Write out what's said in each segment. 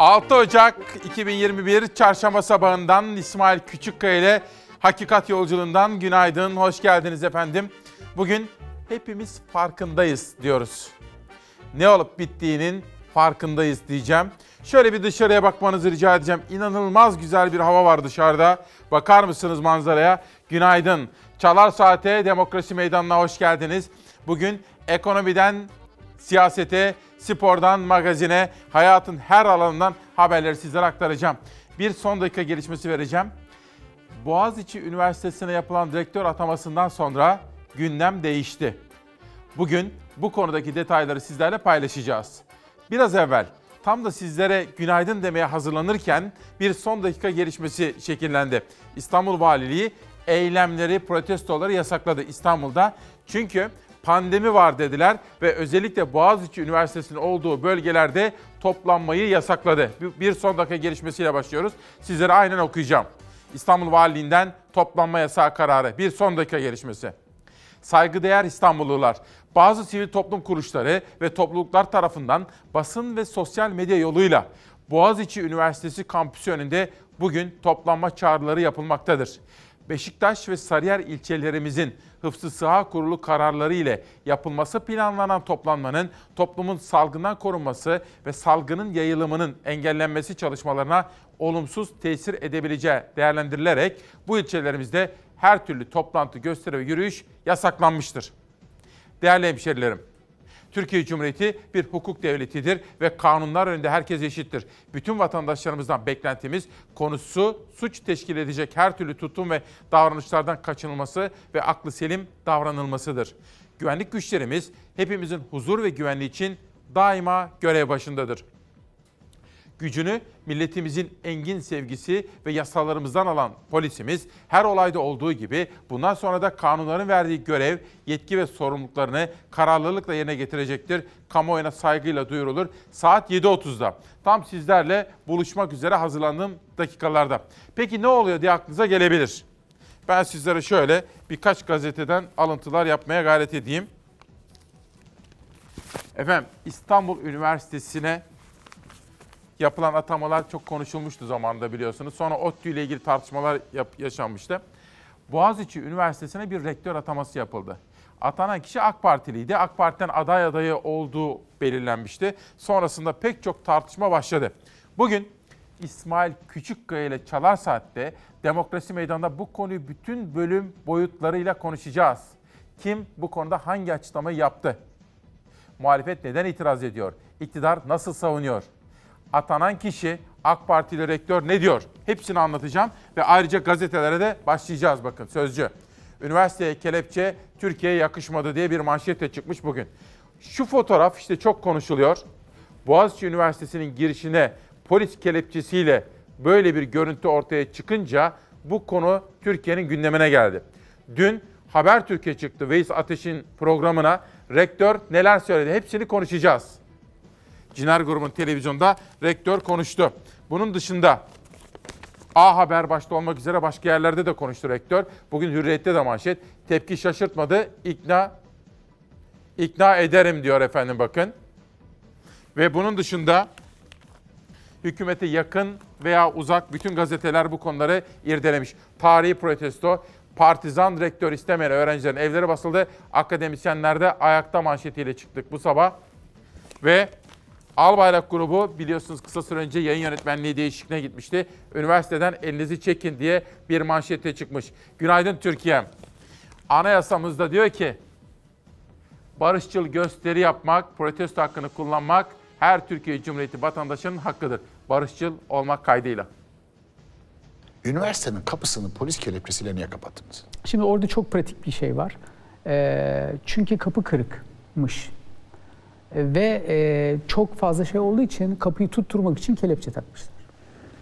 6 Ocak 2021 Çarşamba sabahından İsmail Küçükkaya ile Hakikat Yolculuğundan günaydın, hoş geldiniz efendim. Bugün hepimiz farkındayız diyoruz. Ne olup bittiğinin farkındayız diyeceğim. Şöyle bir dışarıya bakmanızı rica edeceğim. İnanılmaz güzel bir hava var dışarıda. Bakar mısınız manzaraya? Günaydın. Çalar Saat'e, Demokrasi Meydanı'na hoş geldiniz. Bugün ekonomiden siyasete, spordan magazine, hayatın her alanından haberleri sizlere aktaracağım. Bir son dakika gelişmesi vereceğim. Boğaziçi Üniversitesi'ne yapılan direktör atamasından sonra gündem değişti. Bugün bu konudaki detayları sizlerle paylaşacağız. Biraz evvel tam da sizlere günaydın demeye hazırlanırken bir son dakika gelişmesi şekillendi. İstanbul Valiliği eylemleri, protestoları yasakladı İstanbul'da. Çünkü pandemi var dediler ve özellikle Boğaziçi Üniversitesi'nin olduğu bölgelerde toplanmayı yasakladı. Bir son dakika gelişmesiyle başlıyoruz. Sizlere aynen okuyacağım. İstanbul Valiliğinden toplanma yasağı kararı. Bir son dakika gelişmesi. Saygıdeğer İstanbullular, bazı sivil toplum kuruluşları ve topluluklar tarafından basın ve sosyal medya yoluyla Boğaziçi Üniversitesi kampüsü önünde bugün toplanma çağrıları yapılmaktadır. Beşiktaş ve Sarıyer ilçelerimizin Hıfzı Sıha Kurulu kararları ile yapılması planlanan toplanmanın toplumun salgından korunması ve salgının yayılımının engellenmesi çalışmalarına olumsuz tesir edebileceği değerlendirilerek bu ilçelerimizde her türlü toplantı, gösteri ve yürüyüş yasaklanmıştır. Değerli hemşerilerim, Türkiye Cumhuriyeti bir hukuk devletidir ve kanunlar önünde herkes eşittir. Bütün vatandaşlarımızdan beklentimiz konusu suç teşkil edecek her türlü tutum ve davranışlardan kaçınılması ve aklı selim davranılmasıdır. Güvenlik güçlerimiz hepimizin huzur ve güvenliği için daima görev başındadır gücünü milletimizin engin sevgisi ve yasalarımızdan alan polisimiz her olayda olduğu gibi bundan sonra da kanunların verdiği görev, yetki ve sorumluluklarını kararlılıkla yerine getirecektir. Kamuoyuna saygıyla duyurulur. Saat 7.30'da tam sizlerle buluşmak üzere hazırlandığım dakikalarda. Peki ne oluyor diye aklınıza gelebilir. Ben sizlere şöyle birkaç gazeteden alıntılar yapmaya gayret edeyim. Efendim İstanbul Üniversitesi'ne yapılan atamalar çok konuşulmuştu zamanında biliyorsunuz. Sonra ODTÜ ile ilgili tartışmalar yap- yaşanmıştı. Boğaziçi Üniversitesi'ne bir rektör ataması yapıldı. Atanan kişi AK Partiliydi. AK Parti'den aday adayı olduğu belirlenmişti. Sonrasında pek çok tartışma başladı. Bugün İsmail Küçükkaya ile Çalar Saat'te Demokrasi Meydanı'nda bu konuyu bütün bölüm boyutlarıyla konuşacağız. Kim bu konuda hangi açıklamayı yaptı? Muhalefet neden itiraz ediyor? İktidar nasıl savunuyor? Atanan kişi AK Partili rektör ne diyor? Hepsini anlatacağım ve ayrıca gazetelere de başlayacağız bakın sözcü. Üniversiteye kelepçe Türkiye'ye yakışmadı diye bir manşetle çıkmış bugün. Şu fotoğraf işte çok konuşuluyor. Boğaziçi Üniversitesi'nin girişine polis kelepçesiyle böyle bir görüntü ortaya çıkınca bu konu Türkiye'nin gündemine geldi. Dün Haber Türkiye çıktı Veys Ateş'in programına. Rektör neler söyledi hepsini konuşacağız. Ciner grubun televizyonda rektör konuştu. Bunun dışında A Haber başta olmak üzere başka yerlerde de konuştu rektör. Bugün Hürriyet'te de manşet. Tepki şaşırtmadı. İkna ikna ederim diyor efendim bakın. Ve bunun dışında hükümete yakın veya uzak bütün gazeteler bu konuları irdelemiş. Tarihi protesto, partizan rektör istemeyen öğrencilerin evleri basıldı. Akademisyenler de ayakta manşetiyle çıktık bu sabah. Ve Albayrak grubu biliyorsunuz kısa süre önce yayın yönetmenliği değişikliğine gitmişti. Üniversiteden elinizi çekin diye bir manşete çıkmış. Günaydın Türkiye. Anayasamızda diyor ki barışçıl gösteri yapmak, protesto hakkını kullanmak her Türkiye Cumhuriyeti vatandaşının hakkıdır. Barışçıl olmak kaydıyla. Üniversitenin kapısını polis kelepçesiyle niye kapattınız? Şimdi orada çok pratik bir şey var. E, çünkü kapı kırıkmış. Ve e, çok fazla şey olduğu için kapıyı tutturmak için kelepçe takmışlar.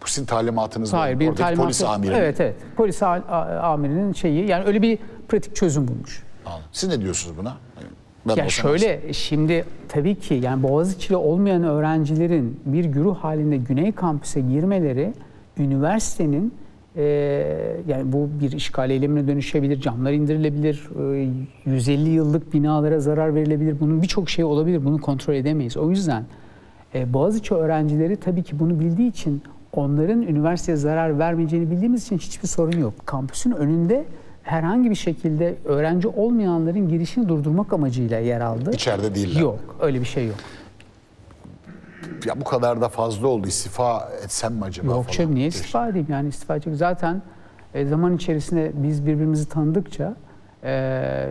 Bu sizin talimatınız mı? Hayır, bir Oradaki talimat. polis amiri. Evet, evet. Polis amirinin şeyi yani öyle bir pratik çözüm bulmuş. Anladım. Siz ne diyorsunuz buna? Ben Ya şöyle şimdi tabii ki yani Boğaziçi'li olmayan öğrencilerin bir güruh halinde Güney Kampüs'e girmeleri üniversitenin e, yani bu bir işgal eylemine dönüşebilir, camlar indirilebilir, e, 150 yıllık binalara zarar verilebilir. Bunun birçok şey olabilir. Bunu kontrol edemeyiz. O yüzden E, Boğaziçi öğrencileri tabii ki bunu bildiği için onların üniversiteye zarar vermeyeceğini bildiğimiz için hiçbir sorun yok. Kampüsün önünde herhangi bir şekilde öğrenci olmayanların girişini durdurmak amacıyla yer aldı. İçeride değiller. Yok, öyle bir şey yok. Ya bu kadar da fazla oldu. İstifa etsem mi acaba Yok canım niye istifa edeyim yani istifa edecek. Zaten e, zaman içerisinde biz birbirimizi tanıdıkça e,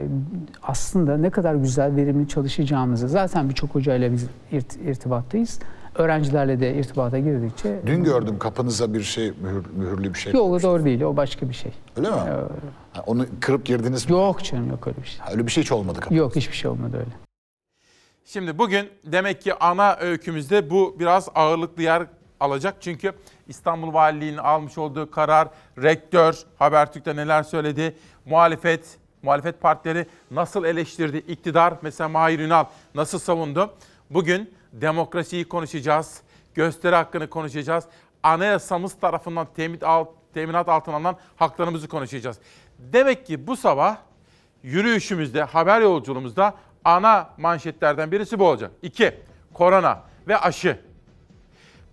aslında ne kadar güzel verimli çalışacağımızı zaten birçok hocayla biz irt- irtibattayız. Öğrencilerle de irtibata girdikçe Dün gördüm kapınıza bir şey mühür, mühürlü bir şey. yok o doğru değil o başka bir şey. Öyle mi? Ha, onu kırıp girdiniz mi? Yok canım yok öyle bir şey. Ha, öyle bir şey hiç olmadı kapınızda. Yok hiçbir şey olmadı öyle. Şimdi bugün demek ki ana öykümüzde bu biraz ağırlıklı yer alacak. Çünkü İstanbul Valiliği'nin almış olduğu karar, rektör Habertürk'te neler söyledi, muhalefet, muhalefet partileri nasıl eleştirdi, iktidar mesela Mahir Ünal nasıl savundu. Bugün demokrasiyi konuşacağız, gösteri hakkını konuşacağız, anayasamız tarafından temin, alt, teminat altına alınan haklarımızı konuşacağız. Demek ki bu sabah yürüyüşümüzde, haber yolculuğumuzda ana manşetlerden birisi bu olacak. İki, korona ve aşı.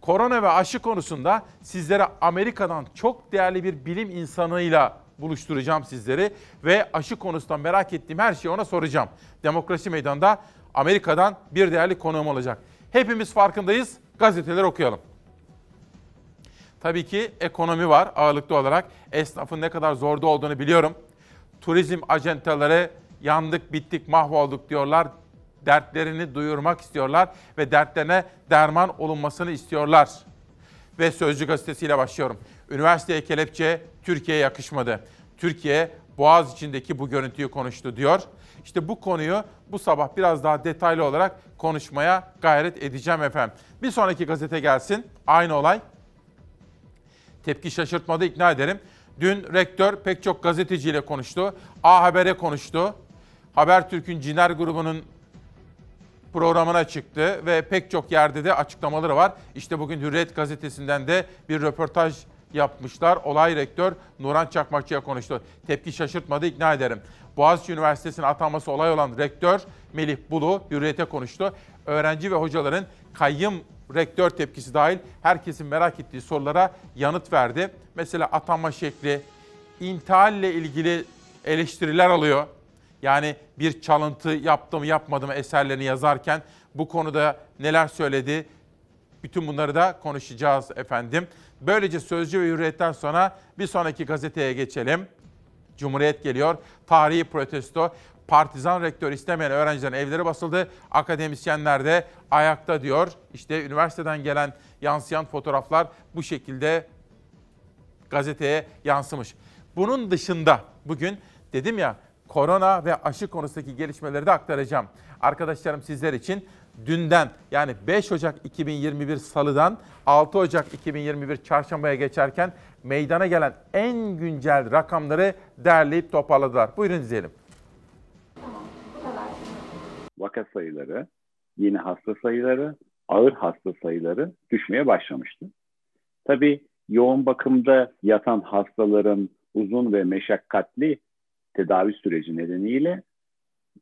Korona ve aşı konusunda sizlere Amerika'dan çok değerli bir bilim insanıyla buluşturacağım sizleri ve aşı konusunda merak ettiğim her şeyi ona soracağım. Demokrasi Meydanı'nda Amerika'dan bir değerli konuğum olacak. Hepimiz farkındayız. Gazeteleri okuyalım. Tabii ki ekonomi var ağırlıklı olarak. Esnafın ne kadar zorda olduğunu biliyorum. Turizm acenteleri yandık, bittik, mahvolduk diyorlar. Dertlerini duyurmak istiyorlar ve dertlerine derman olunmasını istiyorlar. Ve Sözcü gazetesiyle başlıyorum. Üniversiteye kelepçe Türkiye'ye yakışmadı. Türkiye Boğaz içindeki bu görüntüyü konuştu diyor. İşte bu konuyu bu sabah biraz daha detaylı olarak konuşmaya gayret edeceğim efendim. Bir sonraki gazete gelsin. Aynı olay. Tepki şaşırtmadı ikna ederim. Dün rektör pek çok gazeteciyle konuştu. A Haber'e konuştu. Habertürk'ün Ciner grubunun programına çıktı ve pek çok yerde de açıklamaları var. İşte bugün Hürriyet gazetesinden de bir röportaj yapmışlar. Olay rektör Nuran Çakmakçı'ya konuştu. Tepki şaşırtmadı ikna ederim. Boğaziçi Üniversitesi'nin atanması olay olan rektör Melih Bulu Hürriyet'e konuştu. Öğrenci ve hocaların kayyım rektör tepkisi dahil herkesin merak ettiği sorulara yanıt verdi. Mesela atanma şekli, intihalle ilgili eleştiriler alıyor. Yani bir çalıntı yaptı mı yapmadı mı eserlerini yazarken bu konuda neler söyledi? Bütün bunları da konuşacağız efendim. Böylece Sözcü ve Hürriyet'ten sonra bir sonraki gazeteye geçelim. Cumhuriyet geliyor. Tarihi protesto. Partizan rektör istemeyen öğrencilerin evleri basıldı. Akademisyenler de ayakta diyor. İşte üniversiteden gelen yansıyan fotoğraflar bu şekilde gazeteye yansımış. Bunun dışında bugün dedim ya korona ve aşı konusundaki gelişmeleri de aktaracağım. Arkadaşlarım sizler için dünden yani 5 Ocak 2021 Salı'dan 6 Ocak 2021 Çarşamba'ya geçerken meydana gelen en güncel rakamları derleyip toparladılar. Buyurun izleyelim. vaka sayıları, yeni hasta sayıları, ağır hasta sayıları düşmeye başlamıştı. Tabii yoğun bakımda yatan hastaların uzun ve meşakkatli tedavi süreci nedeniyle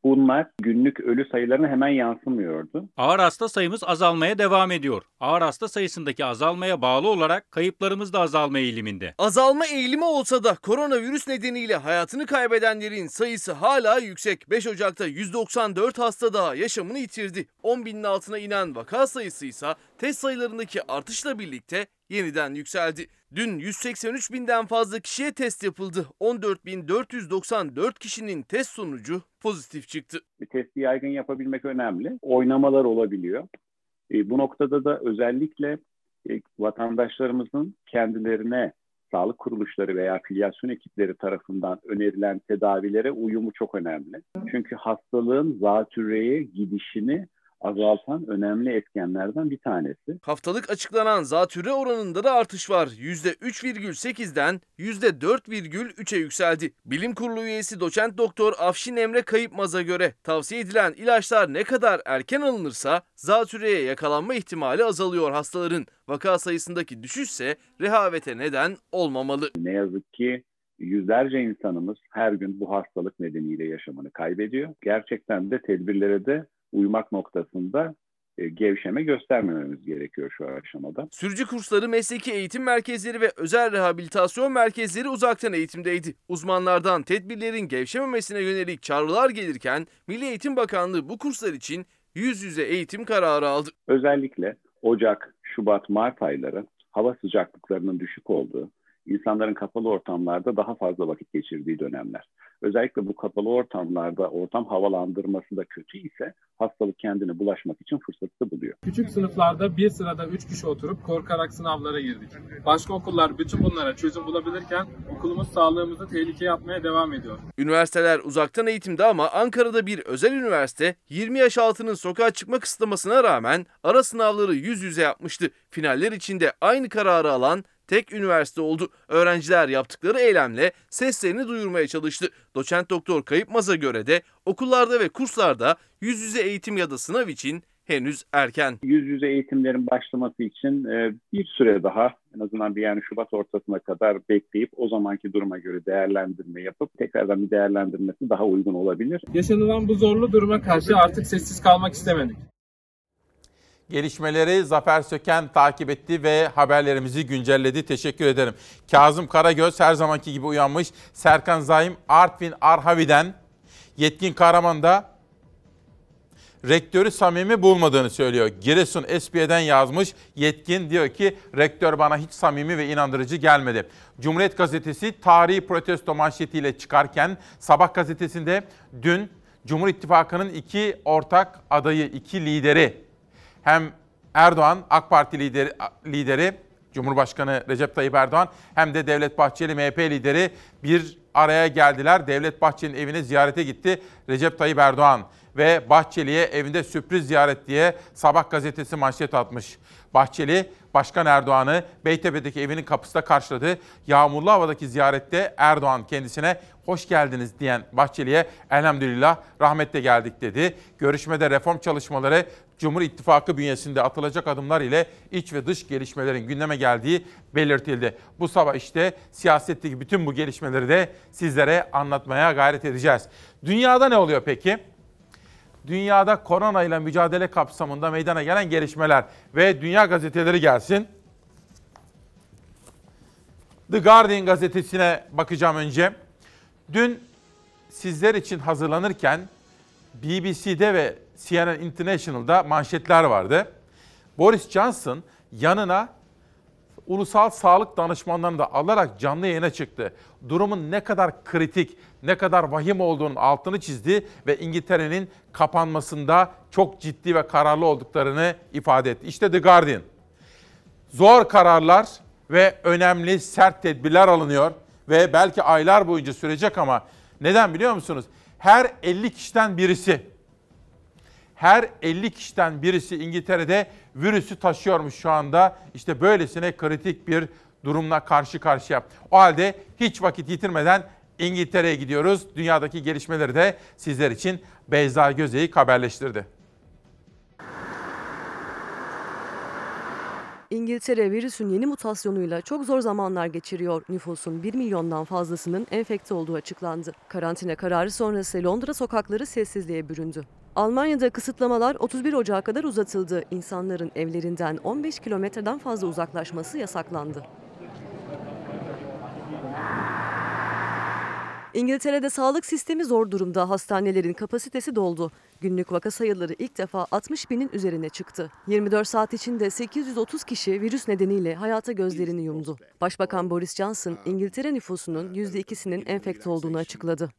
bunlar günlük ölü sayılarına hemen yansımıyordu. Ağır hasta sayımız azalmaya devam ediyor. Ağır hasta sayısındaki azalmaya bağlı olarak kayıplarımız da azalma eğiliminde. Azalma eğilimi olsa da koronavirüs nedeniyle hayatını kaybedenlerin sayısı hala yüksek. 5 Ocak'ta 194 hasta daha yaşamını yitirdi. 10 binin altına inen vaka sayısı ise test sayılarındaki artışla birlikte yeniden yükseldi. Dün 183 binden fazla kişiye test yapıldı. 14.494 kişinin test sonucu pozitif çıktı. Testi yaygın yapabilmek önemli. Oynamalar olabiliyor. E, bu noktada da özellikle e, vatandaşlarımızın kendilerine sağlık kuruluşları veya filyasyon ekipleri tarafından önerilen tedavilere uyumu çok önemli. Çünkü hastalığın zatürreye gidişini azaltan önemli etkenlerden bir tanesi. Haftalık açıklanan zatürre oranında da artış var. %3,8'den %4,3'e yükseldi. Bilim Kurulu üyesi doçent doktor Afşin Emre Kayıpmaz'a göre tavsiye edilen ilaçlar ne kadar erken alınırsa zatürreye yakalanma ihtimali azalıyor hastaların. Vaka sayısındaki düşüşse rehavete neden olmamalı. Ne yazık ki yüzlerce insanımız her gün bu hastalık nedeniyle yaşamını kaybediyor. Gerçekten de tedbirlere de uymak noktasında e, gevşeme göstermememiz gerekiyor şu aşamada. Sürücü kursları, mesleki eğitim merkezleri ve özel rehabilitasyon merkezleri uzaktan eğitimdeydi. Uzmanlardan tedbirlerin gevşememesine yönelik çağrılar gelirken Milli Eğitim Bakanlığı bu kurslar için yüz yüze eğitim kararı aldı. Özellikle Ocak, Şubat, Mart ayları hava sıcaklıklarının düşük olduğu, insanların kapalı ortamlarda daha fazla vakit geçirdiği dönemler. Özellikle bu kapalı ortamlarda ortam havalandırması da kötü ise hastalık kendine bulaşmak için fırsatı buluyor. Küçük sınıflarda bir sırada 3 kişi oturup korkarak sınavlara girdik. Başka okullar bütün bunlara çözüm bulabilirken okulumuz sağlığımızı tehlikeye atmaya devam ediyor. Üniversiteler uzaktan eğitimde ama Ankara'da bir özel üniversite 20 yaş altının sokağa çıkma kısıtlamasına rağmen ara sınavları yüz yüze yapmıştı. Finaller içinde aynı kararı alan tek üniversite oldu. Öğrenciler yaptıkları eylemle seslerini duyurmaya çalıştı. Doçent doktor Kayıpmaz'a göre de okullarda ve kurslarda yüz yüze eğitim ya da sınav için henüz erken. Yüz yüze eğitimlerin başlaması için e, bir süre daha en azından bir yani Şubat ortasına kadar bekleyip o zamanki duruma göre değerlendirme yapıp tekrardan bir değerlendirmesi daha uygun olabilir. Yaşanılan bu zorlu duruma karşı artık sessiz kalmak istemedik. Gelişmeleri Zafer Söken takip etti ve haberlerimizi güncelledi. Teşekkür ederim. Kazım Karagöz her zamanki gibi uyanmış. Serkan Zaim Artvin Arhavi'den Yetkin Kahraman da rektörü samimi bulmadığını söylüyor. Giresun Espiye'den yazmış. Yetkin diyor ki rektör bana hiç samimi ve inandırıcı gelmedi. Cumhuriyet Gazetesi tarihi protesto manşetiyle çıkarken Sabah gazetesinde dün Cumhur İttifakı'nın iki ortak adayı, iki lideri hem Erdoğan AK Parti lideri, lideri Cumhurbaşkanı Recep Tayyip Erdoğan hem de Devlet Bahçeli MHP lideri bir araya geldiler. Devlet Bahçeli'nin evine ziyarete gitti Recep Tayyip Erdoğan ve Bahçeli'ye evinde sürpriz ziyaret diye Sabah gazetesi manşet atmış. Bahçeli, Başkan Erdoğan'ı Beytepe'deki evinin kapısında karşıladı. Yağmurlu havadaki ziyarette Erdoğan kendisine hoş geldiniz diyen Bahçeli'ye elhamdülillah rahmetle geldik dedi. Görüşmede reform çalışmaları Cumhur İttifakı bünyesinde atılacak adımlar ile iç ve dış gelişmelerin gündeme geldiği belirtildi. Bu sabah işte siyasetteki bütün bu gelişmeleri de sizlere anlatmaya gayret edeceğiz. Dünyada ne oluyor peki? Dünyada korona ile mücadele kapsamında meydana gelen gelişmeler ve dünya gazeteleri gelsin. The Guardian gazetesine bakacağım önce. Dün sizler için hazırlanırken BBC'de ve CNN International'da manşetler vardı. Boris Johnson yanına ulusal sağlık danışmanlarını da alarak canlı yayına çıktı. Durumun ne kadar kritik, ne kadar vahim olduğunun altını çizdi ve İngiltere'nin kapanmasında çok ciddi ve kararlı olduklarını ifade etti. İşte The Guardian. Zor kararlar ve önemli sert tedbirler alınıyor ve belki aylar boyunca sürecek ama neden biliyor musunuz? Her 50 kişiden birisi her 50 kişiden birisi İngiltere'de virüsü taşıyormuş şu anda. İşte böylesine kritik bir durumla karşı karşıya. O halde hiç vakit yitirmeden İngiltere'ye gidiyoruz. Dünyadaki gelişmeleri de sizler için Beyza Gözeyik haberleştirdi. İngiltere virüsün yeni mutasyonuyla çok zor zamanlar geçiriyor. Nüfusun 1 milyondan fazlasının enfekte olduğu açıklandı. Karantina kararı sonrası Londra sokakları sessizliğe büründü. Almanya'da kısıtlamalar 31 Ocağı kadar uzatıldı. İnsanların evlerinden 15 kilometreden fazla uzaklaşması yasaklandı. İngiltere'de sağlık sistemi zor durumda. Hastanelerin kapasitesi doldu. Günlük vaka sayıları ilk defa 60 binin üzerine çıktı. 24 saat içinde 830 kişi virüs nedeniyle hayata gözlerini yumdu. Başbakan Boris Johnson, İngiltere nüfusunun %2'sinin enfekte olduğunu açıkladı.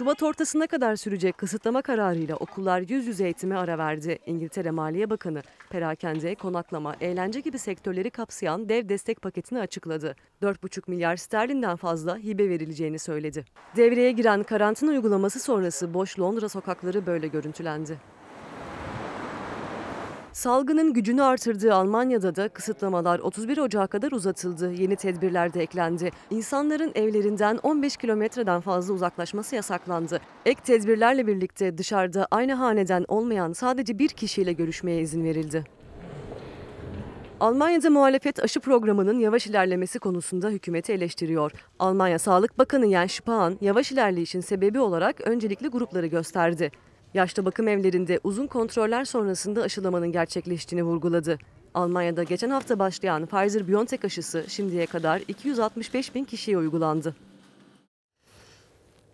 Şubat ortasına kadar sürecek kısıtlama kararıyla okullar yüz yüze eğitime ara verdi. İngiltere Maliye Bakanı perakende, konaklama, eğlence gibi sektörleri kapsayan dev destek paketini açıkladı. 4,5 milyar sterlinden fazla hibe verileceğini söyledi. Devreye giren karantina uygulaması sonrası boş Londra sokakları böyle görüntülendi. Salgının gücünü artırdığı Almanya'da da kısıtlamalar 31 Ocağı kadar uzatıldı. Yeni tedbirler de eklendi. İnsanların evlerinden 15 kilometreden fazla uzaklaşması yasaklandı. Ek tedbirlerle birlikte dışarıda aynı haneden olmayan sadece bir kişiyle görüşmeye izin verildi. Almanya'da muhalefet aşı programının yavaş ilerlemesi konusunda hükümeti eleştiriyor. Almanya Sağlık Bakanı Jens Spahn, yavaş ilerleyişin sebebi olarak öncelikli grupları gösterdi. Yaşlı bakım evlerinde uzun kontroller sonrasında aşılamanın gerçekleştiğini vurguladı. Almanya'da geçen hafta başlayan Pfizer-BioNTech aşısı şimdiye kadar 265 bin kişiye uygulandı.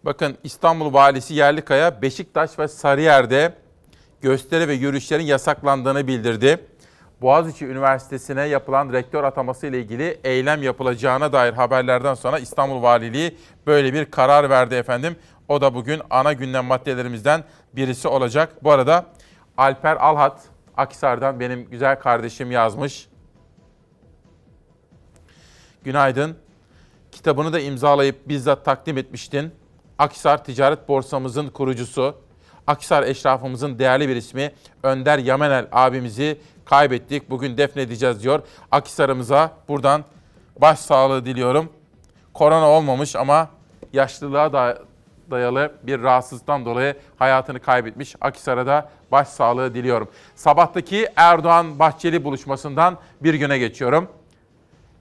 Bakın İstanbul Valisi Yerlikaya, Beşiktaş ve Sarıyer'de gösteri ve yürüyüşlerin yasaklandığını bildirdi. Boğaziçi Üniversitesi'ne yapılan rektör ataması ile ilgili eylem yapılacağına dair haberlerden sonra İstanbul Valiliği böyle bir karar verdi efendim. O da bugün ana gündem maddelerimizden birisi olacak. Bu arada Alper Alhat, Akhisar'dan benim güzel kardeşim yazmış. Günaydın. Kitabını da imzalayıp bizzat takdim etmiştin. Akhisar Ticaret Borsamızın kurucusu, Akhisar eşrafımızın değerli bir ismi Önder Yamenel abimizi kaybettik. Bugün defnedeceğiz diyor. Akhisar'ımıza buradan başsağlığı diliyorum. Korona olmamış ama yaşlılığa da dayalı bir rahatsızlıktan dolayı hayatını kaybetmiş. Akhisar'a da başsağlığı diliyorum. Sabahtaki Erdoğan-Bahçeli buluşmasından bir güne geçiyorum.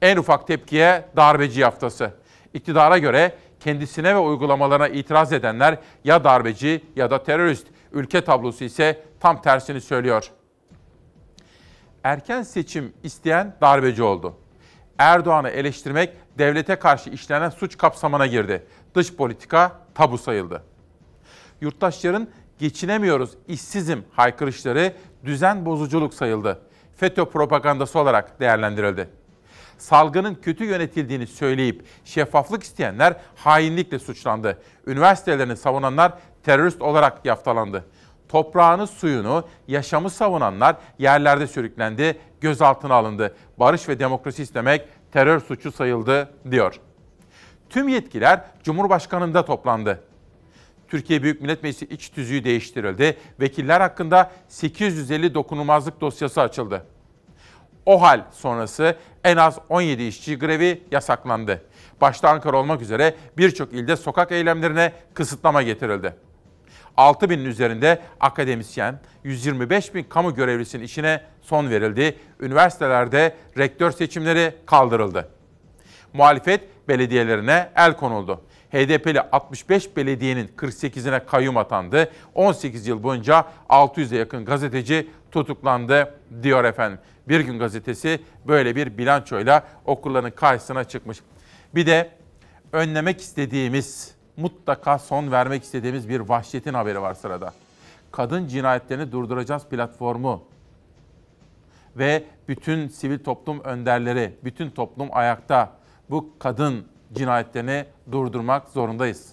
En ufak tepkiye darbeci haftası. İktidara göre kendisine ve uygulamalarına itiraz edenler ya darbeci ya da terörist. Ülke tablosu ise tam tersini söylüyor. Erken seçim isteyen darbeci oldu. Erdoğan'ı eleştirmek devlete karşı işlenen suç kapsamına girdi. Dış politika tabu sayıldı. Yurttaşların geçinemiyoruz, işsizim haykırışları düzen bozuculuk sayıldı. FETÖ propagandası olarak değerlendirildi salgının kötü yönetildiğini söyleyip şeffaflık isteyenler hainlikle suçlandı. Üniversitelerini savunanlar terörist olarak yaftalandı. Toprağını, suyunu, yaşamı savunanlar yerlerde sürüklendi, gözaltına alındı. Barış ve demokrasi istemek terör suçu sayıldı diyor. Tüm yetkiler Cumhurbaşkanı'nda toplandı. Türkiye Büyük Millet Meclisi iç tüzüğü değiştirildi. Vekiller hakkında 850 dokunulmazlık dosyası açıldı. O hal sonrası en az 17 işçi grevi yasaklandı. Başta Ankara olmak üzere birçok ilde sokak eylemlerine kısıtlama getirildi. 6 binin üzerinde akademisyen, 125 bin kamu görevlisinin işine son verildi. Üniversitelerde rektör seçimleri kaldırıldı. Muhalefet belediyelerine el konuldu. HDP'li 65 belediyenin 48'ine kayyum atandı. 18 yıl boyunca 600'e yakın gazeteci tutuklandı diyor efendim. Bir Gün Gazetesi böyle bir bilançoyla okulların karşısına çıkmış. Bir de önlemek istediğimiz, mutlaka son vermek istediğimiz bir vahşetin haberi var sırada. Kadın cinayetlerini durduracağız platformu ve bütün sivil toplum önderleri, bütün toplum ayakta bu kadın cinayetlerini durdurmak zorundayız.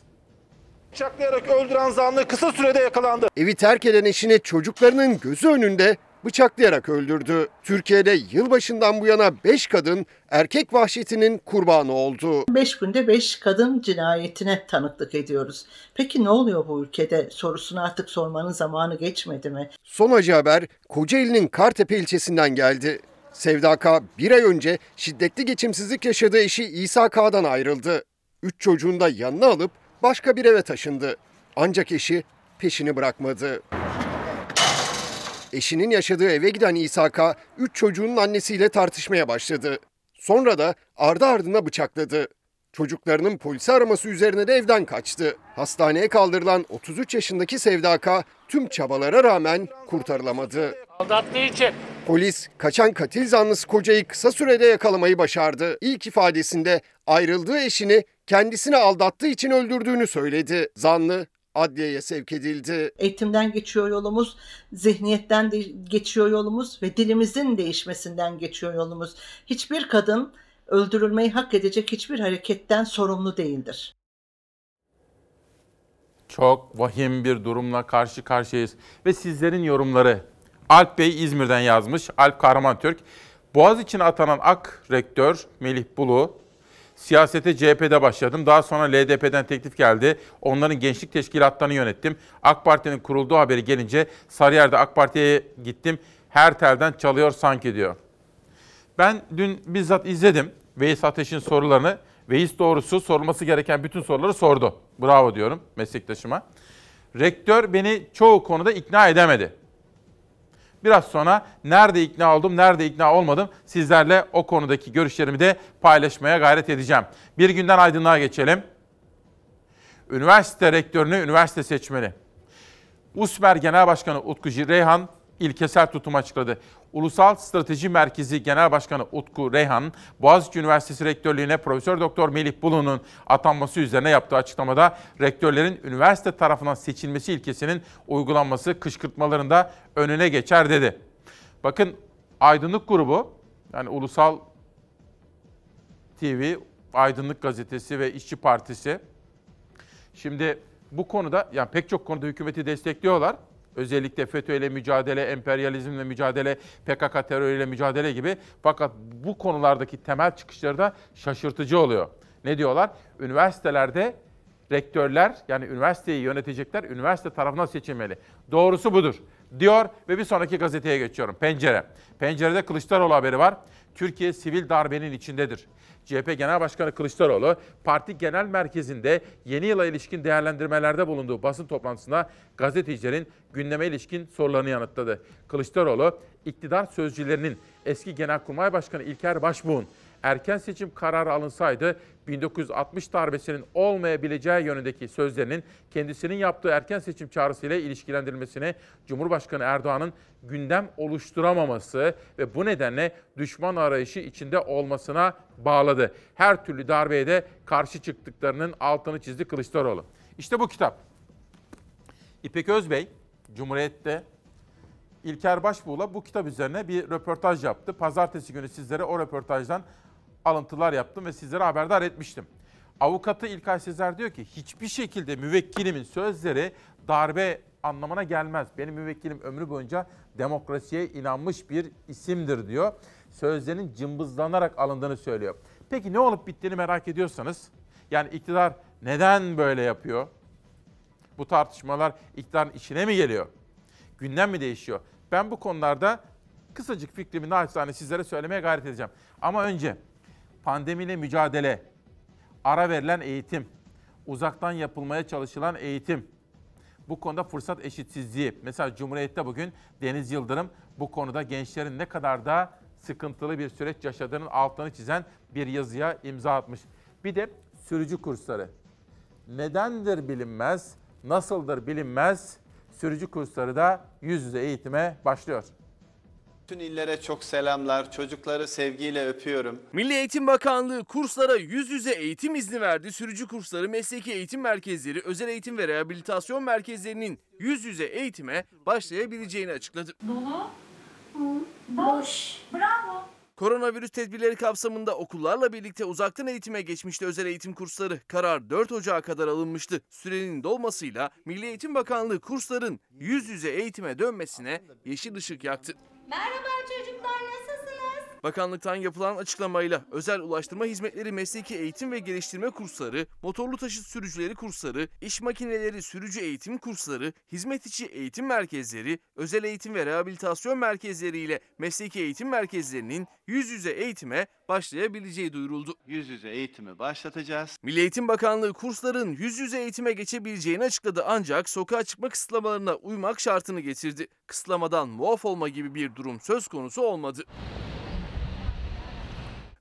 Bıçaklayarak öldüren zanlı kısa sürede yakalandı. Evi terk eden eşini çocuklarının gözü önünde bıçaklayarak öldürdü. Türkiye'de yılbaşından bu yana 5 kadın erkek vahşetinin kurbanı oldu. 5 günde 5 kadın cinayetine tanıklık ediyoruz. Peki ne oluyor bu ülkede sorusunu artık sormanın zamanı geçmedi mi? Son acı haber Kocaeli'nin Kartepe ilçesinden geldi. Sevda K. bir ay önce şiddetli geçimsizlik yaşadığı eşi İsa K'dan ayrıldı. Üç çocuğunu da yanına alıp başka bir eve taşındı. Ancak eşi peşini bırakmadı. Eşinin yaşadığı eve giden İsa K. üç çocuğunun annesiyle tartışmaya başladı. Sonra da ardı ardına bıçakladı. Çocuklarının polisi araması üzerine de evden kaçtı. Hastaneye kaldırılan 33 yaşındaki Sevda K. tüm çabalara rağmen kurtarılamadı. Aldattığı için. Polis kaçan katil zanlısı kocayı kısa sürede yakalamayı başardı. İlk ifadesinde ayrıldığı eşini kendisini aldattığı için öldürdüğünü söyledi. Zanlı adliyeye sevk edildi. Eğitimden geçiyor yolumuz, zihniyetten de geçiyor yolumuz ve dilimizin değişmesinden geçiyor yolumuz. Hiçbir kadın öldürülmeyi hak edecek hiçbir hareketten sorumlu değildir. Çok vahim bir durumla karşı karşıyayız. Ve sizlerin yorumları. Alp Bey İzmir'den yazmış. Alp Kahraman Türk. Boğaz için atanan AK rektör Melih Bulu, siyasete CHP'de başladım. Daha sonra LDP'den teklif geldi. Onların gençlik teşkilatlarını yönettim. AK Parti'nin kurulduğu haberi gelince Sarıyer'de AK Parti'ye gittim. Her telden çalıyor sanki diyor. Ben dün bizzat izledim Veys Ateş'in sorularını. Veys doğrusu sorulması gereken bütün soruları sordu. Bravo diyorum meslektaşıma. Rektör beni çoğu konuda ikna edemedi. Biraz sonra nerede ikna oldum, nerede ikna olmadım sizlerle o konudaki görüşlerimi de paylaşmaya gayret edeceğim. Bir günden aydınlığa geçelim. Üniversite rektörünü üniversite seçmeli. USMER Genel Başkanı Utku Reyhan ilkesel tutum açıkladı. Ulusal Strateji Merkezi Genel Başkanı Utku Reyhan, Boğaziçi Üniversitesi Rektörlüğüne Profesör Doktor Melih Bulu'nun atanması üzerine yaptığı açıklamada rektörlerin üniversite tarafından seçilmesi ilkesinin uygulanması kışkırtmalarında önüne geçer dedi. Bakın Aydınlık Grubu yani Ulusal TV, Aydınlık Gazetesi ve İşçi Partisi şimdi bu konuda yani pek çok konuda hükümeti destekliyorlar. Özellikle FETÖ ile mücadele, emperyalizmle mücadele, PKK terörüyle mücadele gibi. Fakat bu konulardaki temel çıkışları da şaşırtıcı oluyor. Ne diyorlar? Üniversitelerde rektörler yani üniversiteyi yönetecekler üniversite tarafından seçilmeli. Doğrusu budur diyor ve bir sonraki gazeteye geçiyorum. Pencere. Pencerede Kılıçdaroğlu haberi var. Türkiye sivil darbenin içindedir. CHP Genel Başkanı Kılıçdaroğlu, parti genel merkezinde yeni yıla ilişkin değerlendirmelerde bulunduğu basın toplantısında gazetecilerin gündeme ilişkin sorularını yanıtladı. Kılıçdaroğlu, iktidar sözcülerinin eski Genelkurmay Başkanı İlker Başbuğ'un erken seçim kararı alınsaydı 1960 darbesinin olmayabileceği yönündeki sözlerinin kendisinin yaptığı erken seçim çağrısıyla ilişkilendirilmesine Cumhurbaşkanı Erdoğan'ın gündem oluşturamaması ve bu nedenle düşman arayışı içinde olmasına bağladı. Her türlü darbeye de karşı çıktıklarının altını çizdi Kılıçdaroğlu. İşte bu kitap. İpek Özbey, Cumhuriyet'te İlker Başbuğ'la bu kitap üzerine bir röportaj yaptı. Pazartesi günü sizlere o röportajdan alıntılar yaptım ve sizlere haberdar etmiştim. Avukatı İlkay Sezer diyor ki hiçbir şekilde müvekkilimin sözleri darbe anlamına gelmez. Benim müvekkilim ömrü boyunca demokrasiye inanmış bir isimdir diyor. Sözlerinin cımbızlanarak alındığını söylüyor. Peki ne olup bittiğini merak ediyorsanız, yani iktidar neden böyle yapıyor? Bu tartışmalar iktidarın işine mi geliyor? Gündem mi değişiyor? Ben bu konularda kısacık fikrimi naçizane sizlere söylemeye gayret edeceğim. Ama önce pandemiyle mücadele, ara verilen eğitim, uzaktan yapılmaya çalışılan eğitim, bu konuda fırsat eşitsizliği. Mesela Cumhuriyet'te bugün Deniz Yıldırım bu konuda gençlerin ne kadar da sıkıntılı bir süreç yaşadığının altını çizen bir yazıya imza atmış. Bir de sürücü kursları. Nedendir bilinmez, nasıldır bilinmez, sürücü kursları da yüz yüze eğitime başlıyor. Bütün illere çok selamlar. Çocukları sevgiyle öpüyorum. Milli Eğitim Bakanlığı kurslara yüz yüze eğitim izni verdi. Sürücü kursları, mesleki eğitim merkezleri, özel eğitim ve rehabilitasyon merkezlerinin yüz yüze eğitime başlayabileceğini açıkladı. Dolu, boş, bravo. Koronavirüs tedbirleri kapsamında okullarla birlikte uzaktan eğitime geçmişti özel eğitim kursları. Karar 4 Ocağı kadar alınmıştı. Sürenin dolmasıyla Milli Eğitim Bakanlığı kursların yüz yüze eğitime dönmesine yeşil ışık yaktı. Merhaba çocuklar nasılsınız? Bakanlıktan yapılan açıklamayla özel ulaştırma hizmetleri mesleki eğitim ve geliştirme kursları, motorlu taşıt sürücüleri kursları, iş makineleri sürücü eğitim kursları, hizmet içi eğitim merkezleri, özel eğitim ve rehabilitasyon merkezleri ile mesleki eğitim merkezlerinin yüz yüze eğitime başlayabileceği duyuruldu. Yüz yüze eğitimi başlatacağız. Milli Eğitim Bakanlığı kursların yüz yüze eğitime geçebileceğini açıkladı ancak sokağa çıkma kısıtlamalarına uymak şartını getirdi. Kısıtlamadan muaf olma gibi bir durum söz konusu olmadı.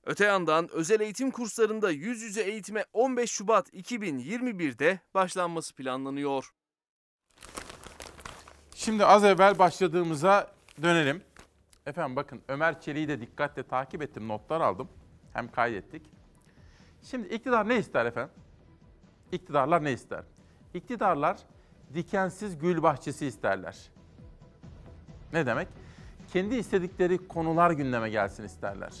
Öte yandan özel eğitim kurslarında yüz yüze eğitime 15 Şubat 2021'de başlanması planlanıyor. Şimdi az evvel başladığımıza dönelim. Efendim bakın Ömer Çelik'i de dikkatle takip ettim, notlar aldım. Hem kaydettik. Şimdi iktidar ne ister efendim? İktidarlar ne ister? İktidarlar dikensiz gül bahçesi isterler. Ne demek? Kendi istedikleri konular gündeme gelsin isterler.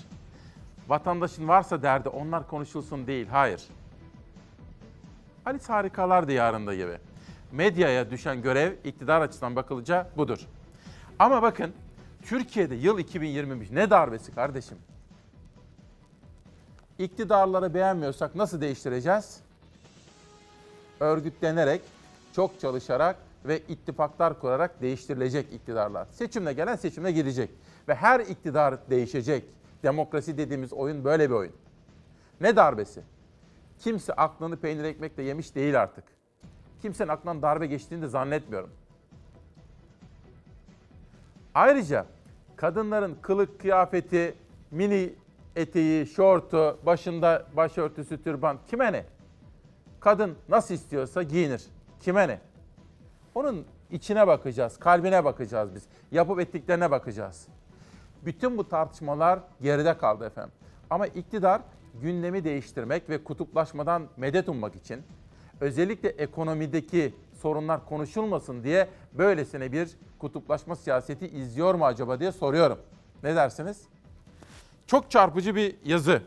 Vatandaşın varsa derdi onlar konuşulsun değil, hayır. Alice Harikalar Diyarı'nda gibi. Medyaya düşen görev iktidar açısından bakılınca budur. Ama bakın Türkiye'de yıl 2023 ne darbesi kardeşim? İktidarları beğenmiyorsak nasıl değiştireceğiz? Örgütlenerek, çok çalışarak ve ittifaklar kurarak değiştirilecek iktidarlar. Seçimle gelen seçimle gidecek. Ve her iktidar değişecek. Demokrasi dediğimiz oyun böyle bir oyun. Ne darbesi? Kimse aklını peynir ekmekle yemiş değil artık. Kimsenin aklından darbe geçtiğini de zannetmiyorum. Ayrıca kadınların kılık kıyafeti, mini eteği, şortu, başında başörtüsü, türban kime ne? Kadın nasıl istiyorsa giyinir. Kime ne? Onun içine bakacağız, kalbine bakacağız biz. Yapıp ettiklerine bakacağız. Bütün bu tartışmalar geride kaldı efendim. Ama iktidar gündemi değiştirmek ve kutuplaşmadan medet ummak için özellikle ekonomideki sorunlar konuşulmasın diye böylesine bir kutuplaşma siyaseti izliyor mu acaba diye soruyorum. Ne dersiniz? Çok çarpıcı bir yazı.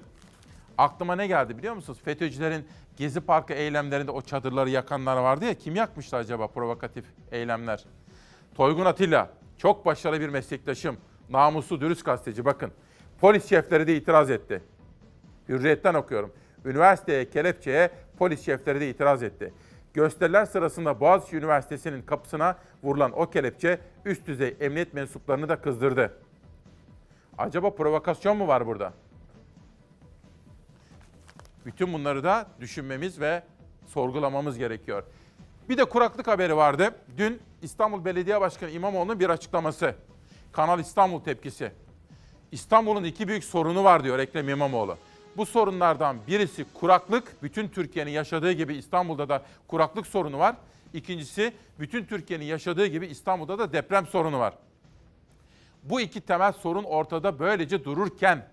Aklıma ne geldi biliyor musunuz? FETÖ'cülerin Gezi Parkı eylemlerinde o çadırları yakanlar vardı ya kim yakmıştı acaba provokatif eylemler? Toygun Atilla çok başarılı bir meslektaşım. Namuslu dürüst gazeteci bakın. Polis şefleri de itiraz etti. Hürriyetten okuyorum. Üniversiteye, kelepçeye polis şefleri de itiraz etti. Gösteriler sırasında Boğaziçi Üniversitesi'nin kapısına vurulan o kelepçe üst düzey emniyet mensuplarını da kızdırdı. Acaba provokasyon mu var burada? Bütün bunları da düşünmemiz ve sorgulamamız gerekiyor. Bir de kuraklık haberi vardı. Dün İstanbul Belediye Başkanı İmamoğlu'nun bir açıklaması. Kanal İstanbul tepkisi. İstanbul'un iki büyük sorunu var diyor Ekrem İmamoğlu. Bu sorunlardan birisi kuraklık. Bütün Türkiye'nin yaşadığı gibi İstanbul'da da kuraklık sorunu var. İkincisi bütün Türkiye'nin yaşadığı gibi İstanbul'da da deprem sorunu var. Bu iki temel sorun ortada böylece dururken,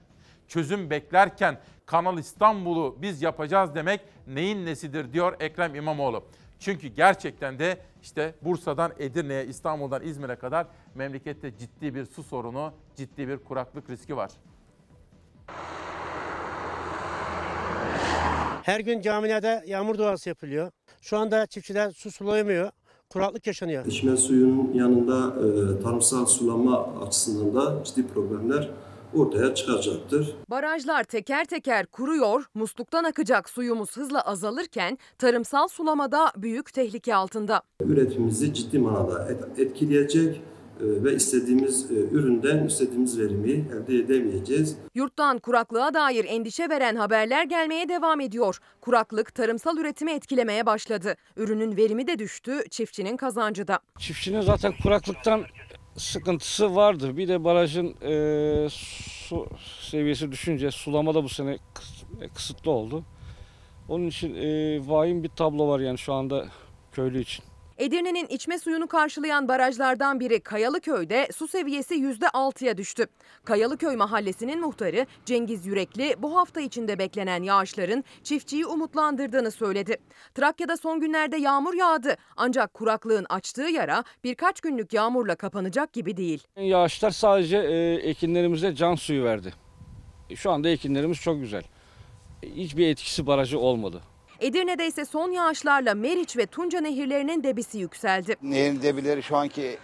çözüm beklerken Kanal İstanbul'u biz yapacağız demek neyin nesidir diyor Ekrem İmamoğlu. Çünkü gerçekten de işte Bursa'dan Edirne'ye, İstanbul'dan İzmir'e kadar memlekette ciddi bir su sorunu, ciddi bir kuraklık riski var. Her gün camilerde yağmur duası yapılıyor. Şu anda çiftçiler su sulayamıyor. Kuraklık yaşanıyor. İçme suyunun yanında e, tarımsal sulama açısından da ciddi problemler ortaya çıkacaktır. Barajlar teker teker kuruyor, musluktan akacak suyumuz hızla azalırken tarımsal sulamada büyük tehlike altında. Üretimimizi ciddi manada et- etkileyecek e, ve istediğimiz e, üründen istediğimiz verimi elde edemeyeceğiz. Yurttan kuraklığa dair endişe veren haberler gelmeye devam ediyor. Kuraklık tarımsal üretimi etkilemeye başladı. Ürünün verimi de düştü, çiftçinin kazancı da. Çiftçinin zaten kuraklıktan sıkıntısı vardır. Bir de barajın e, su seviyesi düşünce sulama da bu sene kıs- kısıtlı oldu. Onun için e, vahim bir tablo var yani şu anda köylü için. Edirne'nin içme suyunu karşılayan barajlardan biri Kayalıköy'de su seviyesi %6'ya düştü. Kayalıköy mahallesinin muhtarı Cengiz Yürekli bu hafta içinde beklenen yağışların çiftçiyi umutlandırdığını söyledi. Trakya'da son günlerde yağmur yağdı ancak kuraklığın açtığı yara birkaç günlük yağmurla kapanacak gibi değil. Yağışlar sadece e, ekinlerimize can suyu verdi. E, Şu anda ekinlerimiz çok güzel. E, Hiçbir etkisi barajı olmadı. Edirne'de ise son yağışlarla Meriç ve Tunca nehirlerinin debisi yükseldi. Nehrin debileri şu anki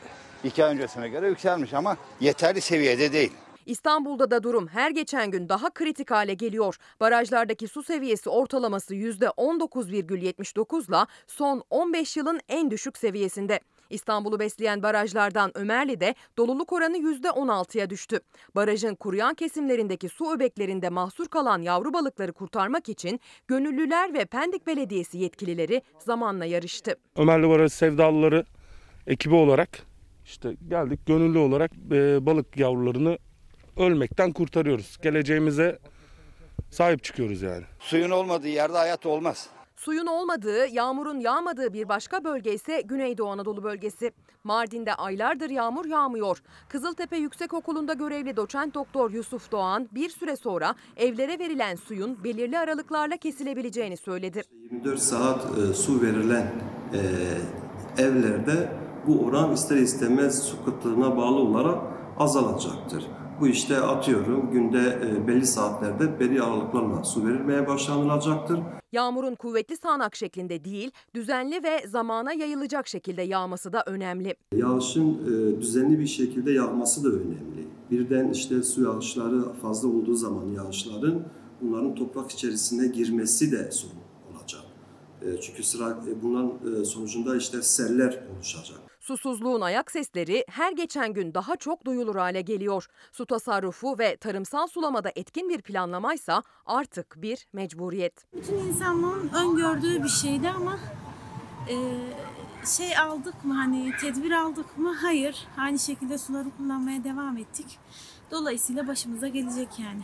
iki ay öncesine göre yükselmiş ama yeterli seviyede değil. İstanbul'da da durum her geçen gün daha kritik hale geliyor. Barajlardaki su seviyesi ortalaması %19,79 ile son 15 yılın en düşük seviyesinde. İstanbul'u besleyen barajlardan Ömerli'de doluluk oranı %16'ya düştü. Barajın kuruyan kesimlerindeki su öbeklerinde mahsur kalan yavru balıkları kurtarmak için gönüllüler ve Pendik Belediyesi yetkilileri zamanla yarıştı. Ömerli Barajı sevdalıları ekibi olarak işte geldik gönüllü olarak e, balık yavrularını ölmekten kurtarıyoruz. Geleceğimize sahip çıkıyoruz yani. Suyun olmadığı yerde hayat olmaz. Suyun olmadığı, yağmurun yağmadığı bir başka bölge ise Güneydoğu Anadolu bölgesi. Mardin'de aylardır yağmur yağmıyor. Kızıltepe Yüksekokulu'nda görevli doçent doktor Yusuf Doğan bir süre sonra evlere verilen suyun belirli aralıklarla kesilebileceğini söyledi. 24 saat e, su verilen e, evlerde bu oran ister istemez su kıtlığına bağlı olarak azalacaktır. Bu işte atıyorum günde e, belli saatlerde belli aralıklarla su verilmeye başlanılacaktır. Yağmurun kuvvetli sağanak şeklinde değil, düzenli ve zamana yayılacak şekilde yağması da önemli. Yağışın e, düzenli bir şekilde yağması da önemli. Birden işte su yağışları fazla olduğu zaman yağışların bunların toprak içerisine girmesi de sorun olacak. E, çünkü sıra bunların sonucunda işte seller oluşacak. Susuzluğun ayak sesleri her geçen gün daha çok duyulur hale geliyor. Su tasarrufu ve tarımsal sulamada etkin bir planlamaysa artık bir mecburiyet. Bütün insanlığın öngördüğü bir şeydi ama e, şey aldık mı hani tedbir aldık mı? Hayır. Aynı şekilde suları kullanmaya devam ettik. Dolayısıyla başımıza gelecek yani.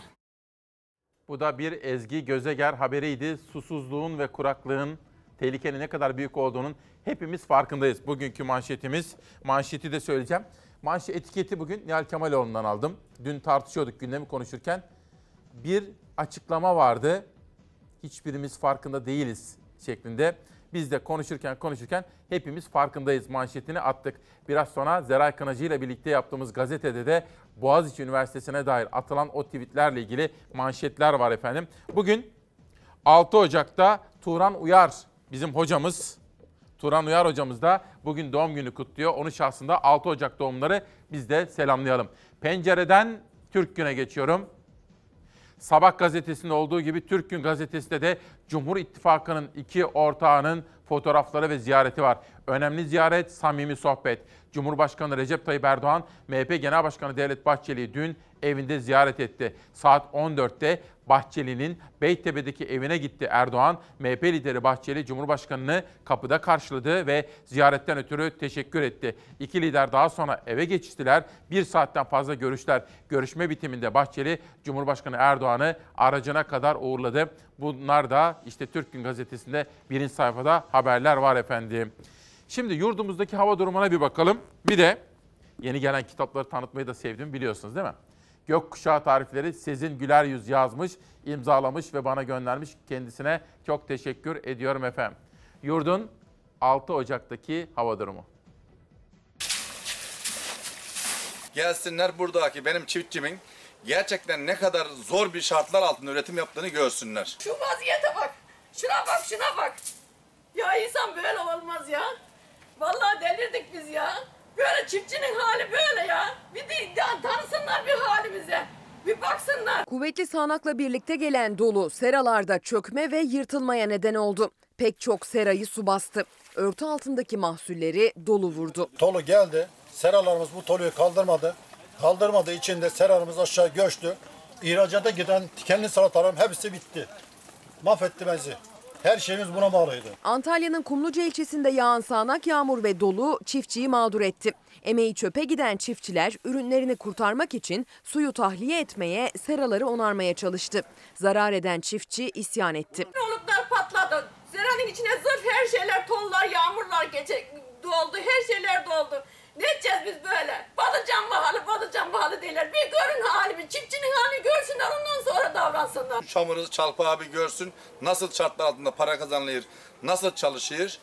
Bu da bir Ezgi Gözeger haberiydi. Susuzluğun ve kuraklığın tehlikenin ne kadar büyük olduğunun hepimiz farkındayız. Bugünkü manşetimiz, manşeti de söyleyeceğim. Manşet etiketi bugün Nihal Kemaloğlu'ndan aldım. Dün tartışıyorduk gündemi konuşurken. Bir açıklama vardı. Hiçbirimiz farkında değiliz şeklinde. Biz de konuşurken konuşurken hepimiz farkındayız manşetini attık. Biraz sonra Zeray Kınacı ile birlikte yaptığımız gazetede de Boğaziçi Üniversitesi'ne dair atılan o tweetlerle ilgili manşetler var efendim. Bugün 6 Ocak'ta Turan Uyar bizim hocamız Turan Uyar hocamız da bugün doğum günü kutluyor. Onun şahsında 6 Ocak doğumları biz de selamlayalım. Pencereden Türk Gün'e geçiyorum. Sabah gazetesinde olduğu gibi Türk Gün gazetesinde de Cumhur İttifakı'nın iki ortağının fotoğrafları ve ziyareti var. Önemli ziyaret, samimi sohbet. Cumhurbaşkanı Recep Tayyip Erdoğan, MHP Genel Başkanı Devlet Bahçeli'yi dün evinde ziyaret etti. Saat 14'te Bahçeli'nin Beytepe'deki evine gitti Erdoğan. MHP lideri Bahçeli Cumhurbaşkanı'nı kapıda karşıladı ve ziyaretten ötürü teşekkür etti. İki lider daha sonra eve geçtiler. Bir saatten fazla görüşler. Görüşme bitiminde Bahçeli Cumhurbaşkanı Erdoğan'ı aracına kadar uğurladı. Bunlar da işte Türk Gün Gazetesi'nde birinci sayfada haberler var efendim. Şimdi yurdumuzdaki hava durumuna bir bakalım. Bir de yeni gelen kitapları tanıtmayı da sevdim biliyorsunuz değil mi? Gökkuşağı tarifleri Sezin Güler Yüz yazmış, imzalamış ve bana göndermiş. Kendisine çok teşekkür ediyorum efendim. Yurdun 6 Ocak'taki hava durumu. Gelsinler buradaki benim çiftçimin gerçekten ne kadar zor bir şartlar altında üretim yaptığını görsünler. Şu vaziyete bak. Şuna bak şuna bak. Ya insan böyle olmaz ya. Vallahi delirdik biz ya. Böyle çiftçinin hali böyle ya. Bir de ya tanısınlar bir halimize. Bir baksınlar. Kuvvetli sağanakla birlikte gelen dolu seralarda çökme ve yırtılmaya neden oldu. Pek çok serayı su bastı. Örtü altındaki mahsulleri dolu vurdu. Tolu geldi. Seralarımız bu toluyu kaldırmadı. Kaldırmadığı için de seralarımız aşağı göçtü. İhracata giden tikenli salatalarım hepsi bitti. Mahvetti bizi. Her şeyimiz buna bağlıydı. Antalya'nın Kumluca ilçesinde yağan sağanak yağmur ve dolu çiftçiyi mağdur etti. Emeği çöpe giden çiftçiler ürünlerini kurtarmak için suyu tahliye etmeye, seraları onarmaya çalıştı. Zarar eden çiftçi isyan etti. Oluklar patladı. Zeranın içine zırh her şeyler tonlar yağmurlar gece doldu. Her şeyler doldu. Ne edeceğiz biz böyle? Balıcan pahalı, balıcan pahalı derler. Bir görün halimi, çiftçinin halini görsünler ondan sonra davransınlar. Çamuru Çalpa abi görsün nasıl şartlar altında para kazanılır, nasıl çalışır.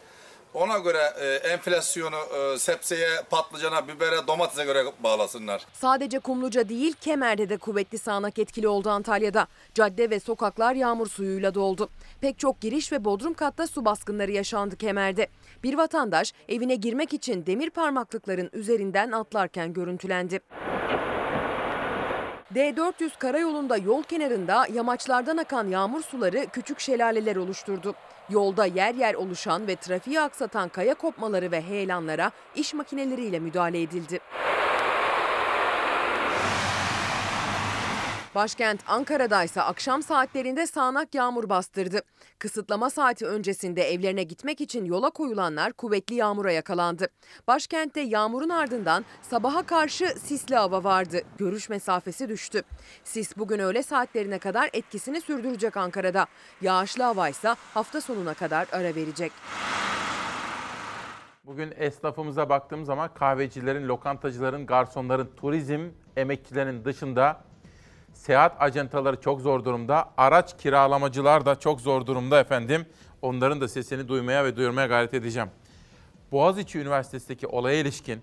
Ona göre e, enflasyonu e, sebzeye, patlıcana, bibere, domatese göre bağlasınlar. Sadece Kumluca değil Kemer'de de kuvvetli sağanak etkili oldu Antalya'da. Cadde ve sokaklar yağmur suyuyla doldu. Pek çok giriş ve bodrum katta su baskınları yaşandı Kemer'de. Bir vatandaş evine girmek için demir parmaklıkların üzerinden atlarken görüntülendi. D400 karayolunda yol kenarında yamaçlardan akan yağmur suları küçük şelaleler oluşturdu. Yolda yer yer oluşan ve trafiği aksatan kaya kopmaları ve heyelanlara iş makineleriyle müdahale edildi. Başkent Ankara'da ise akşam saatlerinde sağanak yağmur bastırdı. Kısıtlama saati öncesinde evlerine gitmek için yola koyulanlar kuvvetli yağmura yakalandı. Başkentte yağmurun ardından sabaha karşı sisli hava vardı. Görüş mesafesi düştü. Sis bugün öğle saatlerine kadar etkisini sürdürecek Ankara'da. Yağışlı hava ise hafta sonuna kadar ara verecek. Bugün esnafımıza baktığım zaman kahvecilerin, lokantacıların, garsonların, turizm emekçilerinin dışında seyahat ajantaları çok zor durumda. Araç kiralamacılar da çok zor durumda efendim. Onların da sesini duymaya ve duyurmaya gayret edeceğim. Boğaziçi Üniversitesi'ndeki olaya ilişkin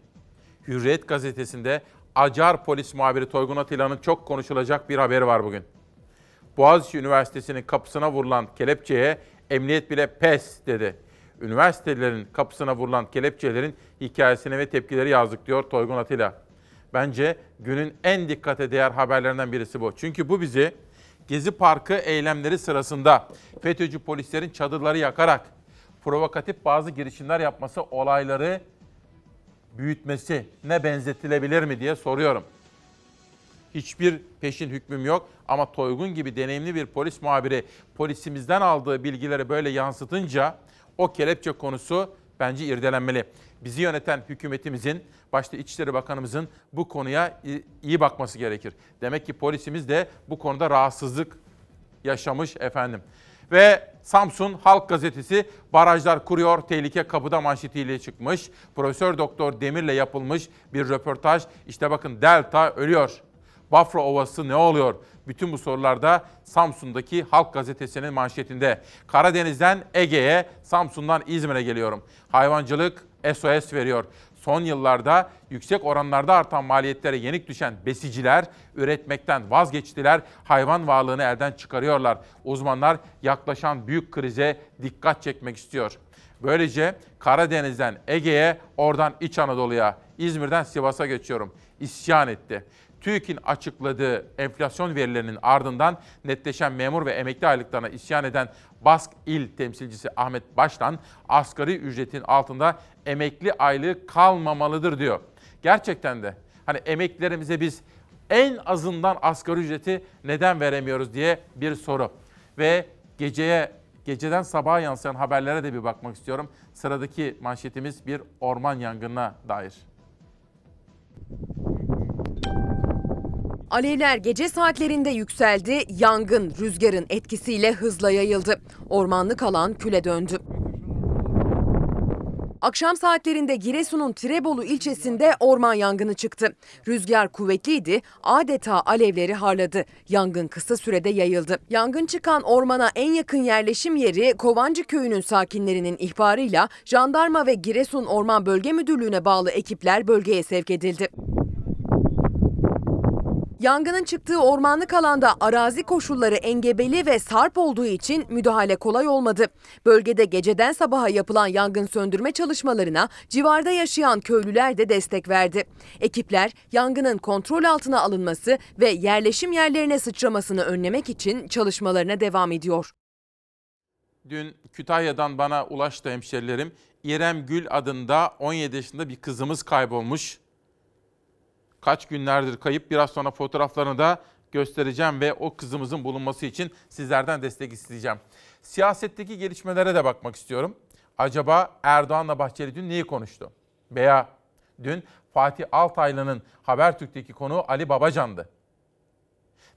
Hürriyet gazetesinde Acar polis muhabiri Toygun Atilla'nın çok konuşulacak bir haberi var bugün. Boğaziçi Üniversitesi'nin kapısına vurulan kelepçeye emniyet bile pes dedi. Üniversitelerin kapısına vurulan kelepçelerin hikayesini ve tepkileri yazdık diyor Toygun Atilla. Bence günün en dikkate değer haberlerinden birisi bu. Çünkü bu bizi Gezi Parkı eylemleri sırasında FETÖ'cü polislerin çadırları yakarak provokatif bazı girişimler yapması olayları büyütmesi ne benzetilebilir mi diye soruyorum. Hiçbir peşin hükmüm yok ama Toygun gibi deneyimli bir polis muhabiri polisimizden aldığı bilgileri böyle yansıtınca o kelepçe konusu bence irdelenmeli. Bizi yöneten hükümetimizin, başta İçişleri Bakanımızın bu konuya iyi bakması gerekir. Demek ki polisimiz de bu konuda rahatsızlık yaşamış efendim. Ve Samsun Halk Gazetesi barajlar kuruyor tehlike kapıda manşetiyle çıkmış. Profesör Doktor Demir'le yapılmış bir röportaj. İşte bakın Delta ölüyor. Bafra Ovası ne oluyor? Bütün bu sorularda Samsun'daki Halk Gazetesi'nin manşetinde. Karadeniz'den Ege'ye, Samsun'dan İzmir'e geliyorum. Hayvancılık SOS veriyor. Son yıllarda yüksek oranlarda artan maliyetlere yenik düşen besiciler üretmekten vazgeçtiler. Hayvan varlığını elden çıkarıyorlar. Uzmanlar yaklaşan büyük krize dikkat çekmek istiyor. Böylece Karadeniz'den Ege'ye, oradan İç Anadolu'ya, İzmir'den Sivas'a geçiyorum. İsyan etti. TÜİK'in açıkladığı enflasyon verilerinin ardından netleşen memur ve emekli aylıklarına isyan eden Bask İl temsilcisi Ahmet Baştan asgari ücretin altında emekli aylığı kalmamalıdır diyor. Gerçekten de hani emeklilerimize biz en azından asgari ücreti neden veremiyoruz diye bir soru. Ve geceye geceden sabaha yansıyan haberlere de bir bakmak istiyorum. Sıradaki manşetimiz bir orman yangınına dair. Alevler gece saatlerinde yükseldi, yangın rüzgarın etkisiyle hızla yayıldı. Ormanlık alan küle döndü. Akşam saatlerinde Giresun'un Tirebolu ilçesinde orman yangını çıktı. Rüzgar kuvvetliydi, adeta alevleri harladı. Yangın kısa sürede yayıldı. Yangın çıkan ormana en yakın yerleşim yeri Kovancı köyünün sakinlerinin ihbarıyla jandarma ve Giresun Orman Bölge Müdürlüğü'ne bağlı ekipler bölgeye sevk edildi. Yangının çıktığı ormanlık alanda arazi koşulları engebeli ve sarp olduğu için müdahale kolay olmadı. Bölgede geceden sabaha yapılan yangın söndürme çalışmalarına civarda yaşayan köylüler de destek verdi. Ekipler yangının kontrol altına alınması ve yerleşim yerlerine sıçramasını önlemek için çalışmalarına devam ediyor. Dün Kütahya'dan bana ulaştı hemşerilerim. İrem Gül adında 17 yaşında bir kızımız kaybolmuş. Kaç günlerdir kayıp. Biraz sonra fotoğraflarını da göstereceğim ve o kızımızın bulunması için sizlerden destek isteyeceğim. Siyasetteki gelişmelere de bakmak istiyorum. Acaba Erdoğan'la Bahçeli dün neyi konuştu? Veya dün Fatih Altaylı'nın Habertürk'teki konuğu Ali Babacan'dı.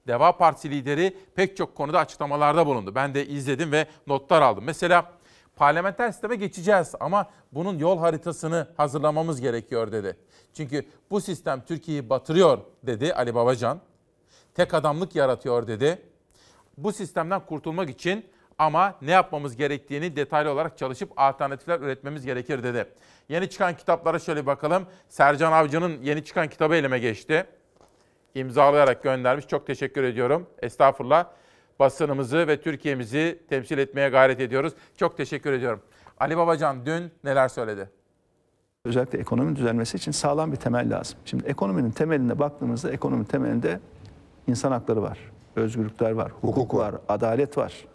Deva Partisi lideri pek çok konuda açıklamalarda bulundu. Ben de izledim ve notlar aldım. Mesela parlamenter sisteme geçeceğiz ama bunun yol haritasını hazırlamamız gerekiyor dedi. Çünkü bu sistem Türkiye'yi batırıyor dedi Ali Babacan. Tek adamlık yaratıyor dedi. Bu sistemden kurtulmak için ama ne yapmamız gerektiğini detaylı olarak çalışıp alternatifler üretmemiz gerekir dedi. Yeni çıkan kitaplara şöyle bakalım. Sercan Avcı'nın yeni çıkan kitabı elime geçti. İmzalayarak göndermiş. Çok teşekkür ediyorum. Estağfurullah. Basınımızı ve Türkiye'mizi temsil etmeye gayret ediyoruz. Çok teşekkür ediyorum. Ali Babacan dün neler söyledi? Özellikle ekonominin düzelmesi için sağlam bir temel lazım. Şimdi ekonominin temeline baktığımızda ekonominin temelinde insan hakları var, özgürlükler var, hukuk var, adalet var,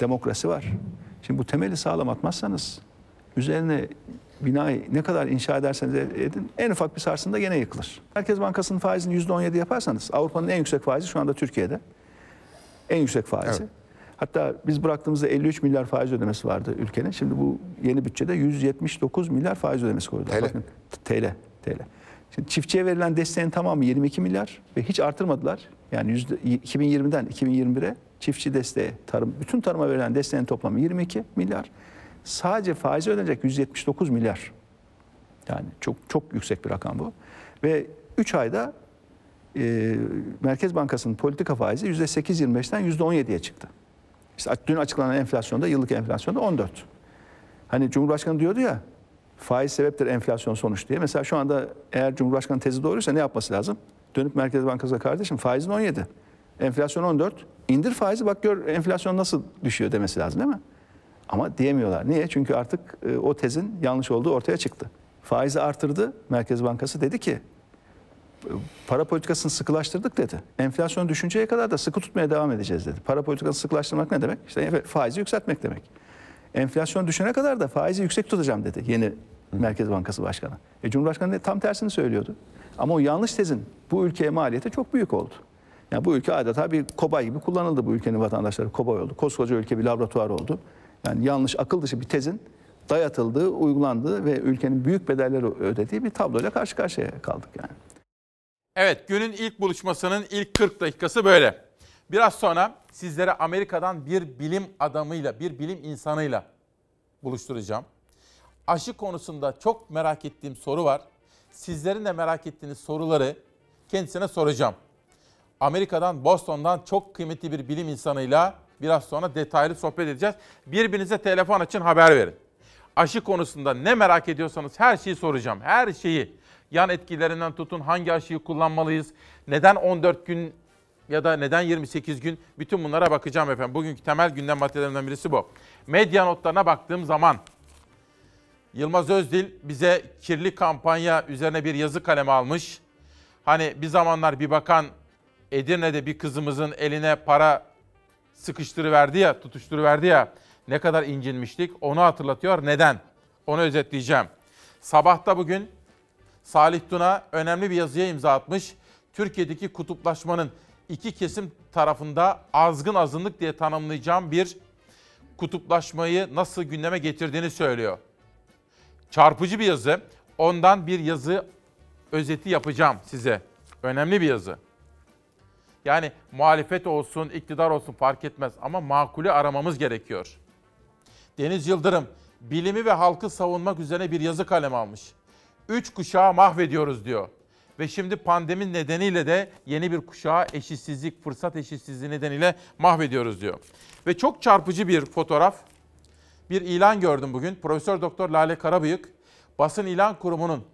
demokrasi var. Şimdi bu temeli sağlam atmazsanız üzerine binayı ne kadar inşa ederseniz edin en ufak bir sarsında gene yıkılır. Merkez Bankası'nın faizini %17 yaparsanız Avrupa'nın en yüksek faizi şu anda Türkiye'de. En yüksek faizi. Evet. Hatta biz bıraktığımızda 53 milyar faiz ödemesi vardı ülkenin. Şimdi bu yeni bütçede 179 milyar faiz ödemesi koydular. TL. Bakın, TL. TL. Şimdi çiftçiye verilen desteğin tamamı 22 milyar ve hiç artırmadılar. Yani yüzde, 2020'den 2021'e çiftçi desteği, tarım, bütün tarıma verilen desteğin toplamı 22 milyar. Sadece faiz ödenecek 179 milyar. Yani çok çok yüksek bir rakam bu. Ve 3 ayda e, Merkez Bankası'nın politika faizi %8.25'ten %17'ye çıktı. İşte dün açıklanan enflasyonda, yıllık enflasyonda 14. Hani Cumhurbaşkanı diyordu ya, faiz sebeptir enflasyon sonuç diye. Mesela şu anda eğer Cumhurbaşkanı tezi doğruysa ne yapması lazım? Dönüp Merkez Bankası'na kardeşim faizin 17. Enflasyon 14. İndir faizi bak gör enflasyon nasıl düşüyor demesi lazım değil mi? Ama diyemiyorlar. Niye? Çünkü artık e, o tezin yanlış olduğu ortaya çıktı. Faizi artırdı. Merkez Bankası dedi ki para politikasını sıkılaştırdık dedi. Enflasyon düşünceye kadar da sıkı tutmaya devam edeceğiz dedi. Para politikasını sıkılaştırmak ne demek? İşte faizi yükseltmek demek. Enflasyon düşene kadar da faizi yüksek tutacağım dedi yeni Merkez Bankası Başkanı. E, Cumhurbaşkanı tam tersini söylüyordu. Ama o yanlış tezin bu ülkeye maliyeti çok büyük oldu. Yani bu ülke adeta bir kobay gibi kullanıldı bu ülkenin vatandaşları kobay oldu. Koskoca ülke bir laboratuvar oldu. Yani yanlış akıl dışı bir tezin dayatıldığı, uygulandığı ve ülkenin büyük bedelleri ödediği bir tabloyla karşı karşıya kaldık yani. Evet günün ilk buluşmasının ilk 40 dakikası böyle. Biraz sonra sizlere Amerika'dan bir bilim adamıyla, bir bilim insanıyla buluşturacağım. Aşı konusunda çok merak ettiğim soru var. Sizlerin de merak ettiğiniz soruları kendisine soracağım. Amerika'dan, Boston'dan çok kıymetli bir bilim insanıyla biraz sonra detaylı sohbet edeceğiz. Birbirinize telefon açın, haber verin. Aşı konusunda ne merak ediyorsanız her şeyi soracağım. Her şeyi. Yan etkilerinden tutun, hangi aşıyı kullanmalıyız, neden 14 gün ya da neden 28 gün bütün bunlara bakacağım efendim. Bugünkü temel gündem maddelerinden birisi bu. Medya notlarına baktığım zaman Yılmaz Özdil bize kirli kampanya üzerine bir yazı kalemi almış. Hani bir zamanlar bir bakan Edirne'de bir kızımızın eline para sıkıştırıverdi ya, tutuşturuverdi ya ne kadar incinmiştik onu hatırlatıyor. Neden? Onu özetleyeceğim. Sabahta bugün Salih Tuna önemli bir yazıya imza atmış. Türkiye'deki kutuplaşmanın iki kesim tarafında azgın azınlık diye tanımlayacağım bir kutuplaşmayı nasıl gündeme getirdiğini söylüyor. Çarpıcı bir yazı. Ondan bir yazı özeti yapacağım size. Önemli bir yazı. Yani muhalefet olsun, iktidar olsun fark etmez ama makulü aramamız gerekiyor. Deniz Yıldırım bilimi ve halkı savunmak üzerine bir yazı kaleme almış. Üç kuşağı mahvediyoruz diyor. Ve şimdi pandemi nedeniyle de yeni bir kuşağı eşitsizlik, fırsat eşitsizliği nedeniyle mahvediyoruz diyor. Ve çok çarpıcı bir fotoğraf. Bir ilan gördüm bugün. Profesör Doktor Lale Karabıyık basın ilan kurumunun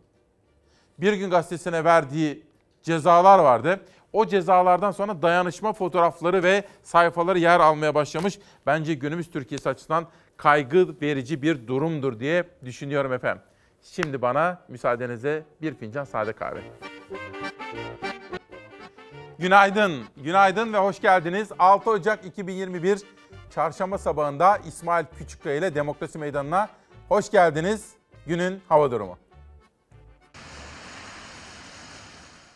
Bir Gün Gazetesi'ne verdiği cezalar vardı. O cezalardan sonra dayanışma fotoğrafları ve sayfaları yer almaya başlamış. Bence günümüz Türkiye'si açısından kaygı verici bir durumdur diye düşünüyorum efendim. Şimdi bana müsaadenizle bir fincan sade kahve. Günaydın, günaydın ve hoş geldiniz. 6 Ocak 2021 Çarşamba sabahında İsmail Küçükkaya ile Demokrasi Meydanı'na hoş geldiniz. Günün hava durumu.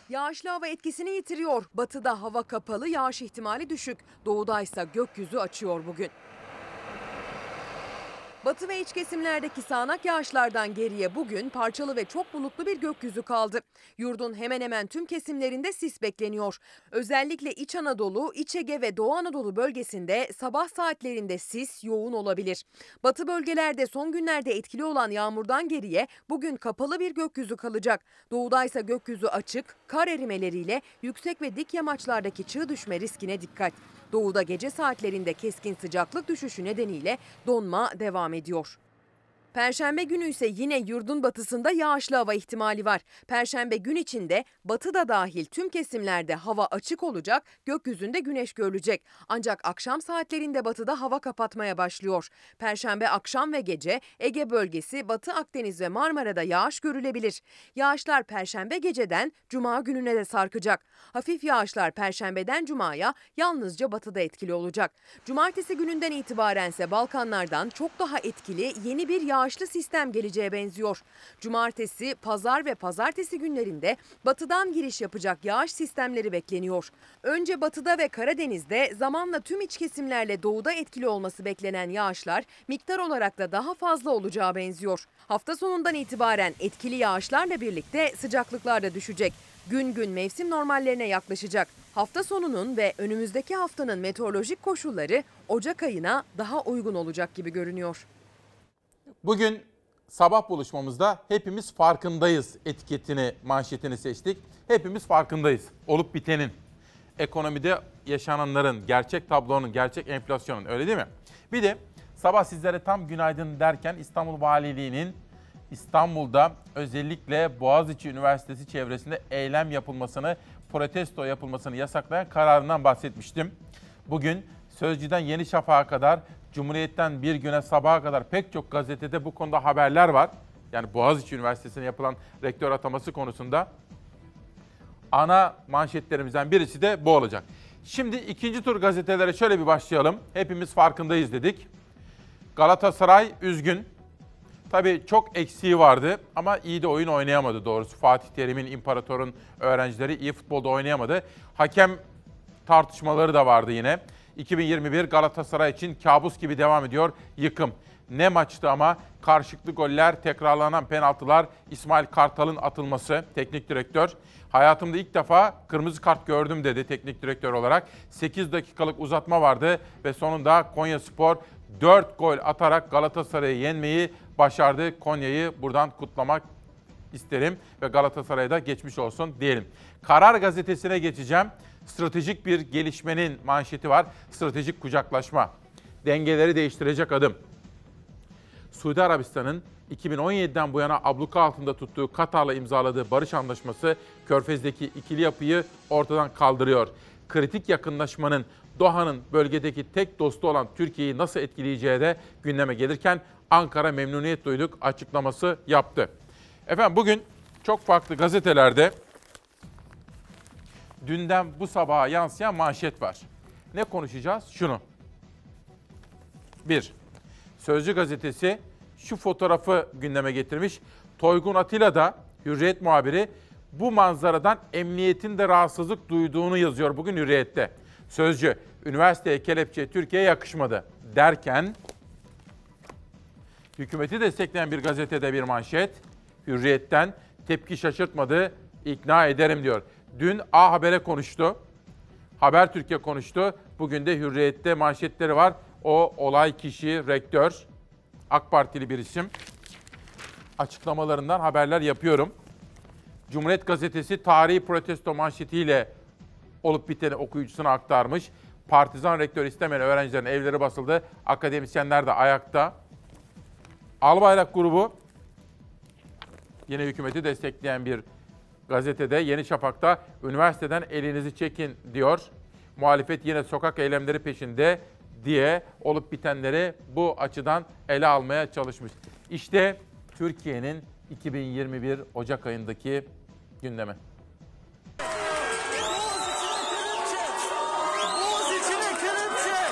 Yağışlı hava etkisini yitiriyor. Batıda hava kapalı, yağış ihtimali düşük. Doğuda ise gökyüzü açıyor bugün. Batı ve iç kesimlerdeki sağanak yağışlardan geriye bugün parçalı ve çok bulutlu bir gökyüzü kaldı. Yurdun hemen hemen tüm kesimlerinde sis bekleniyor. Özellikle İç Anadolu, İç Ege ve Doğu Anadolu bölgesinde sabah saatlerinde sis yoğun olabilir. Batı bölgelerde son günlerde etkili olan yağmurdan geriye bugün kapalı bir gökyüzü kalacak. Doğuda ise gökyüzü açık, kar erimeleriyle yüksek ve dik yamaçlardaki çığ düşme riskine dikkat. Doğuda gece saatlerinde keskin sıcaklık düşüşü nedeniyle donma devam ediyor. Perşembe günü ise yine yurdun batısında yağışlı hava ihtimali var. Perşembe gün içinde batıda dahil tüm kesimlerde hava açık olacak, gökyüzünde güneş görülecek. Ancak akşam saatlerinde batıda hava kapatmaya başlıyor. Perşembe akşam ve gece Ege bölgesi, Batı Akdeniz ve Marmara'da yağış görülebilir. Yağışlar perşembe geceden cuma gününe de sarkacak. Hafif yağışlar perşembeden cumaya yalnızca batıda etkili olacak. Cumartesi gününden itibaren ise Balkanlardan çok daha etkili yeni bir yağış yağışlı sistem geleceğe benziyor. Cumartesi, pazar ve pazartesi günlerinde batıdan giriş yapacak yağış sistemleri bekleniyor. Önce batıda ve Karadeniz'de zamanla tüm iç kesimlerle doğuda etkili olması beklenen yağışlar miktar olarak da daha fazla olacağı benziyor. Hafta sonundan itibaren etkili yağışlarla birlikte sıcaklıklar da düşecek. Gün gün mevsim normallerine yaklaşacak. Hafta sonunun ve önümüzdeki haftanın meteorolojik koşulları Ocak ayına daha uygun olacak gibi görünüyor. Bugün sabah buluşmamızda hepimiz farkındayız etiketini, manşetini seçtik. Hepimiz farkındayız olup bitenin. Ekonomide yaşananların, gerçek tablonun, gerçek enflasyonun öyle değil mi? Bir de sabah sizlere tam günaydın derken İstanbul Valiliği'nin İstanbul'da özellikle Boğaziçi Üniversitesi çevresinde eylem yapılmasını, protesto yapılmasını yasaklayan kararından bahsetmiştim. Bugün Sözcü'den Yeni Şafak'a kadar Cumhuriyet'ten bir güne sabaha kadar pek çok gazetede bu konuda haberler var. Yani Boğaziçi Üniversitesi'ne yapılan rektör ataması konusunda ana manşetlerimizden birisi de bu olacak. Şimdi ikinci tur gazetelere şöyle bir başlayalım. Hepimiz farkındayız dedik. Galatasaray üzgün. Tabii çok eksiği vardı ama iyi de oyun oynayamadı doğrusu. Fatih Terim'in, İmparator'un öğrencileri iyi futbolda oynayamadı. Hakem tartışmaları da vardı yine. 2021 Galatasaray için kabus gibi devam ediyor yıkım. Ne maçtı ama karşılıklı goller, tekrarlanan penaltılar, İsmail Kartal'ın atılması teknik direktör. Hayatımda ilk defa kırmızı kart gördüm dedi teknik direktör olarak. 8 dakikalık uzatma vardı ve sonunda Konya Spor 4 gol atarak Galatasaray'ı yenmeyi başardı. Konya'yı buradan kutlamak isterim ve Galatasaray'a da geçmiş olsun diyelim. Karar gazetesine geçeceğim. Stratejik bir gelişmenin manşeti var. Stratejik kucaklaşma. Dengeleri değiştirecek adım. Suudi Arabistan'ın 2017'den bu yana abluka altında tuttuğu Katar'la imzaladığı barış anlaşması Körfez'deki ikili yapıyı ortadan kaldırıyor. Kritik yakınlaşmanın Doha'nın bölgedeki tek dostu olan Türkiye'yi nasıl etkileyeceği de gündeme gelirken Ankara memnuniyet duyduk açıklaması yaptı. Efendim bugün çok farklı gazetelerde dünden bu sabaha yansıyan manşet var. Ne konuşacağız? Şunu. Bir, Sözcü gazetesi şu fotoğrafı gündeme getirmiş. Toygun Atilla da Hürriyet muhabiri bu manzaradan emniyetin de rahatsızlık duyduğunu yazıyor bugün Hürriyet'te. Sözcü, üniversiteye kelepçe Türkiye'ye yakışmadı derken hükümeti destekleyen bir gazetede bir manşet. Hürriyet'ten tepki şaşırtmadı, ikna ederim diyor. Dün A Haber'e konuştu. Haber Türkiye konuştu. Bugün de Hürriyet'te manşetleri var. O olay kişi, rektör, AK Partili bir isim. Açıklamalarından haberler yapıyorum. Cumhuriyet Gazetesi tarihi protesto manşetiyle olup biteni okuyucusuna aktarmış. Partizan rektör istemeyen öğrencilerin evleri basıldı. Akademisyenler de ayakta. Albayrak grubu yine hükümeti destekleyen bir gazetede Yeni Şafak'ta üniversiteden elinizi çekin diyor. Muhalefet yine sokak eylemleri peşinde diye olup bitenleri bu açıdan ele almaya çalışmış. İşte Türkiye'nin 2021 Ocak ayındaki gündemi.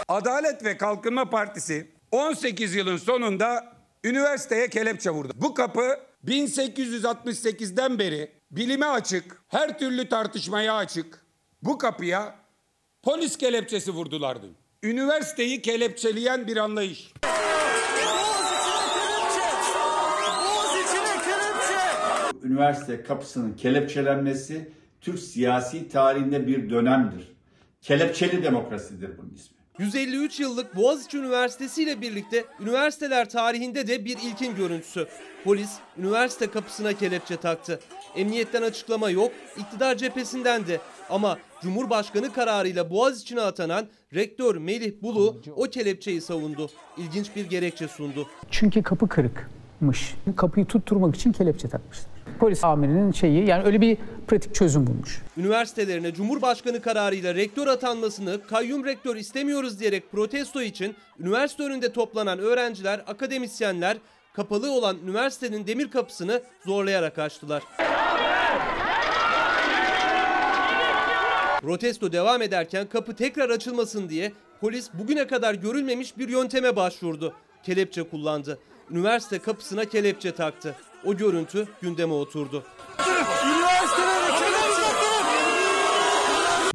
Adalet ve Kalkınma Partisi 18 yılın sonunda üniversiteye kelepçe vurdu. Bu kapı 1868'den beri bilime açık, her türlü tartışmaya açık. Bu kapıya polis kelepçesi vurdular dün. Üniversiteyi kelepçeleyen bir anlayış. Üniversite kapısının kelepçelenmesi Türk siyasi tarihinde bir dönemdir. Kelepçeli demokrasidir bunun ismi. 153 yıllık Boğaziçi Üniversitesi ile birlikte üniversiteler tarihinde de bir ilkin görüntüsü. Polis üniversite kapısına kelepçe taktı. Emniyetten açıklama yok, iktidar cephesinden de. Ama Cumhurbaşkanı kararıyla Boğaziçi'ne atanan rektör Melih Bulu o kelepçeyi savundu. İlginç bir gerekçe sundu. Çünkü kapı kırıkmış. Kapıyı tutturmak için kelepçe takmışlar. Polis amirinin şeyi yani öyle bir pratik çözüm bulmuş. Üniversitelerine Cumhurbaşkanı kararıyla rektör atanmasını kayyum rektör istemiyoruz diyerek protesto için üniversite önünde toplanan öğrenciler, akademisyenler kapalı olan üniversitenin demir kapısını zorlayarak açtılar. Protesto devam ederken kapı tekrar açılmasın diye polis bugüne kadar görülmemiş bir yönteme başvurdu. Kelepçe kullandı. Üniversite kapısına kelepçe taktı. O görüntü gündeme oturdu.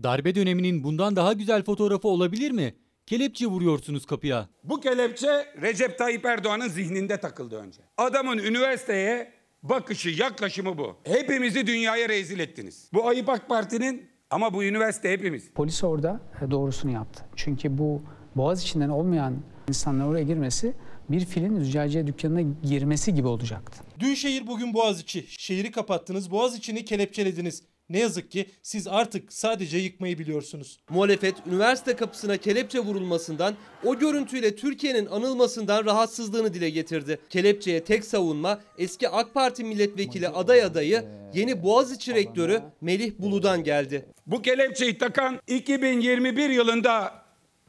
Darbe döneminin bundan daha güzel fotoğrafı olabilir mi? Kelepçe vuruyorsunuz kapıya. Bu kelepçe Recep Tayyip Erdoğan'ın zihninde takıldı önce. Adamın üniversiteye bakışı, yaklaşımı bu. Hepimizi dünyaya rezil ettiniz. Bu ayıp AK Parti'nin ama bu üniversite hepimiz. Polis orada doğrusunu yaptı. Çünkü bu boğaz içinden olmayan insanların oraya girmesi bir filin züccaciye dükkanına girmesi gibi olacaktı. Dün şehir bugün Boğaziçi. Şehri kapattınız, Boğaziçi'ni kelepçelediniz. Ne yazık ki siz artık sadece yıkmayı biliyorsunuz. Muhalefet üniversite kapısına kelepçe vurulmasından, o görüntüyle Türkiye'nin anılmasından rahatsızlığını dile getirdi. Kelepçeye tek savunma eski AK Parti milletvekili aday adayı yeni Boğaziçi rektörü Melih Bulu'dan geldi. Bu kelepçeyi takan 2021 yılında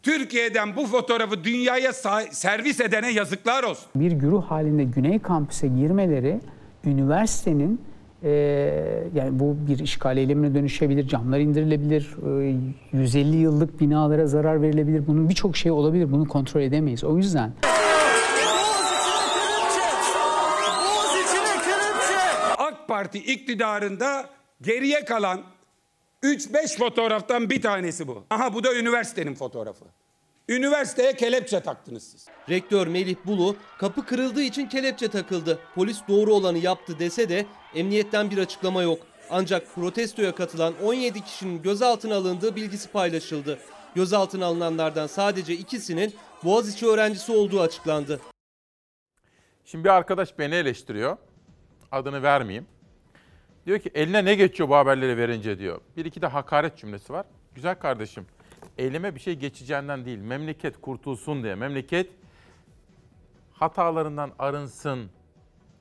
Türkiye'den bu fotoğrafı dünyaya servis edene yazıklar olsun. Bir güruh halinde Güney Kampüs'e girmeleri üniversitenin e, yani bu bir işgal eylemine dönüşebilir, camlar indirilebilir, e, 150 yıllık binalara zarar verilebilir. Bunun birçok şey olabilir. Bunu kontrol edemeyiz. O yüzden AK Parti iktidarında geriye kalan 3-5 fotoğraftan bir tanesi bu. Aha bu da üniversitenin fotoğrafı. Üniversiteye kelepçe taktınız siz. Rektör Melih Bulu kapı kırıldığı için kelepçe takıldı. Polis doğru olanı yaptı dese de emniyetten bir açıklama yok. Ancak protestoya katılan 17 kişinin gözaltına alındığı bilgisi paylaşıldı. Gözaltına alınanlardan sadece ikisinin Boğaziçi öğrencisi olduğu açıklandı. Şimdi bir arkadaş beni eleştiriyor. Adını vermeyeyim. Diyor ki eline ne geçiyor bu haberleri verince diyor. Bir iki de hakaret cümlesi var. Güzel kardeşim elime bir şey geçeceğinden değil. Memleket kurtulsun diye. Memleket hatalarından arınsın.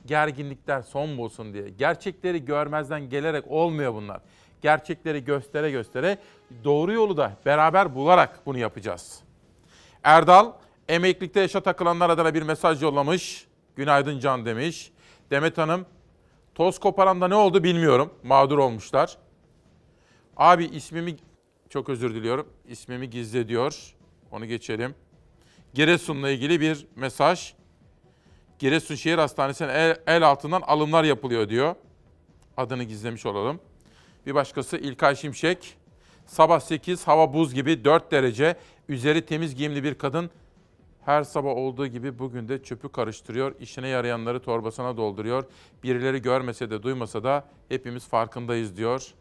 Gerginlikler son bulsun diye. Gerçekleri görmezden gelerek olmuyor bunlar. Gerçekleri göstere göstere doğru yolu da beraber bularak bunu yapacağız. Erdal, emeklilikte yaşa takılanlar adına bir mesaj yollamış. Günaydın Can demiş. Demet Hanım, toz koparanda ne oldu bilmiyorum. Mağdur olmuşlar. Abi ismimi çok özür diliyorum. İsmimi gizle diyor. Onu geçelim. Giresun'la ilgili bir mesaj. Giresun Şehir Hastanesi'nin el, el altından alımlar yapılıyor diyor. Adını gizlemiş olalım. Bir başkası İlkay Şimşek. Sabah 8 hava buz gibi 4 derece. Üzeri temiz giyimli bir kadın her sabah olduğu gibi bugün de çöpü karıştırıyor. İşine yarayanları torbasına dolduruyor. Birileri görmese de duymasa da hepimiz farkındayız diyor.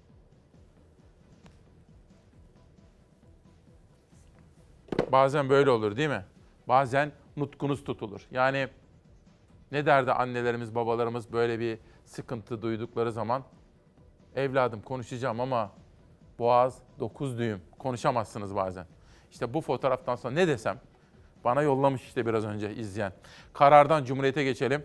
Bazen böyle olur değil mi? Bazen nutkunuz tutulur. Yani ne derdi annelerimiz, babalarımız böyle bir sıkıntı duydukları zaman? Evladım konuşacağım ama boğaz 9 düğüm. Konuşamazsınız bazen. İşte bu fotoğraftan sonra ne desem? Bana yollamış işte biraz önce izleyen. Karardan Cumhuriyet'e geçelim.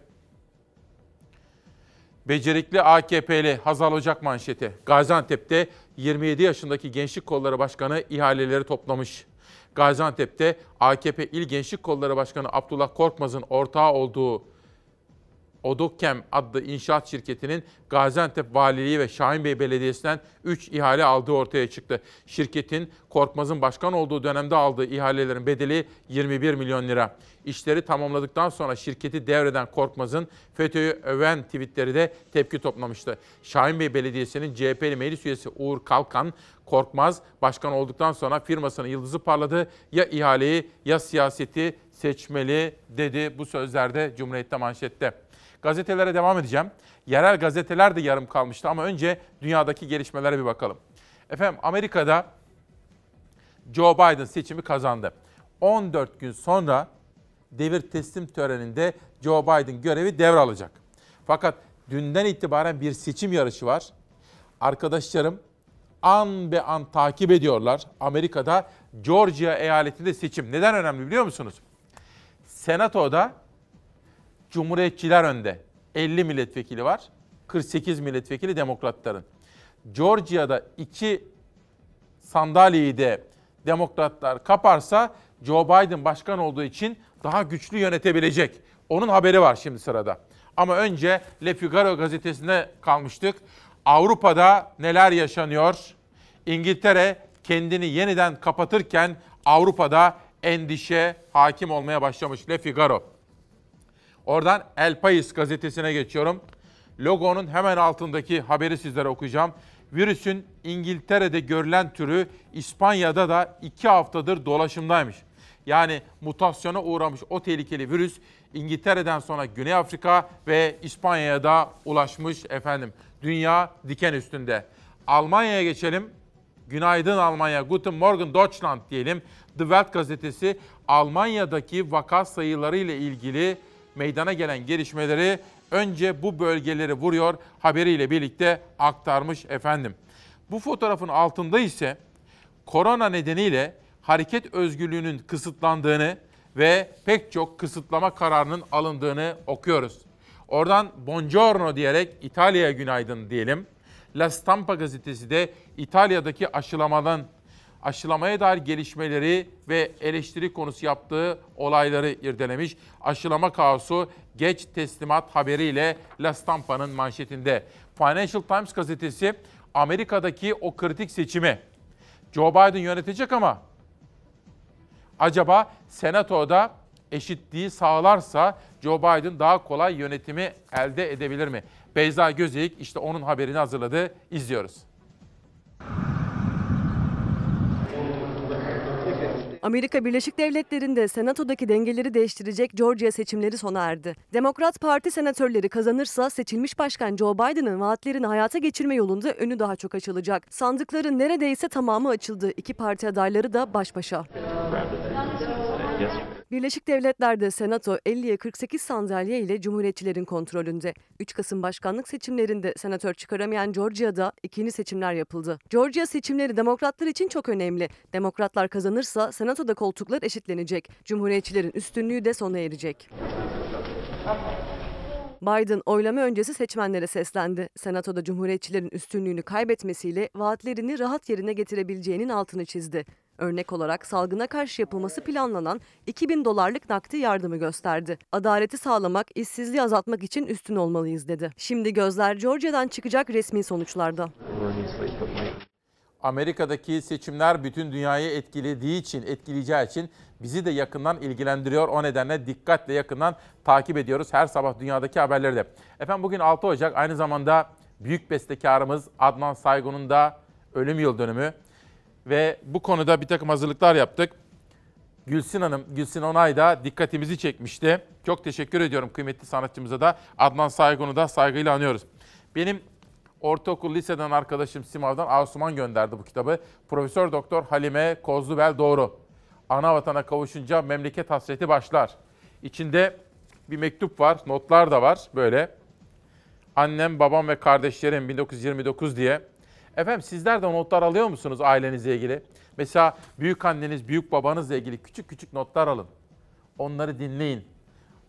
Becerikli AKP'li Hazal Ocak manşeti. Gaziantep'te 27 yaşındaki Gençlik Kolları Başkanı ihaleleri toplamış. Gaziantep'te AKP İl Gençlik Kolları Başkanı Abdullah Korkmaz'ın ortağı olduğu Odokkem adlı inşaat şirketinin Gaziantep Valiliği ve Şahinbey Belediyesi'nden 3 ihale aldığı ortaya çıktı. Şirketin Korkmaz'ın başkan olduğu dönemde aldığı ihalelerin bedeli 21 milyon lira. İşleri tamamladıktan sonra şirketi devreden Korkmaz'ın FETÖ'yü öven tweetleri de tepki toplamıştı. Şahinbey Belediyesi'nin CHP'li meclis üyesi Uğur Kalkan, Korkmaz başkan olduktan sonra firmasının yıldızı parladı. Ya ihaleyi ya siyaseti seçmeli dedi bu sözlerde Cumhuriyet'te manşette. Gazetelere devam edeceğim. Yerel gazeteler de yarım kalmıştı ama önce dünyadaki gelişmelere bir bakalım. Efendim Amerika'da Joe Biden seçimi kazandı. 14 gün sonra devir teslim töreninde Joe Biden görevi devralacak. Fakat dünden itibaren bir seçim yarışı var. Arkadaşlarım an be an takip ediyorlar. Amerika'da Georgia eyaletinde seçim. Neden önemli biliyor musunuz? Senato'da Cumhuriyetçiler önde. 50 milletvekili var. 48 milletvekili demokratların. Georgia'da iki sandalyeyi de demokratlar kaparsa Joe Biden başkan olduğu için daha güçlü yönetebilecek. Onun haberi var şimdi sırada. Ama önce Le Figaro gazetesinde kalmıştık. Avrupa'da neler yaşanıyor? İngiltere kendini yeniden kapatırken Avrupa'da endişe hakim olmaya başlamış. Le Figaro. Oradan El País gazetesine geçiyorum. Logonun hemen altındaki haberi sizlere okuyacağım. Virüsün İngiltere'de görülen türü İspanya'da da iki haftadır dolaşımdaymış. Yani mutasyona uğramış o tehlikeli virüs İngiltere'den sonra Güney Afrika ve İspanya'ya da ulaşmış efendim. Dünya diken üstünde. Almanya'ya geçelim. Günaydın Almanya, Guten Morgen Deutschland diyelim. The Welt gazetesi Almanya'daki vaka sayıları ile ilgili meydana gelen gelişmeleri önce bu bölgeleri vuruyor haberiyle birlikte aktarmış efendim. Bu fotoğrafın altında ise korona nedeniyle hareket özgürlüğünün kısıtlandığını ve pek çok kısıtlama kararının alındığını okuyoruz. Oradan buongiorno diyerek İtalya'ya günaydın diyelim. La Stampa gazetesi de İtalya'daki aşılamadan aşılamaya dair gelişmeleri ve eleştiri konusu yaptığı olayları irdelemiş. Aşılama kaosu geç teslimat haberiyle La Stampa'nın manşetinde. Financial Times gazetesi Amerika'daki o kritik seçimi Joe Biden yönetecek ama acaba Senato'da eşitliği sağlarsa Joe Biden daha kolay yönetimi elde edebilir mi? Beyza Gözeyik işte onun haberini hazırladı. İzliyoruz. Amerika Birleşik Devletleri'nde senatodaki dengeleri değiştirecek Georgia seçimleri sona erdi. Demokrat Parti senatörleri kazanırsa seçilmiş başkan Joe Biden'ın vaatlerini hayata geçirme yolunda önü daha çok açılacak. Sandıkların neredeyse tamamı açıldı. İki parti adayları da baş başa. Birleşik Devletler'de Senato 50'ye 48 sandalye ile Cumhuriyetçilerin kontrolünde. 3 Kasım başkanlık seçimlerinde senatör çıkaramayan Georgia'da ikinci seçimler yapıldı. Georgia seçimleri demokratlar için çok önemli. Demokratlar kazanırsa Senato'da koltuklar eşitlenecek. Cumhuriyetçilerin üstünlüğü de sona erecek. Biden oylama öncesi seçmenlere seslendi. Senatoda Cumhuriyetçilerin üstünlüğünü kaybetmesiyle vaatlerini rahat yerine getirebileceğinin altını çizdi. Örnek olarak salgına karşı yapılması planlanan 2000 dolarlık nakdi yardımı gösterdi. Adaleti sağlamak, işsizliği azaltmak için üstün olmalıyız dedi. Şimdi gözler Georgia'dan çıkacak resmi sonuçlarda. Amerika'daki seçimler bütün dünyayı etkilediği için, etkileyeceği için bizi de yakından ilgilendiriyor. O nedenle dikkatle yakından takip ediyoruz her sabah dünyadaki haberleri de. Efendim bugün 6 Ocak aynı zamanda büyük bestekarımız Adnan Saygun'un da ölüm yıl dönümü. Ve bu konuda bir takım hazırlıklar yaptık. Gülsin Hanım, Gülsin Onay da dikkatimizi çekmişti. Çok teşekkür ediyorum kıymetli sanatçımıza da. Adnan Saygun'u da saygıyla anıyoruz. Benim ortaokul liseden arkadaşım Simav'dan Asuman gönderdi bu kitabı. Profesör Doktor Halime Kozlubel Doğru. Ana vatana kavuşunca memleket hasreti başlar. İçinde bir mektup var, notlar da var böyle. Annem, babam ve kardeşlerim 1929 diye. Efendim sizler de notlar alıyor musunuz ailenizle ilgili? Mesela büyük anneniz, büyük babanızla ilgili küçük küçük notlar alın. Onları dinleyin.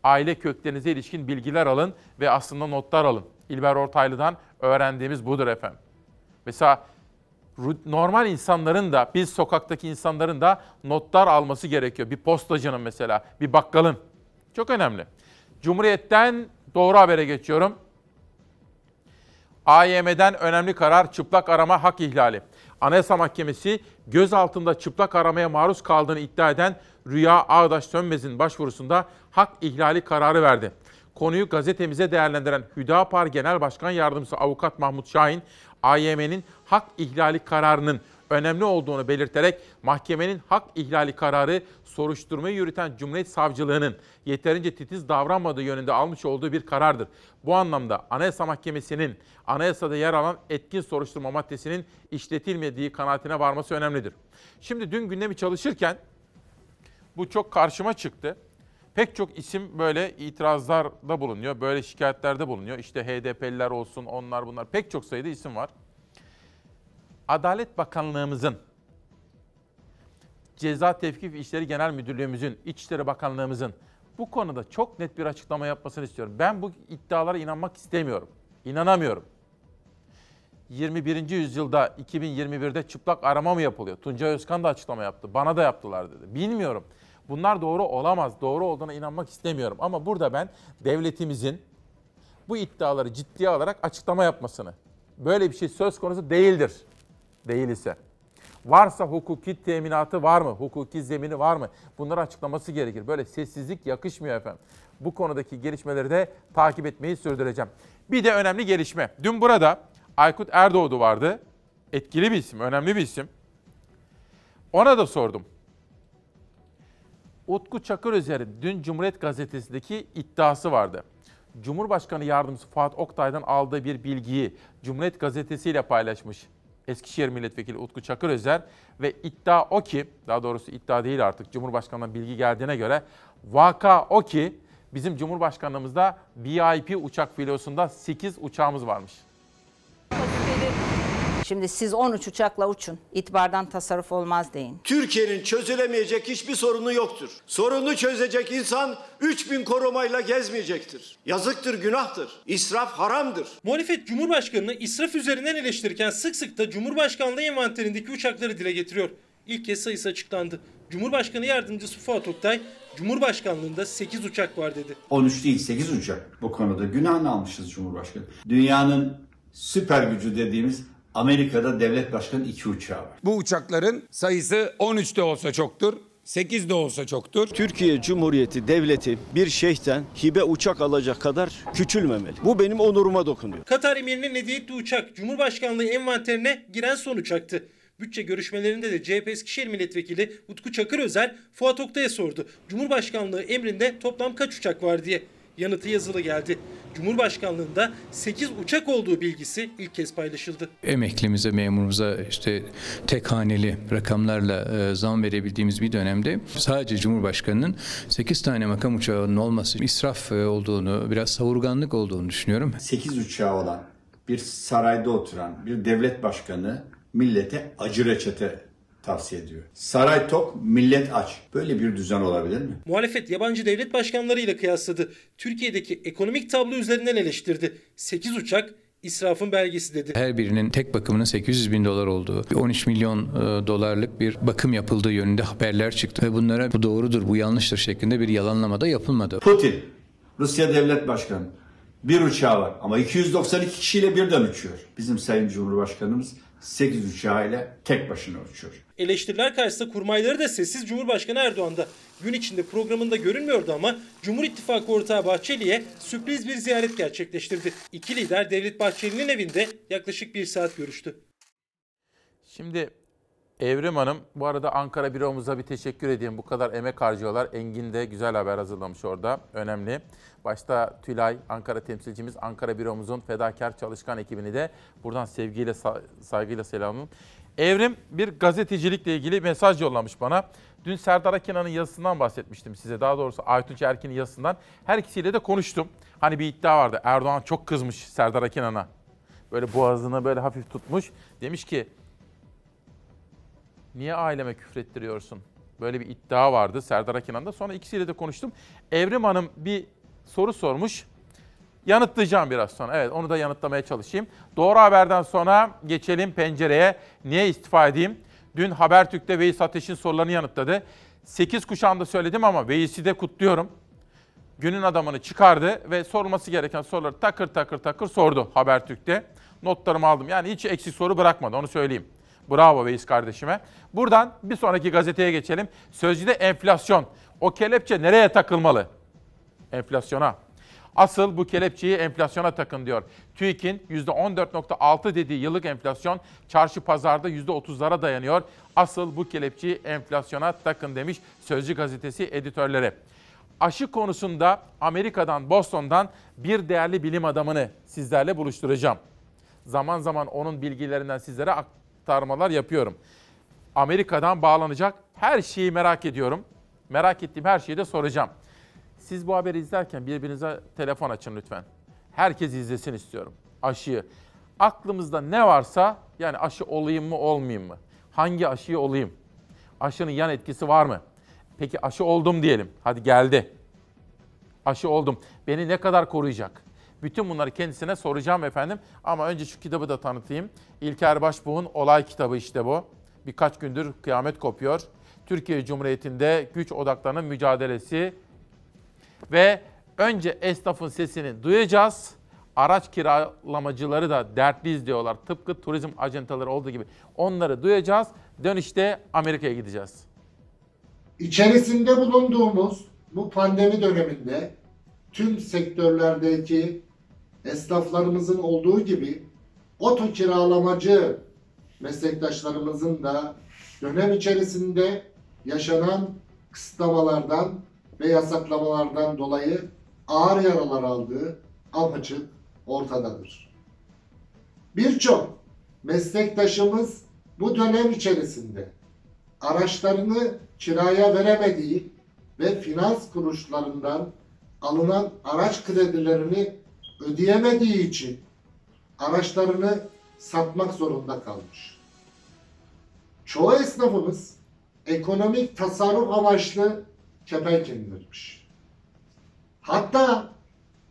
Aile köklerinize ilişkin bilgiler alın ve aslında notlar alın. İlber Ortaylı'dan öğrendiğimiz budur efendim. Mesela normal insanların da, biz sokaktaki insanların da notlar alması gerekiyor. Bir postacının mesela, bir bakkalın. Çok önemli. Cumhuriyet'ten doğru habere geçiyorum. AYM'den önemli karar çıplak arama hak ihlali. Anayasa Mahkemesi gözaltında çıplak aramaya maruz kaldığını iddia eden Rüya Ağdaş Sönmez'in başvurusunda hak ihlali kararı verdi. Konuyu gazetemize değerlendiren Hüdapar Genel Başkan Yardımcısı Avukat Mahmut Şahin, AYM'nin hak ihlali kararının önemli olduğunu belirterek mahkemenin hak ihlali kararı soruşturmayı yürüten Cumhuriyet Savcılığı'nın yeterince titiz davranmadığı yönünde almış olduğu bir karardır. Bu anlamda Anayasa Mahkemesi'nin anayasada yer alan etkin soruşturma maddesinin işletilmediği kanaatine varması önemlidir. Şimdi dün gündemi çalışırken bu çok karşıma çıktı. Pek çok isim böyle itirazlarda bulunuyor, böyle şikayetlerde bulunuyor. İşte HDP'liler olsun, onlar bunlar pek çok sayıda isim var. Adalet Bakanlığımızın, Ceza Tevkif İşleri Genel Müdürlüğümüzün, İçişleri Bakanlığımızın bu konuda çok net bir açıklama yapmasını istiyorum. Ben bu iddialara inanmak istemiyorum. İnanamıyorum. 21. yüzyılda 2021'de çıplak arama mı yapılıyor? Tuncay Özkan da açıklama yaptı. Bana da yaptılar dedi. Bilmiyorum. Bunlar doğru olamaz. Doğru olduğuna inanmak istemiyorum. Ama burada ben devletimizin bu iddiaları ciddiye alarak açıklama yapmasını, böyle bir şey söz konusu değildir. Değil ise. Varsa hukuki teminatı var mı? Hukuki zemini var mı? Bunları açıklaması gerekir. Böyle sessizlik yakışmıyor efendim. Bu konudaki gelişmeleri de takip etmeyi sürdüreceğim. Bir de önemli gelişme. Dün burada Aykut Erdoğdu vardı. Etkili bir isim, önemli bir isim. Ona da sordum. Utku Çakır üzeri dün Cumhuriyet Gazetesi'ndeki iddiası vardı. Cumhurbaşkanı Yardımcısı Fuat Oktay'dan aldığı bir bilgiyi Cumhuriyet Gazetesi ile paylaşmış. Eskişehir Milletvekili Utku Çakır Özer ve iddia o ki, daha doğrusu iddia değil artık Cumhurbaşkanı'ndan bilgi geldiğine göre vaka o ki bizim Cumhurbaşkanlığımızda VIP uçak filosunda 8 uçağımız varmış. Şimdi siz 13 uçakla uçun. İtibardan tasarruf olmaz deyin. Türkiye'nin çözülemeyecek hiçbir sorunu yoktur. Sorunu çözecek insan 3000 korumayla gezmeyecektir. Yazıktır, günahtır. İsraf haramdır. Muhalefet Cumhurbaşkanı'nı israf üzerinden eleştirirken sık sık da Cumhurbaşkanlığı envanterindeki uçakları dile getiriyor. İlk kez sayısı açıklandı. Cumhurbaşkanı Yardımcısı Fuat Oktay, Cumhurbaşkanlığında 8 uçak var dedi. 13 değil 8 uçak bu konuda günahını almışız Cumhurbaşkanı. Dünyanın süper gücü dediğimiz Amerika'da devlet başkanı iki uçağı var. Bu uçakların sayısı 13 de olsa çoktur, 8 de olsa çoktur. Türkiye Cumhuriyeti Devleti bir şeyhten hibe uçak alacak kadar küçülmemeli. Bu benim onuruma dokunuyor. Katar emirinin hediye ettiği uçak Cumhurbaşkanlığı envanterine giren son uçaktı. Bütçe görüşmelerinde de CHP Eskişehir Milletvekili Utku Çakır Özer Fuat Oktay'a sordu. Cumhurbaşkanlığı emrinde toplam kaç uçak var diye. Yanıtı yazılı geldi. Cumhurbaşkanlığında 8 uçak olduğu bilgisi ilk kez paylaşıldı. emeklimize, memurumuza işte tek haneli rakamlarla e, zam verebildiğimiz bir dönemde sadece Cumhurbaşkanı'nın 8 tane makam uçağının olması israf e, olduğunu, biraz savurganlık olduğunu düşünüyorum. 8 uçağı olan bir sarayda oturan bir devlet başkanı millete acı reçete tavsiye ediyor. Saray tok, millet aç. Böyle bir düzen olabilir mi? Muhalefet yabancı devlet başkanlarıyla kıyasladı. Türkiye'deki ekonomik tablo üzerinden eleştirdi. 8 uçak israfın belgesi dedi. Her birinin tek bakımının 800 bin dolar olduğu, 13 milyon e, dolarlık bir bakım yapıldığı yönünde haberler çıktı. Ve bunlara bu doğrudur, bu yanlıştır şeklinde bir yalanlama da yapılmadı. Putin, Rusya devlet başkanı. Bir uçağı var ama 292 kişiyle birden uçuyor. Bizim Sayın Cumhurbaşkanımız 8 uçağıyla tek başına uçuyor. Eleştiriler karşısında kurmayları da sessiz Cumhurbaşkanı Erdoğan'da. Gün içinde programında görünmüyordu ama Cumhur İttifakı ortağı Bahçeli'ye sürpriz bir ziyaret gerçekleştirdi. İki lider Devlet Bahçeli'nin evinde yaklaşık bir saat görüştü. Şimdi Evrim Hanım bu arada Ankara büromuza bir teşekkür edeyim. Bu kadar emek harcıyorlar. Engin de güzel haber hazırlamış orada. Önemli. Başta Tülay, Ankara temsilcimiz, Ankara büromuzun fedakar çalışkan ekibini de buradan sevgiyle, sa- saygıyla selamlıyorum. Evrim bir gazetecilikle ilgili mesaj yollamış bana. Dün Serdar Akina'nın yazısından bahsetmiştim size. Daha doğrusu Aytunç Erkin'in yazısından. Her ikisiyle de konuştum. Hani bir iddia vardı. Erdoğan çok kızmış Serdar Akinan'a. Böyle boğazını böyle hafif tutmuş. Demiş ki niye aileme küfrettiriyorsun? Böyle bir iddia vardı Serdar Akinan'da. Sonra ikisiyle de konuştum. Evrim Hanım bir soru sormuş. Yanıtlayacağım biraz sonra. Evet onu da yanıtlamaya çalışayım. Doğru haberden sonra geçelim pencereye. Niye istifa edeyim? Dün Habertürk'te Veys Ateş'in sorularını yanıtladı. 8 kuşağında söyledim ama Veys'i de kutluyorum. Günün adamını çıkardı ve sorulması gereken soruları takır takır takır sordu Habertürk'te. Notlarımı aldım. Yani hiç eksik soru bırakmadı onu söyleyeyim. Bravo Veys kardeşime. Buradan bir sonraki gazeteye geçelim. Sözcüde enflasyon. O kelepçe nereye takılmalı? Enflasyona. Asıl bu kelepçeyi enflasyona takın diyor. TÜİK'in %14.6 dediği yıllık enflasyon çarşı pazarda %30'lara dayanıyor. Asıl bu kelepçeyi enflasyona takın demiş Sözcü gazetesi editörleri. Aşı konusunda Amerika'dan, Boston'dan bir değerli bilim adamını sizlerle buluşturacağım. Zaman zaman onun bilgilerinden sizlere aktarmalar yapıyorum. Amerika'dan bağlanacak her şeyi merak ediyorum. Merak ettiğim her şeyi de soracağım. Siz bu haberi izlerken birbirinize telefon açın lütfen. Herkes izlesin istiyorum aşıyı. Aklımızda ne varsa yani aşı olayım mı olmayayım mı? Hangi aşıyı olayım? Aşının yan etkisi var mı? Peki aşı oldum diyelim. Hadi geldi. Aşı oldum. Beni ne kadar koruyacak? Bütün bunları kendisine soracağım efendim. Ama önce şu kitabı da tanıtayım. İlker Başbuğ'un olay kitabı işte bu. Birkaç gündür kıyamet kopuyor. Türkiye Cumhuriyeti'nde güç odaklarının mücadelesi ve önce esnafın sesini duyacağız. Araç kiralamacıları da dertliyiz diyorlar. Tıpkı turizm ajantaları olduğu gibi. Onları duyacağız. Dönüşte Amerika'ya gideceğiz. İçerisinde bulunduğumuz bu pandemi döneminde tüm sektörlerdeki esnaflarımızın olduğu gibi oto kiralamacı meslektaşlarımızın da dönem içerisinde yaşanan kısıtlamalardan ve yasaklamalardan dolayı ağır yaralar aldığı apaçık ortadadır. Birçok meslektaşımız bu dönem içerisinde araçlarını kiraya veremediği ve finans kuruluşlarından alınan araç kredilerini ödeyemediği için araçlarını satmak zorunda kalmış. Çoğu esnafımız ekonomik tasarruf amaçlı kepenk indirmiş. Hatta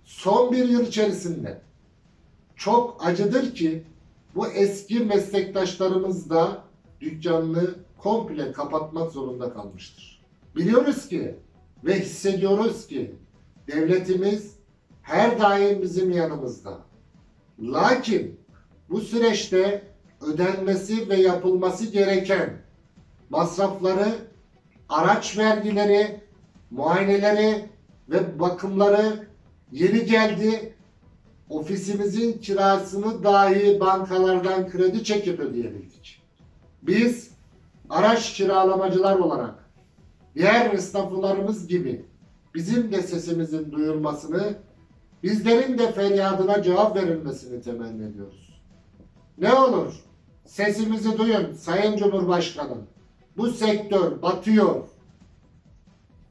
son bir yıl içerisinde çok acıdır ki bu eski meslektaşlarımız da dükkanını komple kapatmak zorunda kalmıştır. Biliyoruz ki ve hissediyoruz ki devletimiz her daim bizim yanımızda. Lakin bu süreçte ödenmesi ve yapılması gereken masrafları, araç vergileri, muayeneleri ve bakımları yeni geldi. Ofisimizin kirasını dahi bankalardan kredi çekip ödeyebildik. Biz araç kiralamacılar olarak diğer esnaflarımız gibi bizim de sesimizin duyulmasını, bizlerin de feryadına cevap verilmesini temenni ediyoruz. Ne olur sesimizi duyun Sayın Cumhurbaşkanım. Bu sektör batıyor.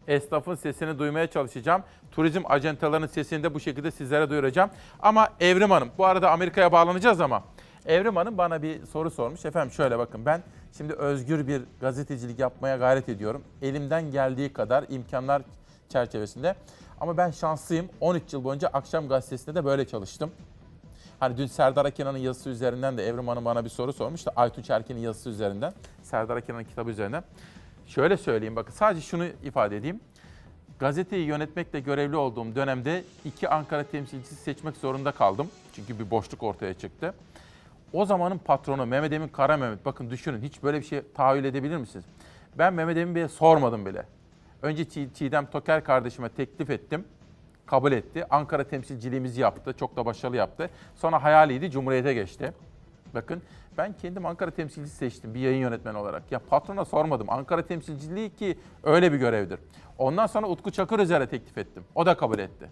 Esnafın sesini duymaya çalışacağım. Turizm ajantalarının sesini de bu şekilde sizlere duyuracağım. Ama Evrim Hanım, bu arada Amerika'ya bağlanacağız ama Evrim Hanım bana bir soru sormuş. Efendim şöyle bakın ben şimdi özgür bir gazetecilik yapmaya gayret ediyorum. Elimden geldiği kadar imkanlar çerçevesinde. Ama ben şanslıyım. 13 yıl boyunca Akşam Gazetesi'nde de böyle çalıştım. Hani dün Serdar Akenan'ın yazısı üzerinden de Evrim Hanım bana bir soru sormuştu. Aytunç Erkin'in yazısı üzerinden, Serdar Akenan'ın kitabı üzerinden. Şöyle söyleyeyim bakın sadece şunu ifade edeyim. Gazeteyi yönetmekle görevli olduğum dönemde iki Ankara temsilcisi seçmek zorunda kaldım. Çünkü bir boşluk ortaya çıktı. O zamanın patronu Mehmet Emin Kara Mehmet. Bakın düşünün hiç böyle bir şey tahayyül edebilir misiniz? Ben Mehmet Emin Bey'e sormadım bile. Önce Çi- Çiğdem Toker kardeşime teklif ettim. Kabul etti. Ankara temsilciliğimizi yaptı. Çok da başarılı yaptı. Sonra hayaliydi Cumhuriyet'e geçti. Bakın ben kendim Ankara temsilcisi seçtim bir yayın yönetmeni olarak. Ya patrona sormadım. Ankara temsilciliği ki öyle bir görevdir. Ondan sonra Utku Çakır Özer'e teklif ettim. O da kabul etti.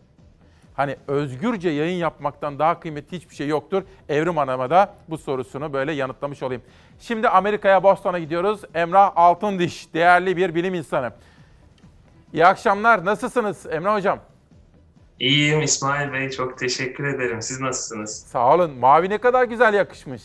Hani özgürce yayın yapmaktan daha kıymetli hiçbir şey yoktur. Evrim Hanım'a da bu sorusunu böyle yanıtlamış olayım. Şimdi Amerika'ya Boston'a gidiyoruz. Emrah Altındiş, değerli bir bilim insanı. İyi akşamlar. Nasılsınız Emrah Hocam? İyiyim İsmail Bey, çok teşekkür ederim. Siz nasılsınız? Sağ olun. Mavi ne kadar güzel yakışmış.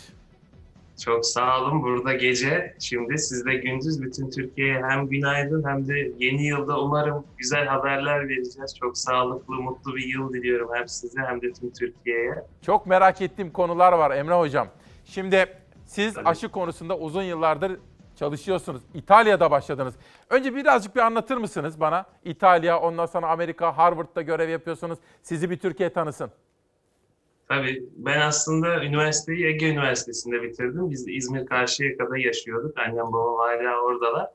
Çok sağ olun. Burada gece, şimdi sizde gündüz bütün Türkiye'ye hem günaydın hem de yeni yılda umarım güzel haberler vereceğiz. Çok sağlıklı, mutlu bir yıl diliyorum hem size hem de tüm Türkiye'ye. Çok merak ettiğim konular var Emrah Hocam. Şimdi siz aşı konusunda uzun yıllardır çalışıyorsunuz. İtalya'da başladınız. Önce birazcık bir anlatır mısınız bana? İtalya, ondan sonra Amerika, Harvard'da görev yapıyorsunuz. Sizi bir Türkiye tanısın. Tabii ben aslında üniversiteyi Ege Üniversitesi'nde bitirdim. Biz de İzmir Karşıyaka'da yaşıyorduk. Annem babam hala oradalar.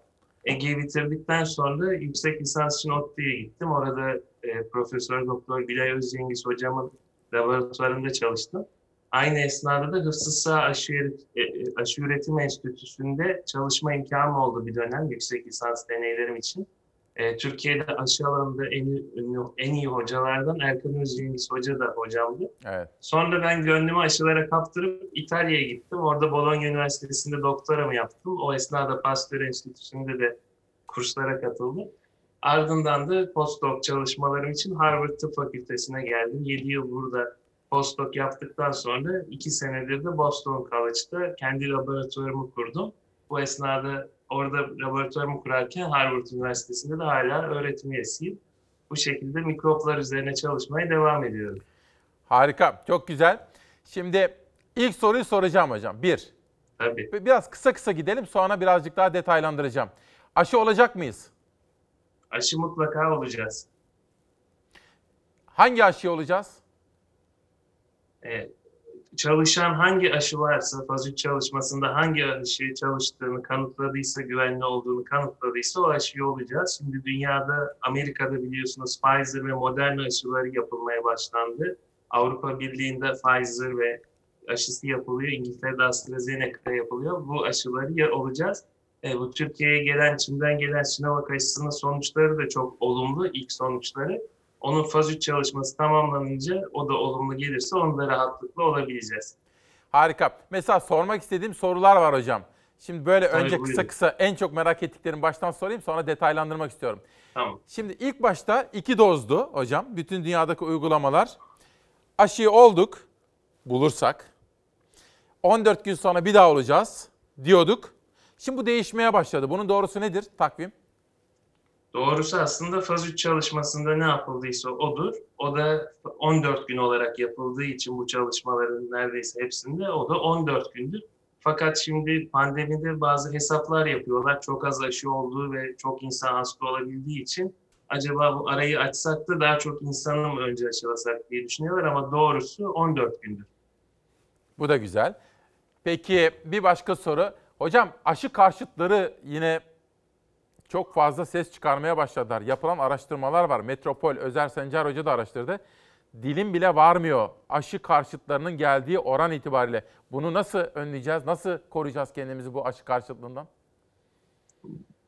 Ege'yi bitirdikten sonra yüksek lisans için ODTÜ'ye gittim. Orada e, Profesör Doktor Gülay Özcengiz hocamın laboratuvarında çalıştım. Aynı esnada da Hıfzı Sağ Aşı, e, e, Aşı Üretim Enstitüsü'nde çalışma imkanım oldu bir dönem yüksek lisans deneylerim için. E, Türkiye'de aşı alanında en ünlü, en iyi hocalardan Erkan Özcengiz Hoca da hocamdı. Evet. Sonra ben gönlümü aşılara kaptırıp İtalya'ya gittim. Orada Bologna Üniversitesi'nde doktoramı yaptım. O esnada Pasteur Enstitüsü'nde de kurslara katıldım. Ardından da postdoc çalışmalarım için Harvard Tıp Fakültesi'ne geldim. 7 yıl burada postdoc yaptıktan sonra 2 senedir de Boston College'da kendi laboratuvarımı kurdum. Bu esnada orada laboratuvarımı kurarken Harvard Üniversitesi'nde de hala öğretim üyesiyim. Bu şekilde mikroplar üzerine çalışmaya devam ediyorum. Harika, çok güzel. Şimdi ilk soruyu soracağım hocam. Bir, Tabii. biraz kısa kısa gidelim sonra birazcık daha detaylandıracağım. Aşı olacak mıyız? Aşı mutlaka olacağız. Hangi aşı olacağız? Ee, çalışan hangi aşı varsa, faz 3 çalışmasında hangi aşı çalıştığını kanıtladıysa, güvenli olduğunu kanıtladıysa o aşıyı olacağız. Şimdi dünyada, Amerika'da biliyorsunuz Pfizer ve Moderna aşıları yapılmaya başlandı. Avrupa Birliği'nde Pfizer ve aşısı yapılıyor. İngiltere'de AstraZeneca yapılıyor. Bu aşıları ya olacağız. E, bu Türkiye'ye gelen, Çin'den gelen Sinovac aşısının sonuçları da çok olumlu, ilk sonuçları. Onun faz 3 çalışması tamamlanınca o da olumlu gelirse onu da rahatlıkla olabileceğiz. Harika. Mesela sormak istediğim sorular var hocam. Şimdi böyle Tabii, önce buyurun. kısa kısa en çok merak ettiklerimi baştan sorayım sonra detaylandırmak istiyorum. Tamam. Şimdi ilk başta iki dozdu hocam. Bütün dünyadaki uygulamalar. Aşıyı olduk bulursak. 14 gün sonra bir daha olacağız diyorduk. Şimdi bu değişmeye başladı. Bunun doğrusu nedir takvim? Doğrusu aslında faz 3 çalışmasında ne yapıldıysa odur. O da 14 gün olarak yapıldığı için bu çalışmaların neredeyse hepsinde o da 14 gündür. Fakat şimdi pandemide bazı hesaplar yapıyorlar. Çok az aşı olduğu ve çok insan hasta olabildiği için acaba bu arayı açsak da daha çok insanı mı önce aşılasak diye düşünüyorlar ama doğrusu 14 gündür. Bu da güzel. Peki bir başka soru. Hocam aşı karşıtları yine çok fazla ses çıkarmaya başladılar. Yapılan araştırmalar var. Metropol, Özer Sencer Hoca da araştırdı. dilim bile varmıyor aşı karşıtlarının geldiği oran itibariyle. Bunu nasıl önleyeceğiz? Nasıl koruyacağız kendimizi bu aşı karşıtlığından?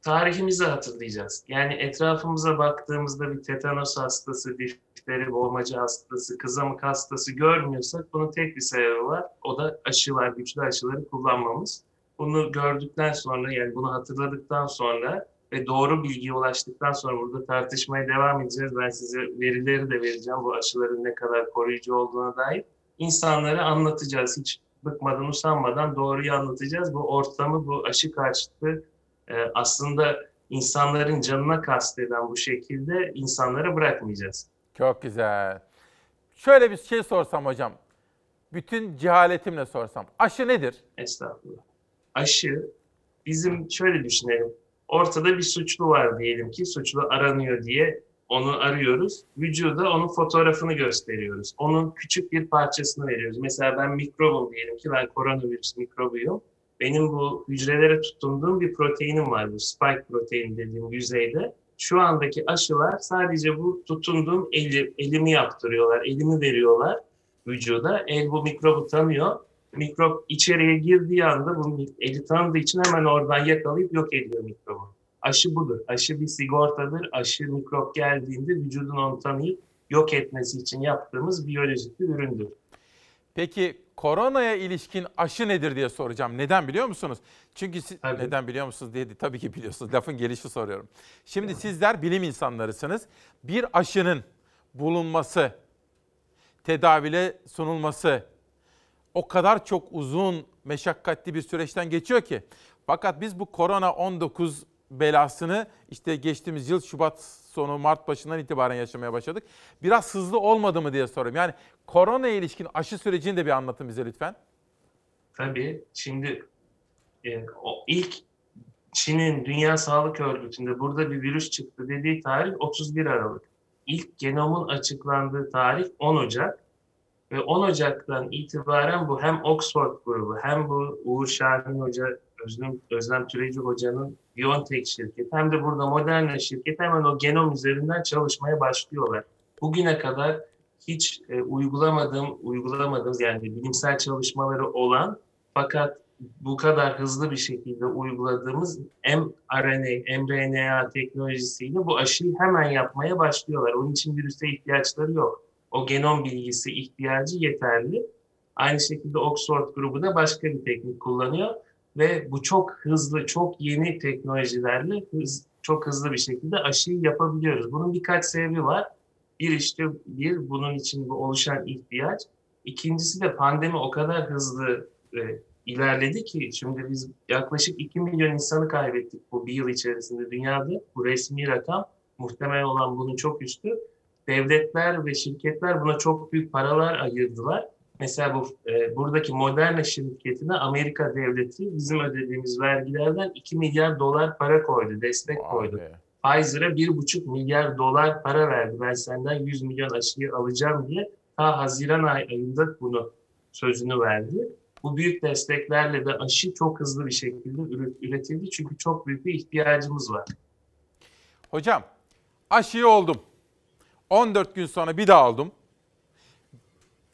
tarihimizi hatırlayacağız. Yani etrafımıza baktığımızda bir tetanos hastası, difteri, boğmacı hastası, kızamık hastası görmüyorsak bunun tek bir sebebi var. O da aşılar, güçlü aşıları kullanmamız. Bunu gördükten sonra yani bunu hatırladıktan sonra ve doğru bilgiye ulaştıktan sonra burada tartışmaya devam edeceğiz. Ben size verileri de vereceğim bu aşıların ne kadar koruyucu olduğuna dair. İnsanlara anlatacağız. Hiç bıkmadan, usanmadan doğruyu anlatacağız. Bu ortamı, bu aşı karşıtı e, aslında insanların canına kasteden bu şekilde insanlara bırakmayacağız. Çok güzel. Şöyle bir şey sorsam hocam. Bütün cehaletimle sorsam. Aşı nedir? Estağfurullah. Aşı bizim şöyle düşünelim. Ortada bir suçlu var diyelim ki suçlu aranıyor diye onu arıyoruz. Vücuda onun fotoğrafını gösteriyoruz. Onun küçük bir parçasını veriyoruz. Mesela ben mikrobum diyelim ki ben koronavirüs mikrobuyum. Benim bu hücrelere tutunduğum bir proteinim var bu spike protein dediğim yüzeyde. Şu andaki aşılar sadece bu tutunduğum eli, elimi yaptırıyorlar, elimi veriyorlar vücuda. El bu mikrobu tanıyor. Mikrop içeriye girdiği anda bu eli tanıdığı için hemen oradan yakalayıp yok ediyor mikrobu. Aşı budur. Aşı bir sigortadır. Aşı mikrop geldiğinde vücudun onu tanıyıp yok etmesi için yaptığımız biyolojik bir üründür. Peki koronaya ilişkin aşı nedir diye soracağım. Neden biliyor musunuz? Çünkü siz, Tabii. neden biliyor musunuz diye tabii ki biliyorsunuz. Lafın gelişi soruyorum. Şimdi sizler bilim insanlarısınız. Bir aşının bulunması, tedavile sunulması o kadar çok uzun, meşakkatli bir süreçten geçiyor ki. Fakat biz bu korona 19 belasını işte geçtiğimiz yıl Şubat sonu Mart başından itibaren yaşamaya başladık. Biraz hızlı olmadı mı diye soruyorum. Yani korona ilişkin aşı sürecini de bir anlatın bize lütfen. Tabii. Şimdi e, o ilk Çin'in Dünya Sağlık Örgütü'nde burada bir virüs çıktı dediği tarih 31 Aralık. İlk genomun açıklandığı tarih 10 Ocak. Ve 10 Ocak'tan itibaren bu hem Oxford grubu hem bu Uğur Şahin Hoca, Özlem, Özlem Türeci Hoca'nın BioNTech şirketi hem de burada Moderna şirketi hemen o genom üzerinden çalışmaya başlıyorlar. Bugüne kadar hiç e, uygulamadığım, uygulamadığımız yani bilimsel çalışmaları olan fakat bu kadar hızlı bir şekilde uyguladığımız mRNA, mRNA teknolojisiyle bu aşıyı hemen yapmaya başlıyorlar. Onun için virüse ihtiyaçları yok. O genom bilgisi ihtiyacı yeterli. Aynı şekilde Oxford grubu da başka bir teknik kullanıyor ve bu çok hızlı, çok yeni teknolojilerle hız, çok hızlı bir şekilde aşıyı yapabiliyoruz. Bunun birkaç sebebi var. Bir işte bir bunun için bu oluşan ihtiyaç. İkincisi de pandemi o kadar hızlı e, ilerledi ki şimdi biz yaklaşık 2 milyon insanı kaybettik bu bir yıl içerisinde dünyada. Bu resmi rakam muhtemel olan bunun çok üstü. Devletler ve şirketler buna çok büyük paralar ayırdılar. Mesela bu e, buradaki Moderna şirketine Amerika devleti bizim ödediğimiz vergilerden 2 milyar dolar para koydu, destek koydu. Pfizer'a 1,5 milyar dolar para verdi. Ben senden 100 milyon aşıyı alacağım diye ta Haziran ay- ayında bunu sözünü verdi. Bu büyük desteklerle de aşı çok hızlı bir şekilde üret- üretildi çünkü çok büyük bir ihtiyacımız var. Hocam aşıyı oldum. 14 gün sonra bir daha oldum.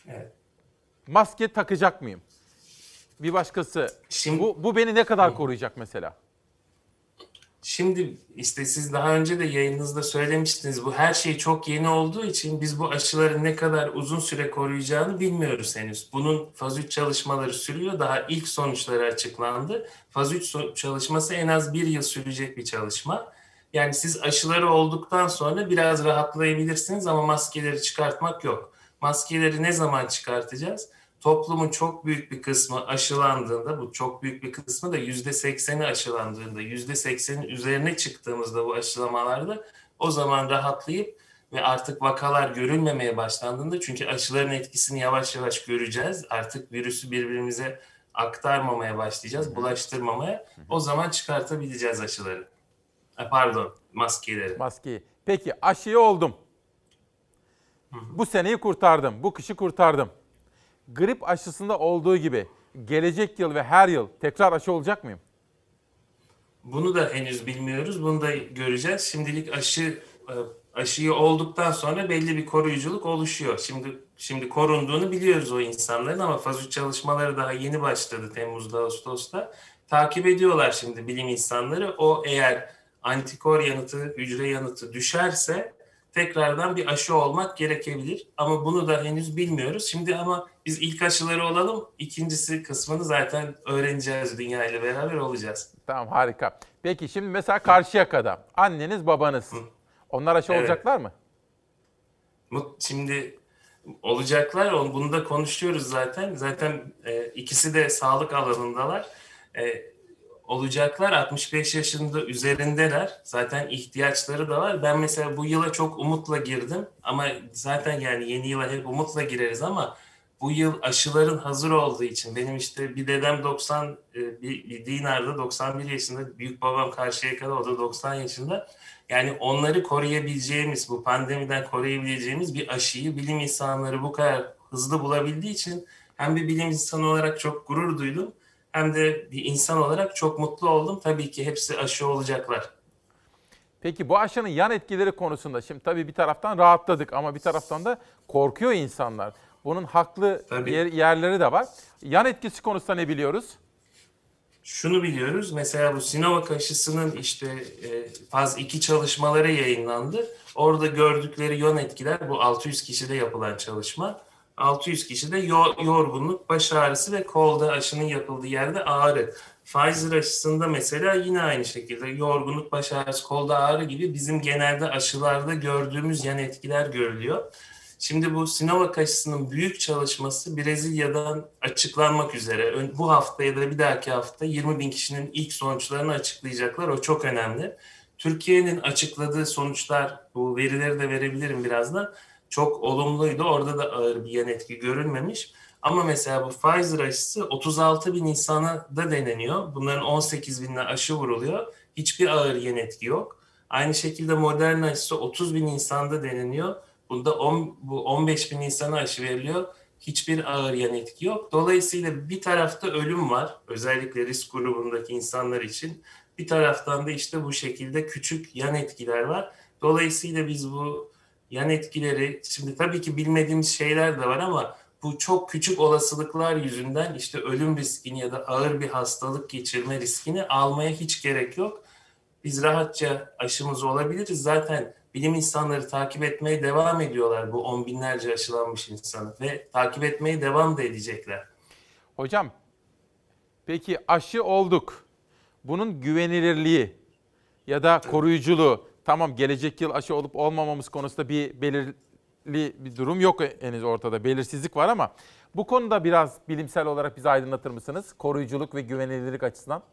Evet. Maske takacak mıyım? Bir başkası. bu, bu beni ne kadar koruyacak mesela? Şimdi işte siz daha önce de yayınınızda söylemiştiniz bu her şey çok yeni olduğu için biz bu aşıları ne kadar uzun süre koruyacağını bilmiyoruz henüz. Bunun faz 3 çalışmaları sürüyor. Daha ilk sonuçları açıklandı. Faz 3 so- çalışması en az bir yıl sürecek bir çalışma. Yani siz aşıları olduktan sonra biraz rahatlayabilirsiniz ama maskeleri çıkartmak yok. Maskeleri ne zaman çıkartacağız? Toplumun çok büyük bir kısmı aşılandığında, bu çok büyük bir kısmı da yüzde sekseni aşılandığında, yüzde seksenin üzerine çıktığımızda bu aşılamalarda o zaman rahatlayıp ve artık vakalar görülmemeye başlandığında çünkü aşıların etkisini yavaş yavaş göreceğiz. Artık virüsü birbirimize aktarmamaya başlayacağız, bulaştırmamaya. O zaman çıkartabileceğiz aşıları. Ha, Pardon, maskeleri. Maskeyi. Peki aşıyı oldum. Bu seneyi kurtardım. Bu kışı kurtardım. Grip aşısında olduğu gibi gelecek yıl ve her yıl tekrar aşı olacak mıyım? Bunu da henüz bilmiyoruz. Bunu da göreceğiz. Şimdilik aşı e, aşıyı olduktan sonra belli bir koruyuculuk oluşuyor. Şimdi şimdi korunduğunu biliyoruz o insanların ama faz 3 çalışmaları daha yeni başladı Temmuz'da, Ağustos'ta. Takip ediyorlar şimdi bilim insanları. O eğer antikor yanıtı, hücre yanıtı düşerse tekrardan bir aşı olmak gerekebilir. Ama bunu da henüz bilmiyoruz. Şimdi ama biz ilk aşıları olalım. İkincisi kısmını zaten öğreneceğiz. Dünya ile beraber olacağız. Tamam harika. Peki şimdi mesela Karşıyaka'da anneniz babanız. Onlar aşı Evet. olacaklar mı? Şimdi olacaklar. Bunu da konuşuyoruz zaten. Zaten e, ikisi de sağlık alanındalar. E, olacaklar. 65 yaşında üzerindeler. Zaten ihtiyaçları da var. Ben mesela bu yıla çok umutla girdim. Ama zaten yani yeni yıla hep umutla gireriz ama bu yıl aşıların hazır olduğu için benim işte bir dedem 90 e, bir, bir Dinar'da 91 yaşında büyük babam Karşıyaka'da o da 90 yaşında. Yani onları koruyabileceğimiz, bu pandemiden koruyabileceğimiz bir aşıyı bilim insanları bu kadar hızlı bulabildiği için hem bir bilim insanı olarak çok gurur duydum hem de bir insan olarak çok mutlu oldum. Tabii ki hepsi aşı olacaklar. Peki bu aşının yan etkileri konusunda şimdi tabii bir taraftan rahatladık ama bir taraftan da korkuyor insanlar. Bunun haklı yer- yerleri de var. Yan etkisi konusunda ne biliyoruz? Şunu biliyoruz. Mesela bu Sinovac aşısının işte e, faz 2 çalışmaları yayınlandı. Orada gördükleri yon etkiler bu 600 kişide yapılan çalışma. 600 kişide yo- yorgunluk, baş ağrısı ve kolda aşının yapıldığı yerde ağrı. Pfizer aşısında mesela yine aynı şekilde yorgunluk, baş ağrısı, kolda ağrı gibi bizim genelde aşılarda gördüğümüz yan etkiler görülüyor. Şimdi bu Sinovac aşısının büyük çalışması Brezilya'dan açıklanmak üzere. Bu hafta ya da bir dahaki hafta 20 bin kişinin ilk sonuçlarını açıklayacaklar. O çok önemli. Türkiye'nin açıkladığı sonuçlar, bu verileri de verebilirim birazdan, çok olumluydu. Orada da ağır bir yan etki görülmemiş. Ama mesela bu Pfizer aşısı 36 bin insana da deneniyor. Bunların 18 binine aşı vuruluyor. Hiçbir ağır yan etki yok. Aynı şekilde Moderna aşısı 30 bin insanda deneniyor. Bunda 10, bu 15 bin insana aşı veriliyor. Hiçbir ağır yan etki yok. Dolayısıyla bir tarafta ölüm var. Özellikle risk grubundaki insanlar için. Bir taraftan da işte bu şekilde küçük yan etkiler var. Dolayısıyla biz bu yan etkileri, şimdi tabii ki bilmediğimiz şeyler de var ama bu çok küçük olasılıklar yüzünden işte ölüm riskini ya da ağır bir hastalık geçirme riskini almaya hiç gerek yok. Biz rahatça aşımız olabiliriz. Zaten bilim insanları takip etmeye devam ediyorlar bu on binlerce aşılanmış insanı ve takip etmeye devam da edecekler. Hocam peki aşı olduk. Bunun güvenilirliği ya da koruyuculuğu tamam gelecek yıl aşı olup olmamamız konusunda bir belirli bir durum yok henüz ortada. Belirsizlik var ama bu konuda biraz bilimsel olarak bizi aydınlatır mısınız? Koruyuculuk ve güvenilirlik açısından.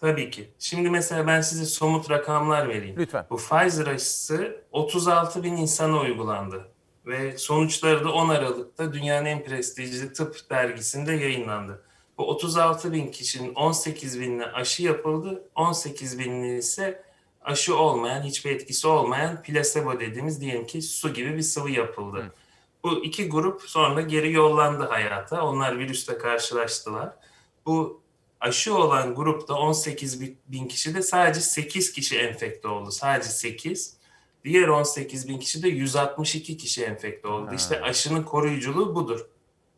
Tabii ki. Şimdi mesela ben size somut rakamlar vereyim. Lütfen. Bu Pfizer aşısı 36 bin insana uygulandı. Ve sonuçları da 10 Aralık'ta dünyanın en prestijli tıp dergisinde yayınlandı. Bu 36 bin kişinin 18 binine aşı yapıldı. 18 binli ise aşı olmayan, hiçbir etkisi olmayan plasebo dediğimiz diyelim ki su gibi bir sıvı yapıldı. Bu iki grup sonra geri yollandı hayata. Onlar virüsle karşılaştılar. Bu aşı olan grupta 18 bi- bin kişide sadece 8 kişi enfekte oldu. Sadece 8. Diğer 18 bin kişide 162 kişi enfekte oldu. Ha. İşte aşının koruyuculuğu budur.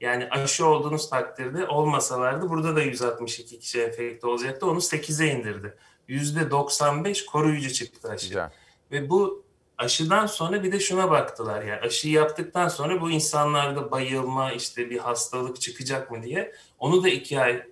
Yani aşı olduğunuz takdirde olmasalardı burada da 162 kişi enfekte olacaktı. Onu 8'e indirdi. %95 koruyucu çıktı aşı. Ve bu aşıdan sonra bir de şuna baktılar yani aşıyı yaptıktan sonra bu insanlarda bayılma işte bir hastalık çıkacak mı diye onu da iki ay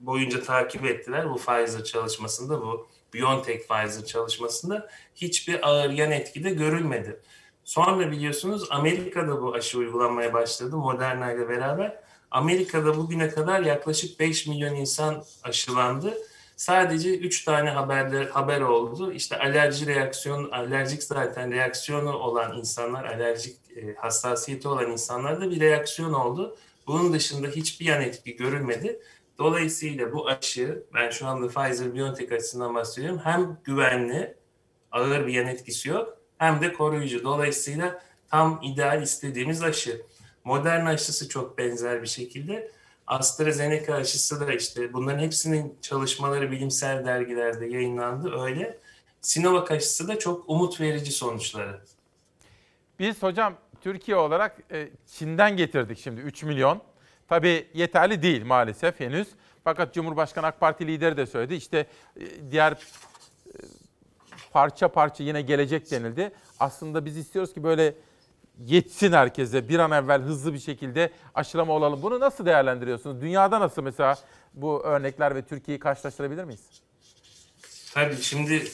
boyunca takip ettiler bu Pfizer çalışmasında bu BioNTech Pfizer çalışmasında hiçbir ağır yan etki de görülmedi. Sonra biliyorsunuz Amerika'da bu aşı uygulanmaya başladı Moderna ile beraber. Amerika'da bugüne kadar yaklaşık 5 milyon insan aşılandı. Sadece 3 tane haberler haber oldu. İşte alerji reaksiyon, alerjik zaten reaksiyonu olan insanlar, alerjik e, hassasiyeti olan insanlarda bir reaksiyon oldu. Bunun dışında hiçbir yan etki görülmedi. Dolayısıyla bu aşı, ben şu anda Pfizer-BioNTech açısından bahsediyorum, hem güvenli, ağır bir yan etkisi yok, hem de koruyucu. Dolayısıyla tam ideal istediğimiz aşı. Moderna aşısı çok benzer bir şekilde. AstraZeneca aşısı da işte bunların hepsinin çalışmaları bilimsel dergilerde yayınlandı öyle. Sinovac aşısı da çok umut verici sonuçları. Biz hocam Türkiye olarak e, Çin'den getirdik şimdi 3 milyon. Tabii yeterli değil maalesef henüz. Fakat Cumhurbaşkanı AK Parti lideri de söyledi. İşte e, diğer e, parça parça yine gelecek denildi. Aslında biz istiyoruz ki böyle yetsin herkese bir an evvel hızlı bir şekilde aşılama olalım. Bunu nasıl değerlendiriyorsunuz? Dünyada nasıl mesela bu örnekler ve Türkiye'yi karşılaştırabilir miyiz? Tabii şimdi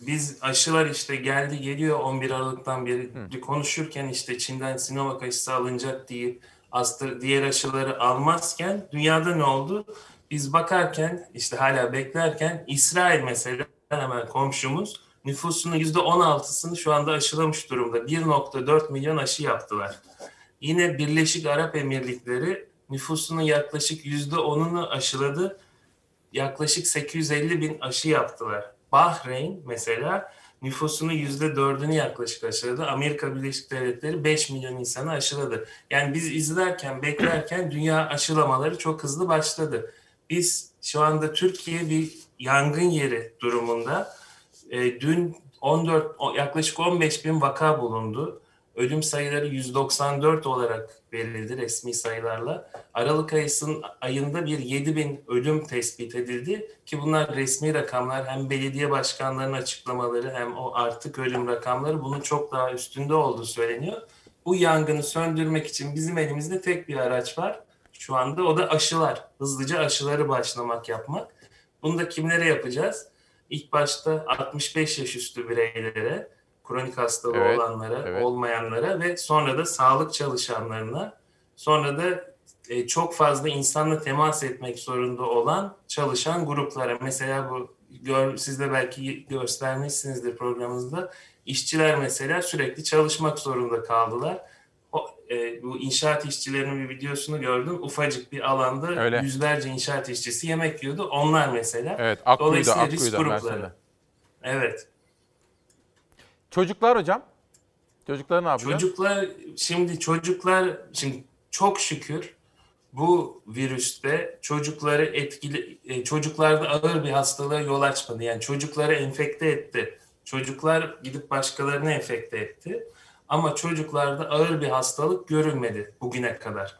biz aşılar işte geldi geliyor 11 Aralık'tan beri konuşurken işte Çin'den Sinovac aşısı alınacak deyip aslında diğer aşıları almazken dünyada ne oldu? Biz bakarken işte hala beklerken İsrail mesela hemen komşumuz nüfusunun %16'sını şu anda aşılamış durumda. 1.4 milyon aşı yaptılar. Yine Birleşik Arap Emirlikleri nüfusunun yaklaşık %10'unu aşıladı. Yaklaşık 850 bin aşı yaptılar. Bahreyn mesela nüfusunun %4'ünü yaklaşık aşıladı. Amerika Birleşik Devletleri 5 milyon insanı aşıladı. Yani biz izlerken, beklerken dünya aşılamaları çok hızlı başladı. Biz şu anda Türkiye bir yangın yeri durumunda. E, dün 14 o- yaklaşık 15 bin vaka bulundu. Ölüm sayıları 194 olarak verildi resmi sayılarla. Aralık ayısının ayında bir 7 bin ölüm tespit edildi ki bunlar resmi rakamlar hem belediye başkanlarının açıklamaları hem o artık ölüm rakamları bunun çok daha üstünde olduğu söyleniyor. Bu yangını söndürmek için bizim elimizde tek bir araç var. Şu anda o da aşılar. Hızlıca aşıları başlamak yapmak. Bunu da kimlere yapacağız? İlk başta 65 yaş üstü bireylere, kronik hastalığı Evet, olanlara, evet. olmayanlara ve sonra da sağlık çalışanlarına, sonra da e, çok fazla insanla temas etmek zorunda olan çalışan gruplara. Mesela bu gör, siz de belki göstermişsinizdir programımızda. İşçiler mesela sürekli çalışmak zorunda kaldılar. E, bu inşaat işçilerinin bir videosunu gördüm. Ufacık bir alanda Öyle. yüzlerce inşaat işçisi yemek yiyordu. Onlar mesela. Evet, Akkuyu'da, Dolayısıyla risk Akkuyu'da, grupları. Mersin'de. Evet. Çocuklar hocam? Çocuklar ne yapıyor? Çocuklar şimdi çocuklar şimdi çok şükür bu virüste çocukları etkili e, çocuklarda ağır bir hastalığa yol açmadı. Yani çocukları enfekte etti. Çocuklar gidip başkalarını enfekte etti. Ama çocuklarda ağır bir hastalık görülmedi bugüne kadar.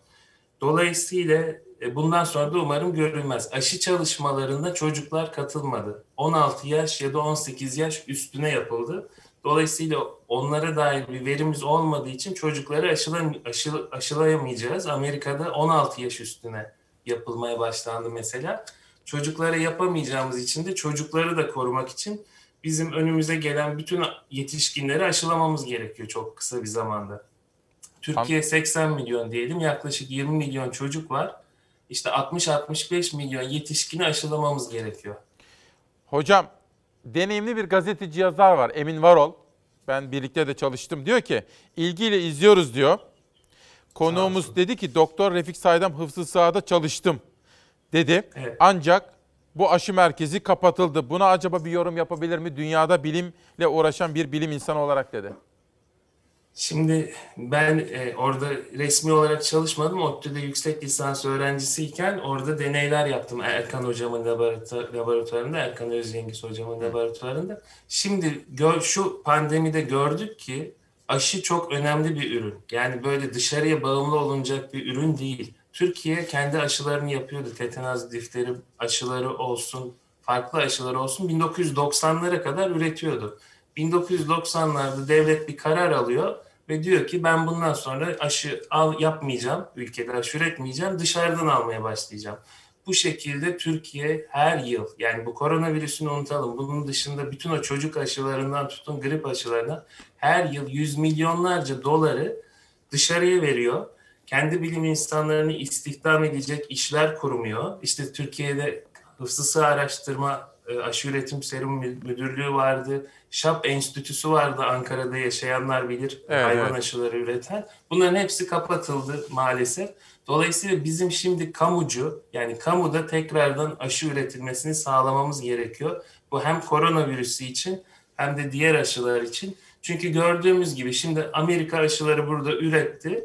Dolayısıyla e, bundan sonra da umarım görülmez. Aşı çalışmalarında çocuklar katılmadı. 16 yaş ya da 18 yaş üstüne yapıldı. Dolayısıyla onlara dair bir verimiz olmadığı için çocukları aşılam aşı, aşılayamayacağız. Amerika'da 16 yaş üstüne yapılmaya başlandı mesela. Çocuklara yapamayacağımız için de çocukları da korumak için bizim önümüze gelen bütün yetişkinleri aşılamamız gerekiyor çok kısa bir zamanda. Türkiye 80 milyon diyelim yaklaşık 20 milyon çocuk var. İşte 60-65 milyon yetişkini aşılamamız gerekiyor. Hocam deneyimli bir gazeteci yazar var Emin Varol. Ben birlikte de çalıştım. Diyor ki ilgiyle izliyoruz diyor. Konuğumuz dedi ki Doktor Refik Saydam Hıfzı Saha'da çalıştım dedi. Evet. Ancak bu aşı merkezi kapatıldı. Buna acaba bir yorum yapabilir mi? Dünyada bilimle uğraşan bir bilim insanı olarak dedi. Şimdi ben e, orada resmi olarak çalışmadım. ODTÜ'de yüksek lisans öğrencisiyken orada deneyler yaptım. Erkan hocamın laboratuvar, laboratuvarında, Erkan Özyengiz hocamın laboratuvarında. Şimdi gör, şu pandemide gördük ki aşı çok önemli bir ürün. Yani böyle dışarıya bağımlı olunacak bir ürün değil. Türkiye kendi aşılarını yapıyordu. Tetanus, difteri aşıları olsun, farklı aşılar olsun 1990'lara kadar üretiyordu. 1990'larda devlet bir karar alıyor ve diyor ki ben bundan sonra aşı al yapmayacağım, ülkede aşı üretmeyeceğim, dışarıdan almaya başlayacağım. Bu şekilde Türkiye her yıl yani bu koronavirüsünü unutalım. Bunun dışında bütün o çocuk aşılarından tutun grip aşılarına her yıl yüz milyonlarca doları dışarıya veriyor. Kendi bilim insanlarını istihdam edecek işler kurmuyor. İşte Türkiye'de Hıfzı Sıha Araştırma e, Aşı Üretim Serum Mü- Müdürlüğü vardı. ŞAP Enstitüsü vardı Ankara'da yaşayanlar bilir. Evet, hayvan evet. aşıları üreten. Bunların hepsi kapatıldı maalesef. Dolayısıyla bizim şimdi kamucu yani kamuda tekrardan aşı üretilmesini sağlamamız gerekiyor. Bu hem koronavirüsü için hem de diğer aşılar için. Çünkü gördüğümüz gibi şimdi Amerika aşıları burada üretti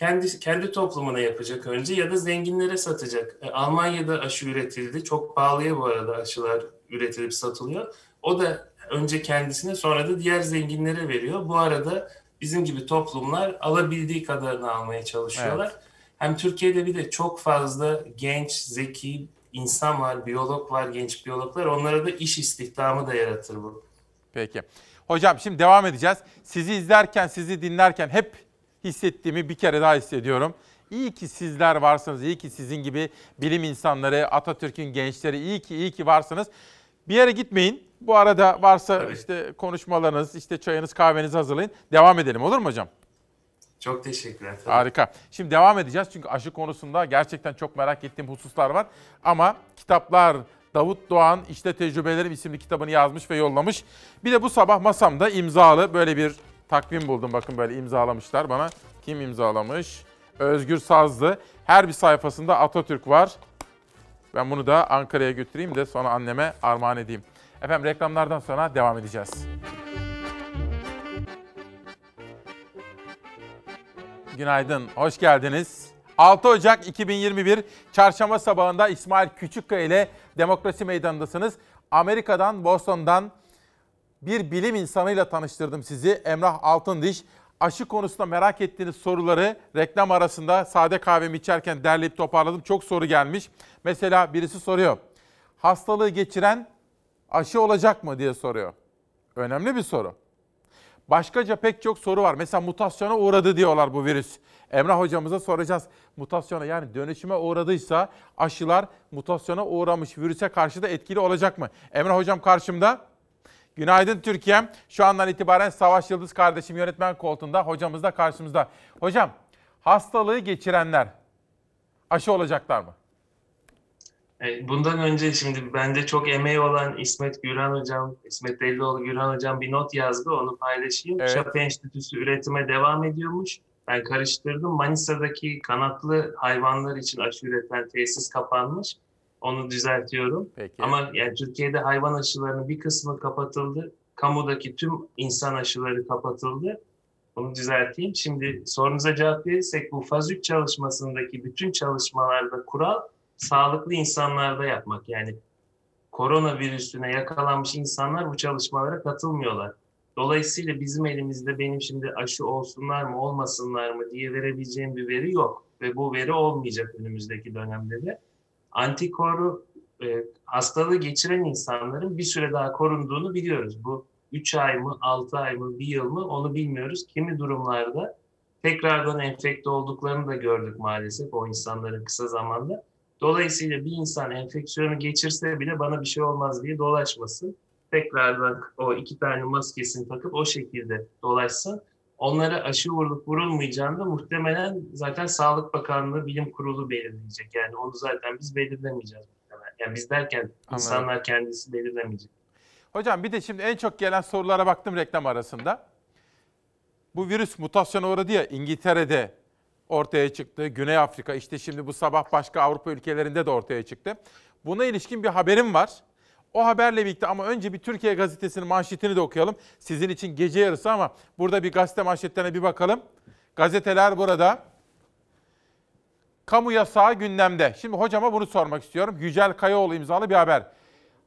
kendi kendi toplumuna yapacak önce ya da zenginlere satacak. E, Almanya'da aşı üretildi. Çok pahalıya bu arada aşılar üretilip satılıyor. O da önce kendisine sonra da diğer zenginlere veriyor. Bu arada bizim gibi toplumlar alabildiği kadarını almaya çalışıyorlar. Hem Türkiye'de bir de çok fazla genç, zeki insan var, biyolog var, genç biyologlar. Onlara da iş istihdamı da yaratır bu. Peki. Hocam şimdi devam edeceğiz. Sizi izlerken, sizi dinlerken hep hissettiğimi bir kere daha hissediyorum. İyi ki sizler varsınız, iyi ki sizin gibi bilim insanları, Atatürk'ün gençleri, iyi ki iyi ki varsınız. Bir yere gitmeyin. Bu arada varsa işte konuşmalarınız, işte çayınız, kahvenizi hazırlayın. Devam edelim olur mu hocam? Çok teşekkürler. Tabii. Harika. Şimdi devam edeceğiz çünkü aşı konusunda gerçekten çok merak ettiğim hususlar var. Ama kitaplar, Davut Doğan İşte Tecrübelerim isimli kitabını yazmış ve yollamış. Bir de bu sabah masamda imzalı böyle bir takvim buldum. Bakın böyle imzalamışlar bana. Kim imzalamış? Özgür Sazlı. Her bir sayfasında Atatürk var. Ben bunu da Ankara'ya götüreyim de sonra anneme armağan edeyim. Efendim reklamlardan sonra devam edeceğiz. Günaydın, hoş geldiniz. 6 Ocak 2021 Çarşamba sabahında İsmail Küçükkaya ile Demokrasi Meydanı'ndasınız. Amerika'dan, Boston'dan bir bilim insanıyla tanıştırdım sizi. Emrah Altındiş. Aşı konusunda merak ettiğiniz soruları reklam arasında sade kahvemi içerken derleyip toparladım. Çok soru gelmiş. Mesela birisi soruyor. Hastalığı geçiren aşı olacak mı diye soruyor. Önemli bir soru. Başkaca pek çok soru var. Mesela mutasyona uğradı diyorlar bu virüs. Emrah hocamıza soracağız. Mutasyona yani dönüşüme uğradıysa aşılar mutasyona uğramış virüse karşı da etkili olacak mı? Emrah hocam karşımda. Günaydın Türkiye'm. Şu andan itibaren Savaş Yıldız kardeşim yönetmen koltuğunda. Hocamız da karşımızda. Hocam hastalığı geçirenler aşı olacaklar mı? E, Bundan önce şimdi bende çok emeği olan İsmet Güran Hocam, İsmet Dellioğlu Güran Hocam bir not yazdı. Onu paylaşayım. Evet. Şapa Enstitüsü üretime devam ediyormuş. Ben karıştırdım. Manisa'daki kanatlı hayvanlar için aşı üreten tesis kapanmış. Onu düzeltiyorum. Peki. Ama yani Türkiye'de hayvan aşılarının bir kısmı kapatıldı. Kamudaki tüm insan aşıları kapatıldı. Onu düzelteyim. Şimdi sorunuza cevap verirsek bu faz 3 çalışmasındaki bütün çalışmalarda kural sağlıklı insanlarda yapmak. Yani koronavirüsüne yakalanmış insanlar bu çalışmalara katılmıyorlar. Dolayısıyla bizim elimizde benim şimdi aşı olsunlar mı olmasınlar mı diye verebileceğim bir veri yok. Ve bu veri olmayacak önümüzdeki dönemde de. Antikoru e, hastalığı geçiren insanların bir süre daha korunduğunu biliyoruz. Bu 3 ay mı, 6 ay mı, 1 yıl mı onu bilmiyoruz. Kimi durumlarda tekrardan enfekte olduklarını da gördük maalesef o insanların kısa zamanda. Dolayısıyla bir insan enfeksiyonu geçirse bile bana bir şey olmaz diye dolaşmasın. Tekrardan o iki tane maskesini takıp o şekilde dolaşsın. Onlara aşı vurup vurulmayacağını da muhtemelen zaten Sağlık Bakanlığı Bilim Kurulu belirleyecek. Yani onu zaten biz belirlemeyeceğiz muhtemelen. Yani biz derken insanlar kendisi belirlemeyecek. Hocam bir de şimdi en çok gelen sorulara baktım reklam arasında. Bu virüs mutasyona uğradı ya İngiltere'de ortaya çıktı. Güney Afrika işte şimdi bu sabah başka Avrupa ülkelerinde de ortaya çıktı. Buna ilişkin bir haberim var. O haberle birlikte ama önce bir Türkiye gazetesinin manşetini de okuyalım. Sizin için gece yarısı ama burada bir gazete manşetlerine bir bakalım. Gazeteler burada. Kamu yasağı gündemde. Şimdi hocama bunu sormak istiyorum. Yücel Kayaoğlu imzalı bir haber.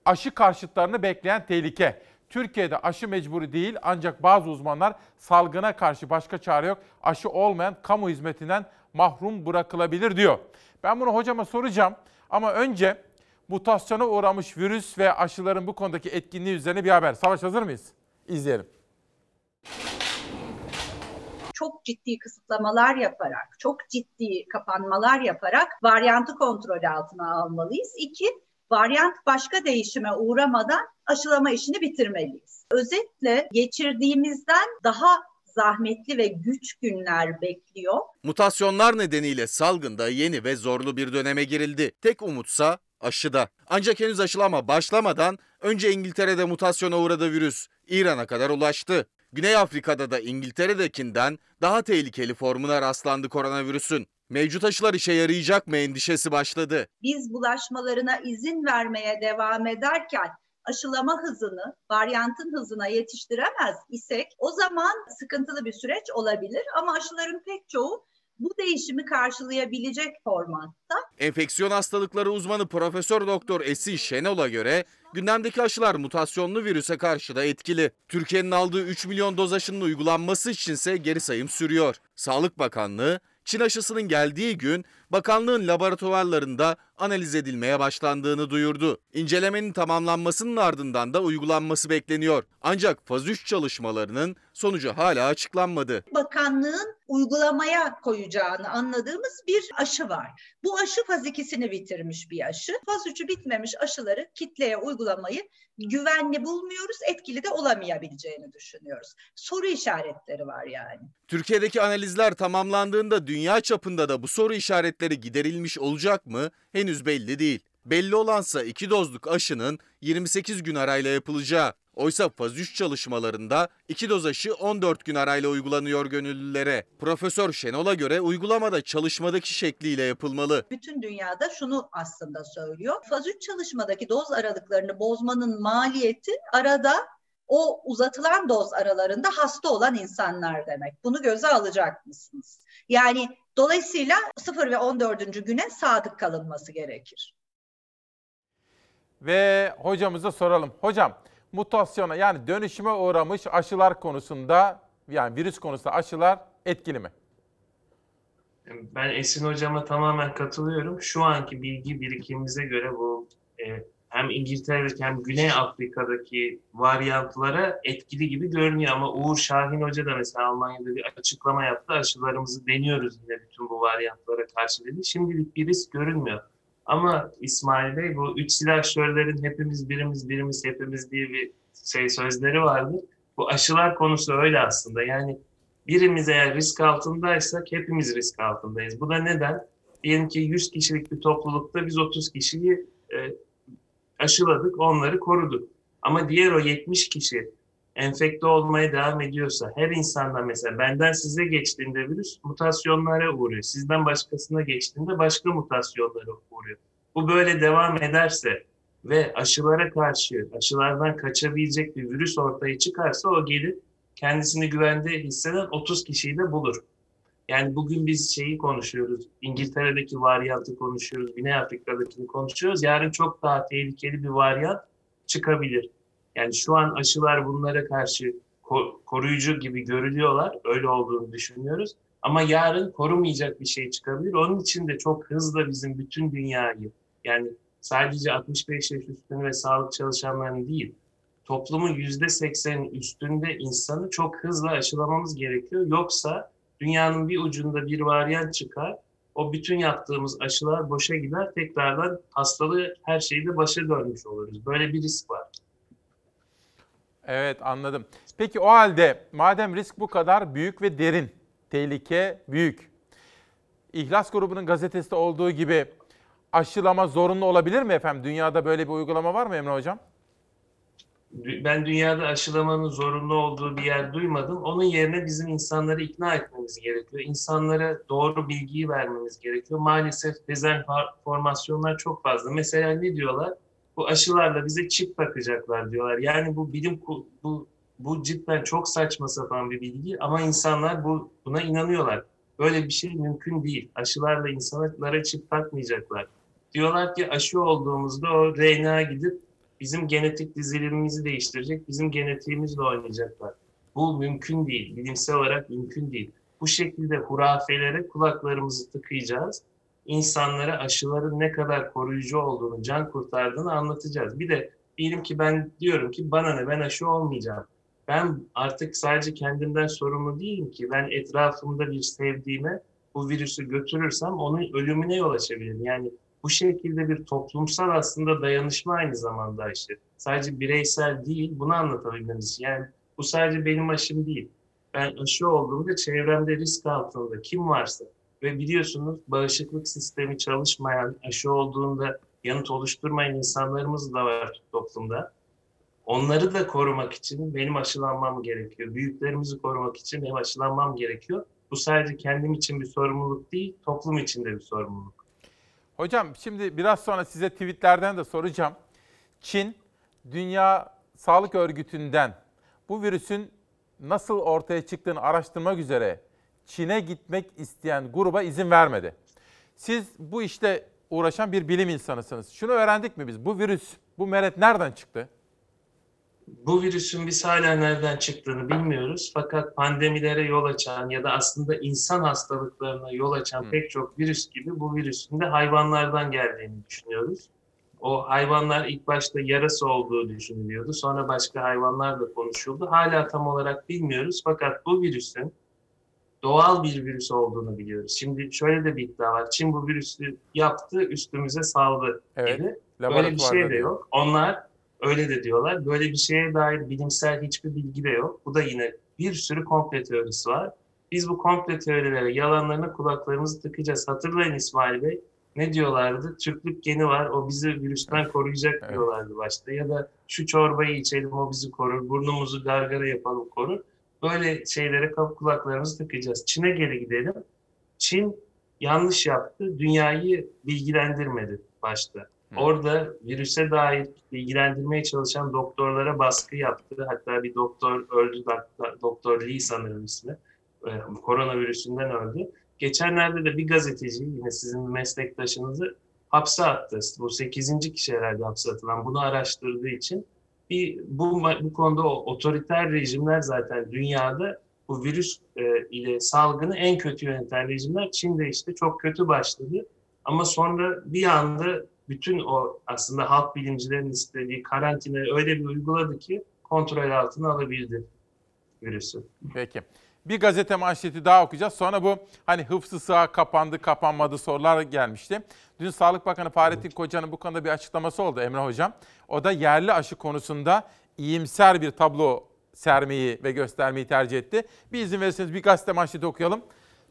Aşı karşıtlarını bekleyen tehlike. Türkiye'de aşı mecburi değil ancak bazı uzmanlar salgına karşı başka çare yok. Aşı olmayan kamu hizmetinden mahrum bırakılabilir diyor. Ben bunu hocama soracağım ama önce mutasyona uğramış virüs ve aşıların bu konudaki etkinliği üzerine bir haber. Savaş hazır mıyız? İzleyelim. çok ciddi kısıtlamalar yaparak, çok ciddi kapanmalar yaparak varyantı kontrol altına almalıyız. İki, varyant başka değişime uğramadan aşılama işini bitirmeliyiz. Özetle geçirdiğimizden daha zahmetli ve güç günler bekliyor. Mutasyonlar nedeniyle salgında yeni ve zorlu bir döneme girildi. Tek umutsa aşıda. Ancak henüz aşılama başlamadan önce İngiltere'de mutasyona uğradı virüs. İran'a kadar ulaştı. Güney Afrika'da da İngiltere'dekinden daha tehlikeli formuna rastlandı koronavirüsün. Mevcut aşılar işe yarayacak mı endişesi başladı. Biz bulaşmalarına izin vermeye devam ederken aşılama hızını, varyantın hızına yetiştiremez isek o zaman sıkıntılı bir süreç olabilir ama aşıların pek çoğu bu değişimi karşılayabilecek formatta. Enfeksiyon hastalıkları uzmanı Profesör Doktor Esin Şenol'a göre Gündemdeki aşılar mutasyonlu virüse karşı da etkili. Türkiye'nin aldığı 3 milyon doz aşının uygulanması içinse geri sayım sürüyor. Sağlık Bakanlığı Çin aşısının geldiği gün bakanlığın laboratuvarlarında analiz edilmeye başlandığını duyurdu. İncelemenin tamamlanmasının ardından da uygulanması bekleniyor. Ancak faz 3 çalışmalarının sonucu hala açıklanmadı. Bakanlığın uygulamaya koyacağını anladığımız bir aşı var. Bu aşı faz 2'sini bitirmiş bir aşı. Faz 3'ü bitmemiş aşıları kitleye uygulamayı güvenli bulmuyoruz, etkili de olamayabileceğini düşünüyoruz. Soru işaretleri var yani. Türkiye'deki analizler tamamlandığında dünya çapında da bu soru işaretleri giderilmiş olacak mı henüz belli değil. Belli olansa 2 dozluk aşının 28 gün arayla yapılacağı. Oysa faz 3 çalışmalarında 2 doz aşı 14 gün arayla uygulanıyor gönüllülere. Profesör Şenol'a göre uygulamada çalışmadaki şekliyle yapılmalı. Bütün dünyada şunu aslında söylüyor. Faz 3 çalışmadaki doz aralıklarını bozmanın maliyeti arada o uzatılan doz aralarında hasta olan insanlar demek. Bunu göze alacak mısınız? Yani dolayısıyla 0 ve 14. güne sadık kalınması gerekir. Ve hocamıza soralım. Hocam mutasyona yani dönüşüme uğramış aşılar konusunda yani virüs konusunda aşılar etkili mi? Ben Esin hocama tamamen katılıyorum. Şu anki bilgi birikimimize göre bu e, hem İngiltere'deki hem Güney Afrika'daki varyantlara etkili gibi görünüyor. Ama Uğur Şahin Hoca da mesela Almanya'da bir açıklama yaptı. Aşılarımızı deniyoruz yine bütün bu varyantlara karşı dedi. Şimdilik bir risk görünmüyor. Ama İsmail Bey bu üç silahşörlerin hepimiz birimiz birimiz hepimiz diye bir şey sözleri vardır. Bu aşılar konusu öyle aslında. Yani birimiz eğer risk altındaysak hepimiz risk altındayız. Bu da neden? Diyelim ki 100 kişilik bir toplulukta biz 30 kişiyi e, aşıladık, onları koruduk. Ama diğer o 70 kişi enfekte olmaya devam ediyorsa, her insandan mesela benden size geçtiğinde virüs mutasyonlara uğruyor. Sizden başkasına geçtiğinde başka mutasyonlara uğruyor. Bu böyle devam ederse ve aşılara karşı, aşılardan kaçabilecek bir virüs ortaya çıkarsa o gelir kendisini güvende hisseden 30 kişiyi de bulur. Yani bugün biz şeyi konuşuyoruz, İngiltere'deki varyantı konuşuyoruz, Güney Afrika'dakini konuşuyoruz. Yarın çok daha tehlikeli bir varyant çıkabilir. Yani şu an aşılar bunlara karşı koruyucu gibi görülüyorlar, öyle olduğunu düşünüyoruz. Ama yarın korumayacak bir şey çıkabilir. Onun için de çok hızlı bizim bütün dünyayı, yani sadece 65 yaş üstünü ve sağlık çalışanlarını değil, toplumun yüzde seksenin üstünde insanı çok hızlı aşılamamız gerekiyor. Yoksa dünyanın bir ucunda bir varyant çıkar, o bütün yaptığımız aşılar boşa gider, tekrardan hastalığı her şeyde başa dönmüş oluruz. Böyle bir risk var. Evet anladım. Peki o halde madem risk bu kadar büyük ve derin, tehlike büyük. İhlas grubunun gazetesinde olduğu gibi aşılama zorunlu olabilir mi efendim? Dünyada böyle bir uygulama var mı Emre Hocam? Ben dünyada aşılamanın zorunlu olduğu bir yer duymadım. Onun yerine bizim insanları ikna etmemiz gerekiyor. İnsanlara doğru bilgiyi vermemiz gerekiyor. Maalesef dezenformasyonlar çok fazla. Mesela ne diyorlar? Bu aşılarla bize çip takacaklar diyorlar. Yani bu bilim bu bu cidden çok saçma sapan bir bilgi ama insanlar bu buna inanıyorlar. Böyle bir şey mümkün değil. Aşılarla insanlara çip takmayacaklar. Diyorlar ki aşı olduğumuzda o RNA gidip bizim genetik dizilimimizi değiştirecek, bizim genetiğimizle oynayacaklar. Bu mümkün değil, bilimsel olarak mümkün değil. Bu şekilde hurafelere kulaklarımızı tıkayacağız. İnsanlara aşıların ne kadar koruyucu olduğunu, can kurtardığını anlatacağız. Bir de diyelim ki ben diyorum ki bana ne ben aşı olmayacağım. Ben artık sadece kendimden sorumlu değilim ki. Ben etrafımda bir sevdiğime bu virüsü götürürsem onun ölümüne yol açabilirim. Yani bu şekilde bir toplumsal aslında dayanışma aynı zamanda işte. Sadece bireysel değil, bunu anlatabilmemiz için. Yani bu sadece benim aşım değil. Ben aşı olduğumda çevremde risk altında kim varsa ve biliyorsunuz bağışıklık sistemi çalışmayan, aşı olduğunda yanıt oluşturmayan insanlarımız da var toplumda. Onları da korumak için benim aşılanmam gerekiyor. Büyüklerimizi korumak için benim aşılanmam gerekiyor. Bu sadece kendim için bir sorumluluk değil, toplum için de bir sorumluluk. Hocam şimdi biraz sonra size tweetlerden de soracağım. Çin, Dünya Sağlık Örgütü'nden bu virüsün nasıl ortaya çıktığını araştırmak üzere Çin'e gitmek isteyen gruba izin vermedi. Siz bu işte uğraşan bir bilim insanısınız. Şunu öğrendik mi biz? Bu virüs Bu meret nereden çıktı? Bu virüsün biz hala nereden çıktığını bilmiyoruz. Fakat pandemilere yol açan ya da aslında insan hastalıklarına yol açan pek çok virüs gibi bu virüsün de hayvanlardan geldiğini düşünüyoruz. O hayvanlar ilk başta yarası olduğu düşünülüyordu. Sonra başka hayvanlarla konuşuldu. Hala tam olarak bilmiyoruz. Fakat bu virüsün doğal bir virüs olduğunu biliyoruz. Şimdi şöyle de bir iddia var. Çin bu virüsü yaptı, üstümüze saldı Evet, gibi. Böyle bir şey de yok. Onlar öyle de diyorlar. Böyle bir şeye dair bilimsel hiçbir bilgi de yok. Bu da yine bir sürü komple teorisi var. Biz bu komple teorilere, yalanlarına kulaklarımızı tıkacağız. Hatırlayın İsmail Bey, ne diyorlardı? Türklük geni var, o bizi virüsten koruyacak diyorlardı başta. Ya da şu çorbayı içelim, o bizi korur. Burnumuzu gargara yapalım, korur. Böyle şeylere kulaklarımızı tıkayacağız. Çin'e geri gidelim. Çin yanlış yaptı, dünyayı bilgilendirmedi başta. Orada virüse dair bilgilendirmeye çalışan doktorlara baskı yaptı. Hatta bir doktor öldü, Dok- Doktor Lee sanırım ismi. Ee, Koronavirüsünden öldü. Geçenlerde de bir gazeteci, yine sizin meslektaşınızı hapse attı. Bu 8. kişi herhalde hapse atılan. Bunu araştırdığı için bir bu, bu konuda o otoriter rejimler zaten dünyada bu virüs e, ile salgını en kötü yöneten rejimler. Çin'de işte çok kötü başladı. Ama sonra bir anda bütün o aslında halk bilimcilerin istediği karantinayı öyle bir uyguladı ki kontrol altına alabildi virüsü. Peki. Bir gazete manşeti daha okuyacağız. Sonra bu hani hıfzı sığ kapandı kapanmadı sorular gelmişti. Dün Sağlık Bakanı Fahrettin Koca'nın bu konuda bir açıklaması oldu Emre Hocam. O da yerli aşı konusunda iyimser bir tablo sermeyi ve göstermeyi tercih etti. Bir izin verirseniz bir gazete manşeti okuyalım.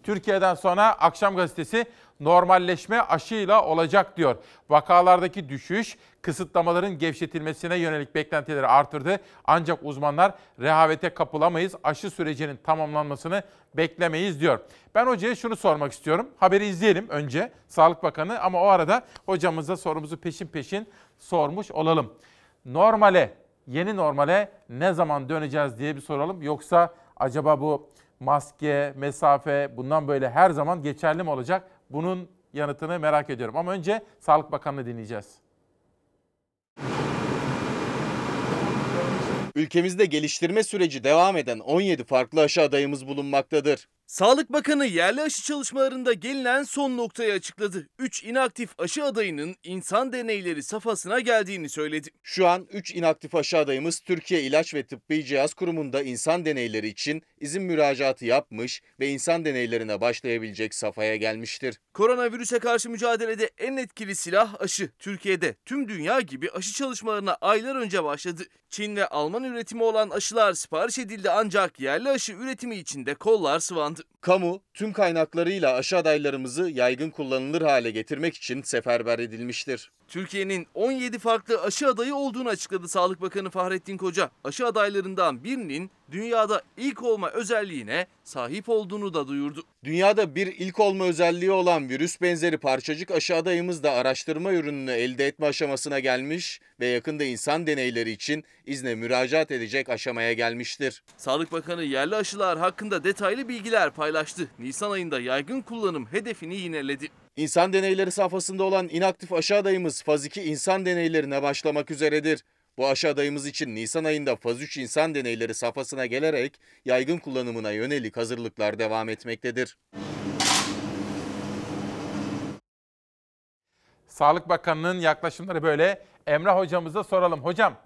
Türkiye'den sonra Akşam Gazetesi normalleşme aşıyla olacak diyor. Vakalardaki düşüş kısıtlamaların gevşetilmesine yönelik beklentileri artırdı. Ancak uzmanlar rehavete kapılamayız, aşı sürecinin tamamlanmasını beklemeyiz diyor. Ben hocaya şunu sormak istiyorum. Haberi izleyelim önce Sağlık Bakanı ama o arada hocamıza sorumuzu peşin peşin sormuş olalım. Normale, yeni normale ne zaman döneceğiz diye bir soralım. Yoksa acaba bu maske, mesafe bundan böyle her zaman geçerli mi olacak? Bunun yanıtını merak ediyorum. Ama önce Sağlık Bakanı'nı dinleyeceğiz. Ülkemizde geliştirme süreci devam eden 17 farklı aşı adayımız bulunmaktadır. Sağlık Bakanı yerli aşı çalışmalarında gelinen son noktayı açıkladı. 3 inaktif aşı adayının insan deneyleri safhasına geldiğini söyledi. Şu an 3 inaktif aşı adayımız Türkiye İlaç ve Tıbbi Cihaz Kurumu'nda insan deneyleri için izin müracaatı yapmış ve insan deneylerine başlayabilecek safhaya gelmiştir. Koronavirüse karşı mücadelede en etkili silah aşı. Türkiye'de tüm dünya gibi aşı çalışmalarına aylar önce başladı. Çin ve Alman üretimi olan aşılar sipariş edildi ancak yerli aşı üretimi için de kollar sıvandı. Kamu tüm kaynaklarıyla aşı adaylarımızı yaygın kullanılır hale getirmek için seferber edilmiştir. Türkiye'nin 17 farklı aşı adayı olduğunu açıkladı Sağlık Bakanı Fahrettin Koca. Aşı adaylarından birinin dünyada ilk olma özelliğine sahip olduğunu da duyurdu. Dünyada bir ilk olma özelliği olan virüs benzeri parçacık aşı adayımız da araştırma ürününü elde etme aşamasına gelmiş ve yakında insan deneyleri için izne müracaat edecek aşamaya gelmiştir. Sağlık Bakanı yerli aşılar hakkında detaylı bilgiler paylaştı. Nisan ayında yaygın kullanım hedefini yineledi. İnsan deneyleri safhasında olan inaktif aşı adayımız faz 2 insan deneylerine başlamak üzeredir. Bu aşı adayımız için Nisan ayında faz 3 insan deneyleri safhasına gelerek yaygın kullanımına yönelik hazırlıklar devam etmektedir. Sağlık Bakanı'nın yaklaşımları böyle. Emre hocamıza soralım. Hocam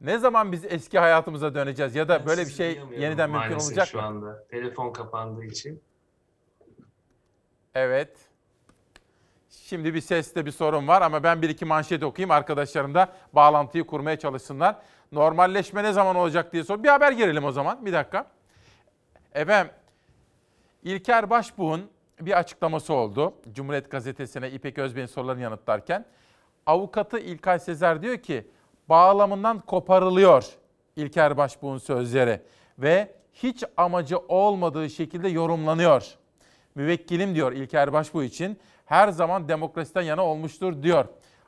ne zaman biz eski hayatımıza döneceğiz ya da böyle bir şey yeniden mümkün olacak şu mı? anda. Telefon kapandığı için. Evet. Şimdi bir seste bir sorun var ama ben bir iki manşet okuyayım. Arkadaşlarım da bağlantıyı kurmaya çalışsınlar. Normalleşme ne zaman olacak diye sor. Bir haber girelim o zaman. Bir dakika. Efendim, İlker Başbuğ'un bir açıklaması oldu. Cumhuriyet Gazetesi'ne İpek Özbey'in sorularını yanıtlarken. Avukatı İlkay Sezer diyor ki bağlamından koparılıyor İlker Başbuğ'un sözleri ve hiç amacı olmadığı şekilde yorumlanıyor. Müvekkilim diyor İlker Başbuğ için her zaman demokrasiden yana olmuştur diyor.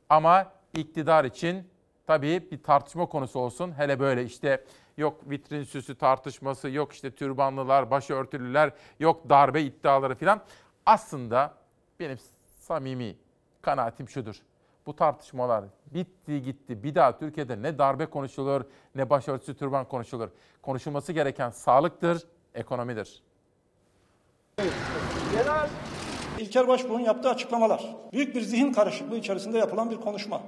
Ama iktidar için tabii bir tartışma konusu olsun. Hele böyle işte yok vitrin süsü tartışması, yok işte türbanlılar, başörtülüler, yok darbe iddiaları filan. Aslında benim samimi kanaatim şudur. bu tartışmalar bitti gitti. Bir daha Türkiye'de ne darbe konuşulur ne başörtüsü türban konuşulur. Konuşulması gereken sağlıktır, ekonomidir. İlker Başbuğ'un yaptığı açıklamalar. Büyük bir zihin karışıklığı içerisinde yapılan bir konuşma.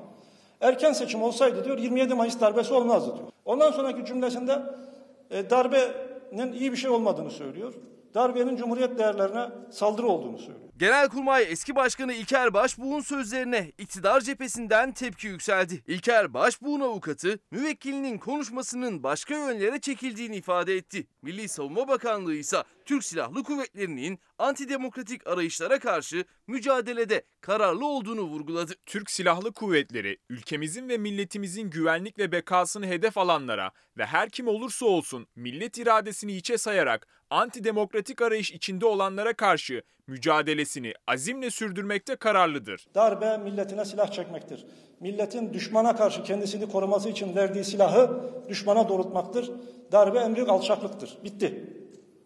Erken seçim olsaydı diyor 27 Mayıs darbesi olmazdı diyor. Ondan sonraki cümlesinde e, darbenin iyi bir şey olmadığını söylüyor. Darbenin Cumhuriyet değerlerine saldırı olduğunu söylüyor. Genelkurmay eski başkanı İlker Başbuğ'un sözlerine iktidar cephesinden tepki yükseldi. İlker Başbuğ'un avukatı müvekkilinin konuşmasının başka yönlere çekildiğini ifade etti. Milli Savunma Bakanlığı ise Türk Silahlı Kuvvetleri'nin antidemokratik arayışlara karşı mücadelede kararlı olduğunu vurguladı. Türk Silahlı Kuvvetleri ülkemizin ve milletimizin güvenlik ve bekasını hedef alanlara ve her kim olursa olsun millet iradesini hiçe sayarak antidemokratik arayış içinde olanlara karşı mücadelesini azimle sürdürmekte kararlıdır. Darbe milletine silah çekmektir. Milletin düşmana karşı kendisini koruması için verdiği silahı düşmana doğrultmaktır. Darbe büyük alçaklıktır. Bitti.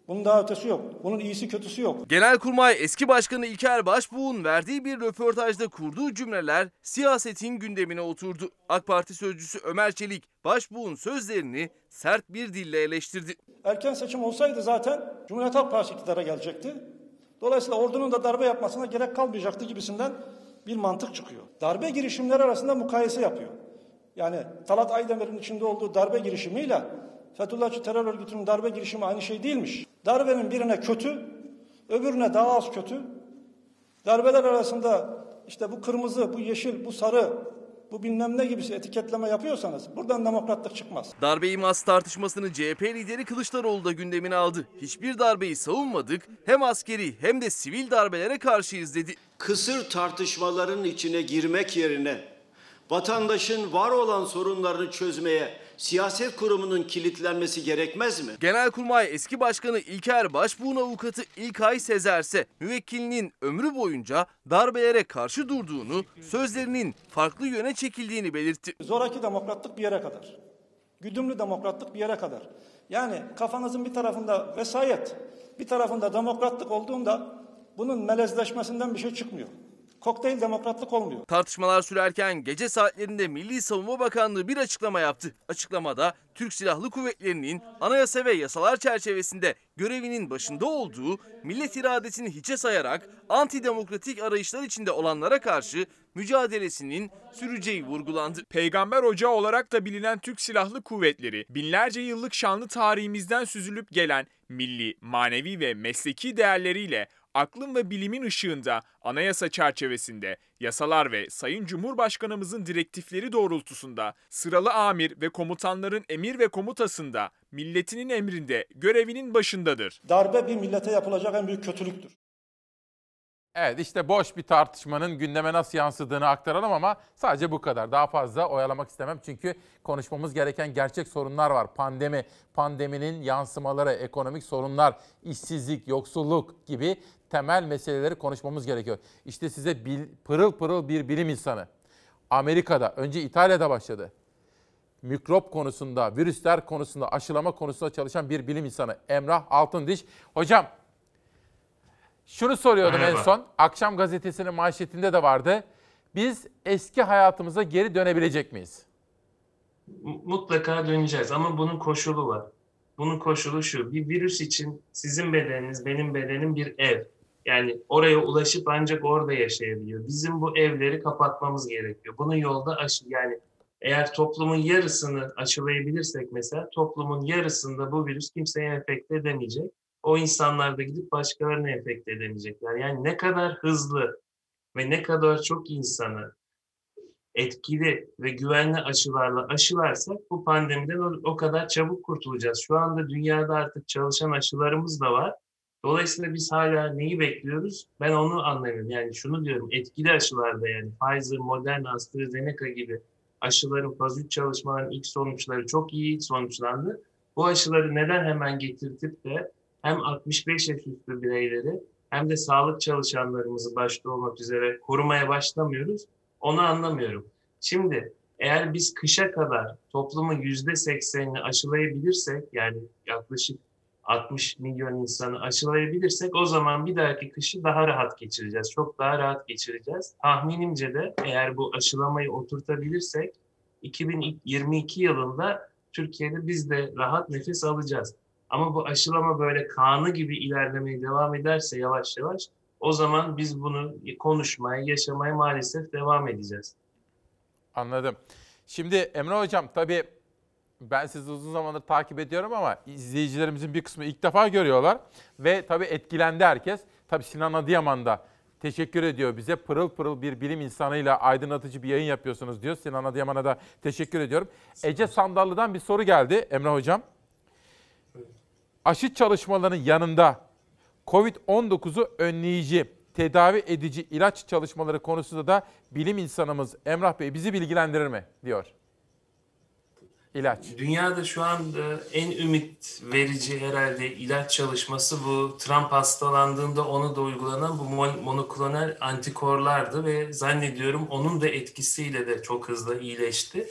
Bunun daha ötesi yok. Bunun iyisi kötüsü yok. Genelkurmay eski başkanı İlker Başbuğ'un verdiği bir röportajda kurduğu cümleler siyasetin gündemine oturdu. AK Parti sözcüsü Ömer Çelik Başbuğ'un sözlerini sert bir dille eleştirdi. Erken seçim olsaydı zaten Cumhuriyet Halk Partisi iktidara gelecekti. Dolayısıyla ordunun da darbe yapmasına gerek kalmayacaktı gibisinden bir mantık çıkıyor. Darbe girişimleri arasında mukayese yapıyor. Yani Talat Aydemir'in içinde olduğu darbe girişimiyle Fethullahçı terör örgütünün darbe girişimi aynı şey değilmiş. Darbenin birine kötü, öbürüne daha az kötü. Darbeler arasında işte bu kırmızı, bu yeşil, bu sarı, bu bilmem ne gibisi etiketleme yapıyorsanız buradan demokratlık çıkmaz. Darbe iması tartışmasını CHP lideri Kılıçdaroğlu da gündemine aldı. Hiçbir darbeyi savunmadık, hem askeri hem de sivil darbelere karşıyız dedi. Kısır tartışmaların içine girmek yerine vatandaşın var olan sorunlarını çözmeye siyaset kurumunun kilitlenmesi gerekmez mi? Genelkurmay eski başkanı İlker Başbuğ'un avukatı İlkay Sezerse müvekkilinin ömrü boyunca darbelere karşı durduğunu, sözlerinin farklı yöne çekildiğini belirtti. Zoraki demokratlık bir yere kadar. Güdümlü demokratlık bir yere kadar. Yani kafanızın bir tarafında vesayet, bir tarafında demokratlık olduğunda bunun melezleşmesinden bir şey çıkmıyor. Kokteyl demokratlık olmuyor. Tartışmalar sürerken gece saatlerinde Milli Savunma Bakanlığı bir açıklama yaptı. Açıklamada Türk Silahlı Kuvvetleri'nin anayasa ve yasalar çerçevesinde görevinin başında olduğu, millet iradesini hiçe sayarak antidemokratik arayışlar içinde olanlara karşı mücadelesinin süreceği vurgulandı. Peygamber ocağı olarak da bilinen Türk Silahlı Kuvvetleri, binlerce yıllık şanlı tarihimizden süzülüp gelen milli, manevi ve mesleki değerleriyle aklın ve bilimin ışığında anayasa çerçevesinde yasalar ve Sayın Cumhurbaşkanımızın direktifleri doğrultusunda sıralı amir ve komutanların emir ve komutasında milletinin emrinde görevinin başındadır. Darbe bir millete yapılacak en büyük kötülüktür. Evet işte boş bir tartışmanın gündeme nasıl yansıdığını aktaralım ama sadece bu kadar. Daha fazla oyalamak istemem çünkü konuşmamız gereken gerçek sorunlar var. Pandemi, pandeminin yansımaları, ekonomik sorunlar, işsizlik, yoksulluk gibi temel meseleleri konuşmamız gerekiyor. İşte size bil, pırıl pırıl bir bilim insanı. Amerika'da, önce İtalya'da başladı. Mikrop konusunda, virüsler konusunda, aşılama konusunda çalışan bir bilim insanı Emrah Altındiş. Hocam şunu soruyordum Merhaba. en son. Akşam gazetesinin manşetinde de vardı. Biz eski hayatımıza geri dönebilecek miyiz? Mutlaka döneceğiz ama bunun koşulu var. Bunun koşulu şu. Bir virüs için sizin bedeniniz, benim bedenim bir ev. Yani oraya ulaşıp ancak orada yaşayabiliyor. Bizim bu evleri kapatmamız gerekiyor. Bunun yolda aşı yani eğer toplumun yarısını aşılayabilirsek mesela toplumun yarısında bu virüs kimseye enfekte edemeyecek. O insanlar da gidip başkalarını enfekte edemeyecekler. Yani ne kadar hızlı ve ne kadar çok insanı etkili ve güvenli aşılarla aşılarsak bu pandemiden o, o kadar çabuk kurtulacağız. Şu anda dünyada artık çalışan aşılarımız da var. Dolayısıyla biz hala neyi bekliyoruz? Ben onu anlamıyorum. Yani şunu diyorum, etkili aşılarda yani Pfizer, Moderna, AstraZeneca gibi aşıların faz 3 çalışmaların ilk sonuçları çok iyi sonuçlandı. Bu aşıları neden hemen getirtip de hem 65 yaş üstü bireyleri hem de sağlık çalışanlarımızı başta olmak üzere korumaya başlamıyoruz? Onu anlamıyorum. Şimdi eğer biz kışa kadar toplumun yüzde seksenini aşılayabilirsek yani yaklaşık 60 milyon insanı aşılayabilirsek o zaman bir dahaki kışı daha rahat geçireceğiz. Çok daha rahat geçireceğiz. Tahminimce de eğer bu aşılamayı oturtabilirsek 2022 yılında Türkiye'de biz de rahat nefes alacağız. Ama bu aşılama böyle kanı gibi ilerlemeye devam ederse yavaş yavaş o zaman biz bunu konuşmaya, yaşamaya maalesef devam edeceğiz. Anladım. Şimdi Emre Hocam tabii ben sizi uzun zamandır takip ediyorum ama izleyicilerimizin bir kısmı ilk defa görüyorlar. Ve tabii etkilendi herkes. Tabii Sinan Adıyaman da teşekkür ediyor bize. Pırıl pırıl bir bilim insanıyla aydınlatıcı bir yayın yapıyorsunuz diyor. Sinan Adıyaman'a da teşekkür ediyorum. Ece Sandallı'dan bir soru geldi Emre Hocam. Aşı çalışmalarının yanında COVID-19'u önleyici, tedavi edici ilaç çalışmaları konusunda da bilim insanımız Emrah Bey bizi bilgilendirir mi diyor. İlaç. Dünyada şu anda en ümit verici herhalde ilaç çalışması bu Trump hastalandığında onu da uygulanan bu mon- monoklonal antikorlardı ve zannediyorum onun da etkisiyle de çok hızlı iyileşti.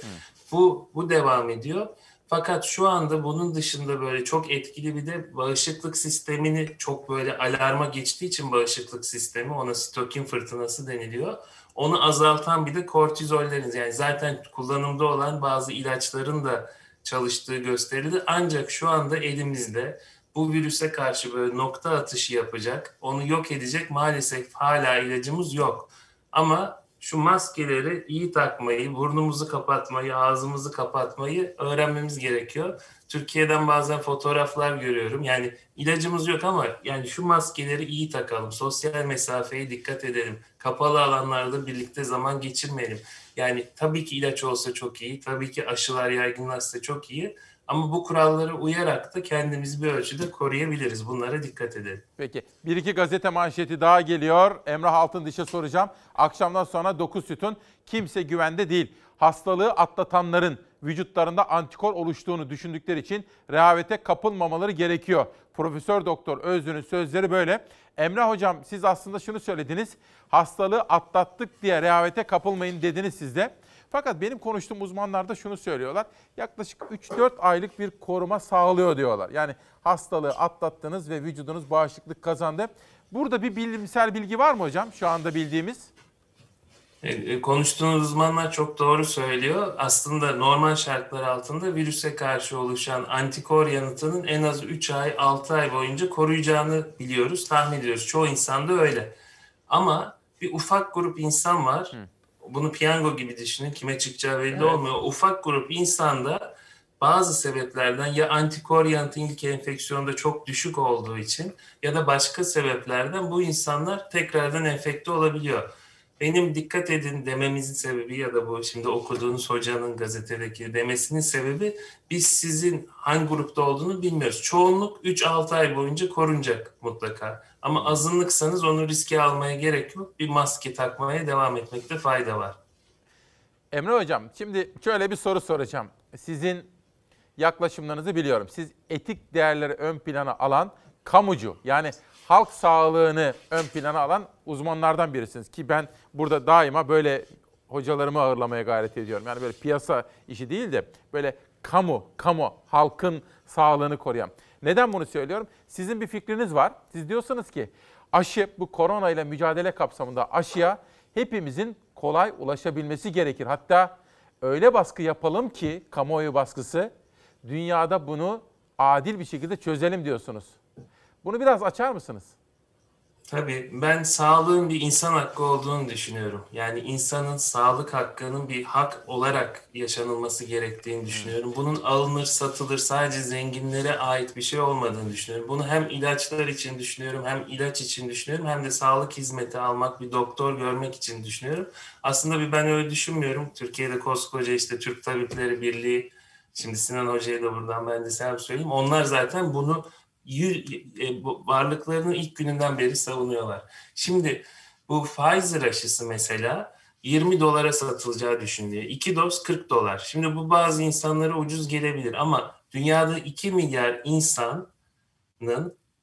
Bu bu devam ediyor. Fakat şu anda bunun dışında böyle çok etkili bir de bağışıklık sistemini çok böyle alarma geçtiği için bağışıklık sistemi ona sitokin fırtınası deniliyor. Onu azaltan bir de kortizolleriniz yani zaten kullanımda olan bazı ilaçların da çalıştığı gösterildi. Ancak şu anda elimizde bu virüse karşı böyle nokta atışı yapacak, onu yok edecek maalesef hala ilacımız yok. Ama şu maskeleri iyi takmayı, burnumuzu kapatmayı, ağzımızı kapatmayı öğrenmemiz gerekiyor. Türkiye'den bazen fotoğraflar görüyorum. Yani ilacımız yok ama yani şu maskeleri iyi takalım. Sosyal mesafeye dikkat edelim. Kapalı alanlarda birlikte zaman geçirmeyelim. Yani tabii ki ilaç olsa çok iyi. Tabii ki aşılar yaygınlaşsa çok iyi. Ama bu kurallara uyarak da kendimizi bir ölçüde koruyabiliriz. Bunlara dikkat edelim. Peki bir iki gazete manşeti daha geliyor. Emrah Altındiş'e soracağım. Akşamdan sonra 9 sütun kimse güvende değil. Hastalığı atlatanların vücutlarında antikor oluştuğunu düşündükleri için rehavete kapılmamaları gerekiyor. Profesör Doktor Özlü'nün sözleri böyle. Emrah Hocam siz aslında şunu söylediniz. Hastalığı atlattık diye rehavete kapılmayın dediniz siz de. Fakat benim konuştuğum uzmanlar da şunu söylüyorlar. Yaklaşık 3-4 aylık bir koruma sağlıyor diyorlar. Yani hastalığı atlattınız ve vücudunuz bağışıklık kazandı. Burada bir bilimsel bilgi var mı hocam şu anda bildiğimiz? E, e, Konuştuğunuz uzmanlar çok doğru söylüyor. Aslında normal şartlar altında virüse karşı oluşan antikor yanıtının en az 3 ay, 6 ay boyunca koruyacağını biliyoruz, tahmin ediyoruz. Çoğu insanda öyle. Ama bir ufak grup insan var. Bunu piyango gibi düşünün. Kime çıkacağı belli Evet. olmuyor. Ufak grup insanda bazı sebeplerden ya antikor yanıtı ilk enfeksiyonda çok düşük olduğu için ya da başka sebeplerden bu insanlar tekrardan enfekte olabiliyor. Benim dikkat edin dememizin sebebi ya da bu şimdi okuduğunuz hocanın gazetedeki demesinin sebebi biz sizin hangi grupta olduğunu bilmiyoruz. Çoğunluk 3-6 ay boyunca korunacak mutlaka. Ama azınlıksanız onu riske almaya gerek yok. Bir maske takmaya devam etmekte fayda var. Emre Hocam şimdi şöyle bir soru soracağım. Sizin yaklaşımlarınızı biliyorum. Siz etik değerleri ön plana alan kamucu yani halk sağlığını ön plana alan uzmanlardan birisiniz. Ki ben burada daima böyle hocalarımı ağırlamaya gayret ediyorum. Yani böyle piyasa işi değil de böyle kamu, kamu, halkın sağlığını koruyan. Neden bunu söylüyorum? Sizin bir fikriniz var. Siz diyorsunuz ki aşı bu korona ile mücadele kapsamında aşıya hepimizin kolay ulaşabilmesi gerekir. Hatta öyle baskı yapalım ki kamuoyu baskısı dünyada bunu adil bir şekilde çözelim diyorsunuz. Bunu biraz açar mısınız? Tabii ben sağlığın bir insan hakkı olduğunu düşünüyorum. Yani insanın sağlık hakkının bir hak olarak yaşanılması gerektiğini düşünüyorum. Bunun alınır satılır sadece zenginlere ait bir şey olmadığını düşünüyorum. Bunu hem ilaçlar için düşünüyorum hem ilaç için düşünüyorum hem de sağlık hizmeti almak bir doktor görmek için düşünüyorum. Aslında bir ben öyle düşünmüyorum. Türkiye'de koskoca işte Türk Tabipleri Birliği Şimdi Sinan Hoca'ya da buradan ben de selam söyleyeyim. Onlar zaten bunu e, bu varlıklarının ilk gününden beri savunuyorlar. Şimdi bu Pfizer aşısı mesela 20 dolara satılacağı düşünülüyor. 2 doz 40 dolar. Şimdi bu bazı insanlara ucuz gelebilir ama dünyada 2 milyar insanın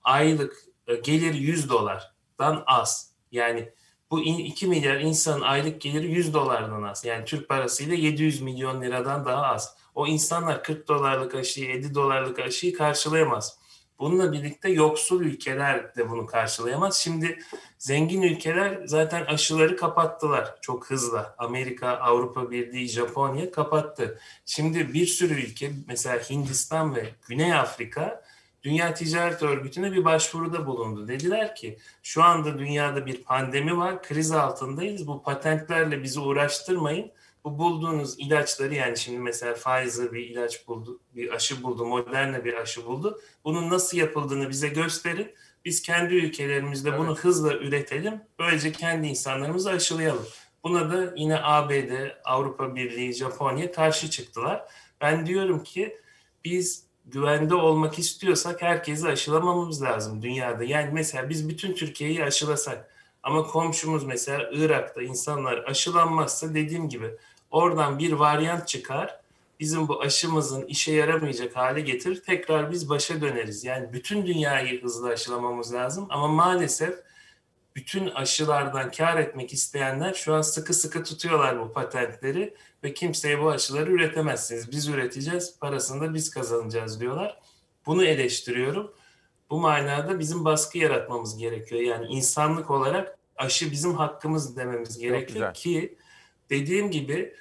aylık e, geliri 100 dolardan az. Yani bu in- 2 milyar insanın aylık geliri 100 dolardan az. Yani Türk parasıyla 700 milyon liradan daha az. O insanlar 40 dolarlık aşıyı, 50 dolarlık aşıyı karşılayamaz. Bununla birlikte yoksul ülkeler de bunu karşılayamaz. Şimdi zengin ülkeler zaten aşıları kapattılar çok hızlı. Amerika, Avrupa Birliği, Japonya kapattı. Şimdi bir sürü ülke mesela Hindistan ve Güney Afrika Dünya Ticaret Örgütü'ne bir başvuruda bulundu. Dediler ki şu anda dünyada bir pandemi var, kriz altındayız. Bu patentlerle bizi uğraştırmayın. Bu bulduğunuz ilaçları yani şimdi mesela Pfizer bir ilaç buldu, bir aşı buldu, Moderna bir aşı buldu. Bunun nasıl yapıldığını bize gösterin. Biz kendi ülkelerimizde bunu hızla üretelim. Böylece kendi insanlarımızı aşılayalım. Buna da yine ABD, Avrupa Birliği, Japonya karşı çıktılar. Ben diyorum ki biz güvende olmak istiyorsak herkesi aşılamamız lazım dünyada. Yani mesela biz bütün Türkiye'yi aşılasak ama komşumuz mesela Irak'ta insanlar aşılanmazsa dediğim gibi oradan bir varyant çıkar. Bizim bu aşımızın işe yaramayacak hale getirir. Tekrar biz başa döneriz. Yani bütün dünyayı hızlı aşılamamız lazım. Ama maalesef bütün aşılardan kar etmek isteyenler şu an sıkı sıkı tutuyorlar bu patentleri ve kimseye bu aşıları üretemezsiniz. Biz üreteceğiz, parasını da biz kazanacağız diyorlar. Bunu eleştiriyorum. Bu manada bizim baskı yaratmamız gerekiyor. Yani insanlık olarak aşı bizim hakkımız dememiz gerekiyor ki dediğim gibi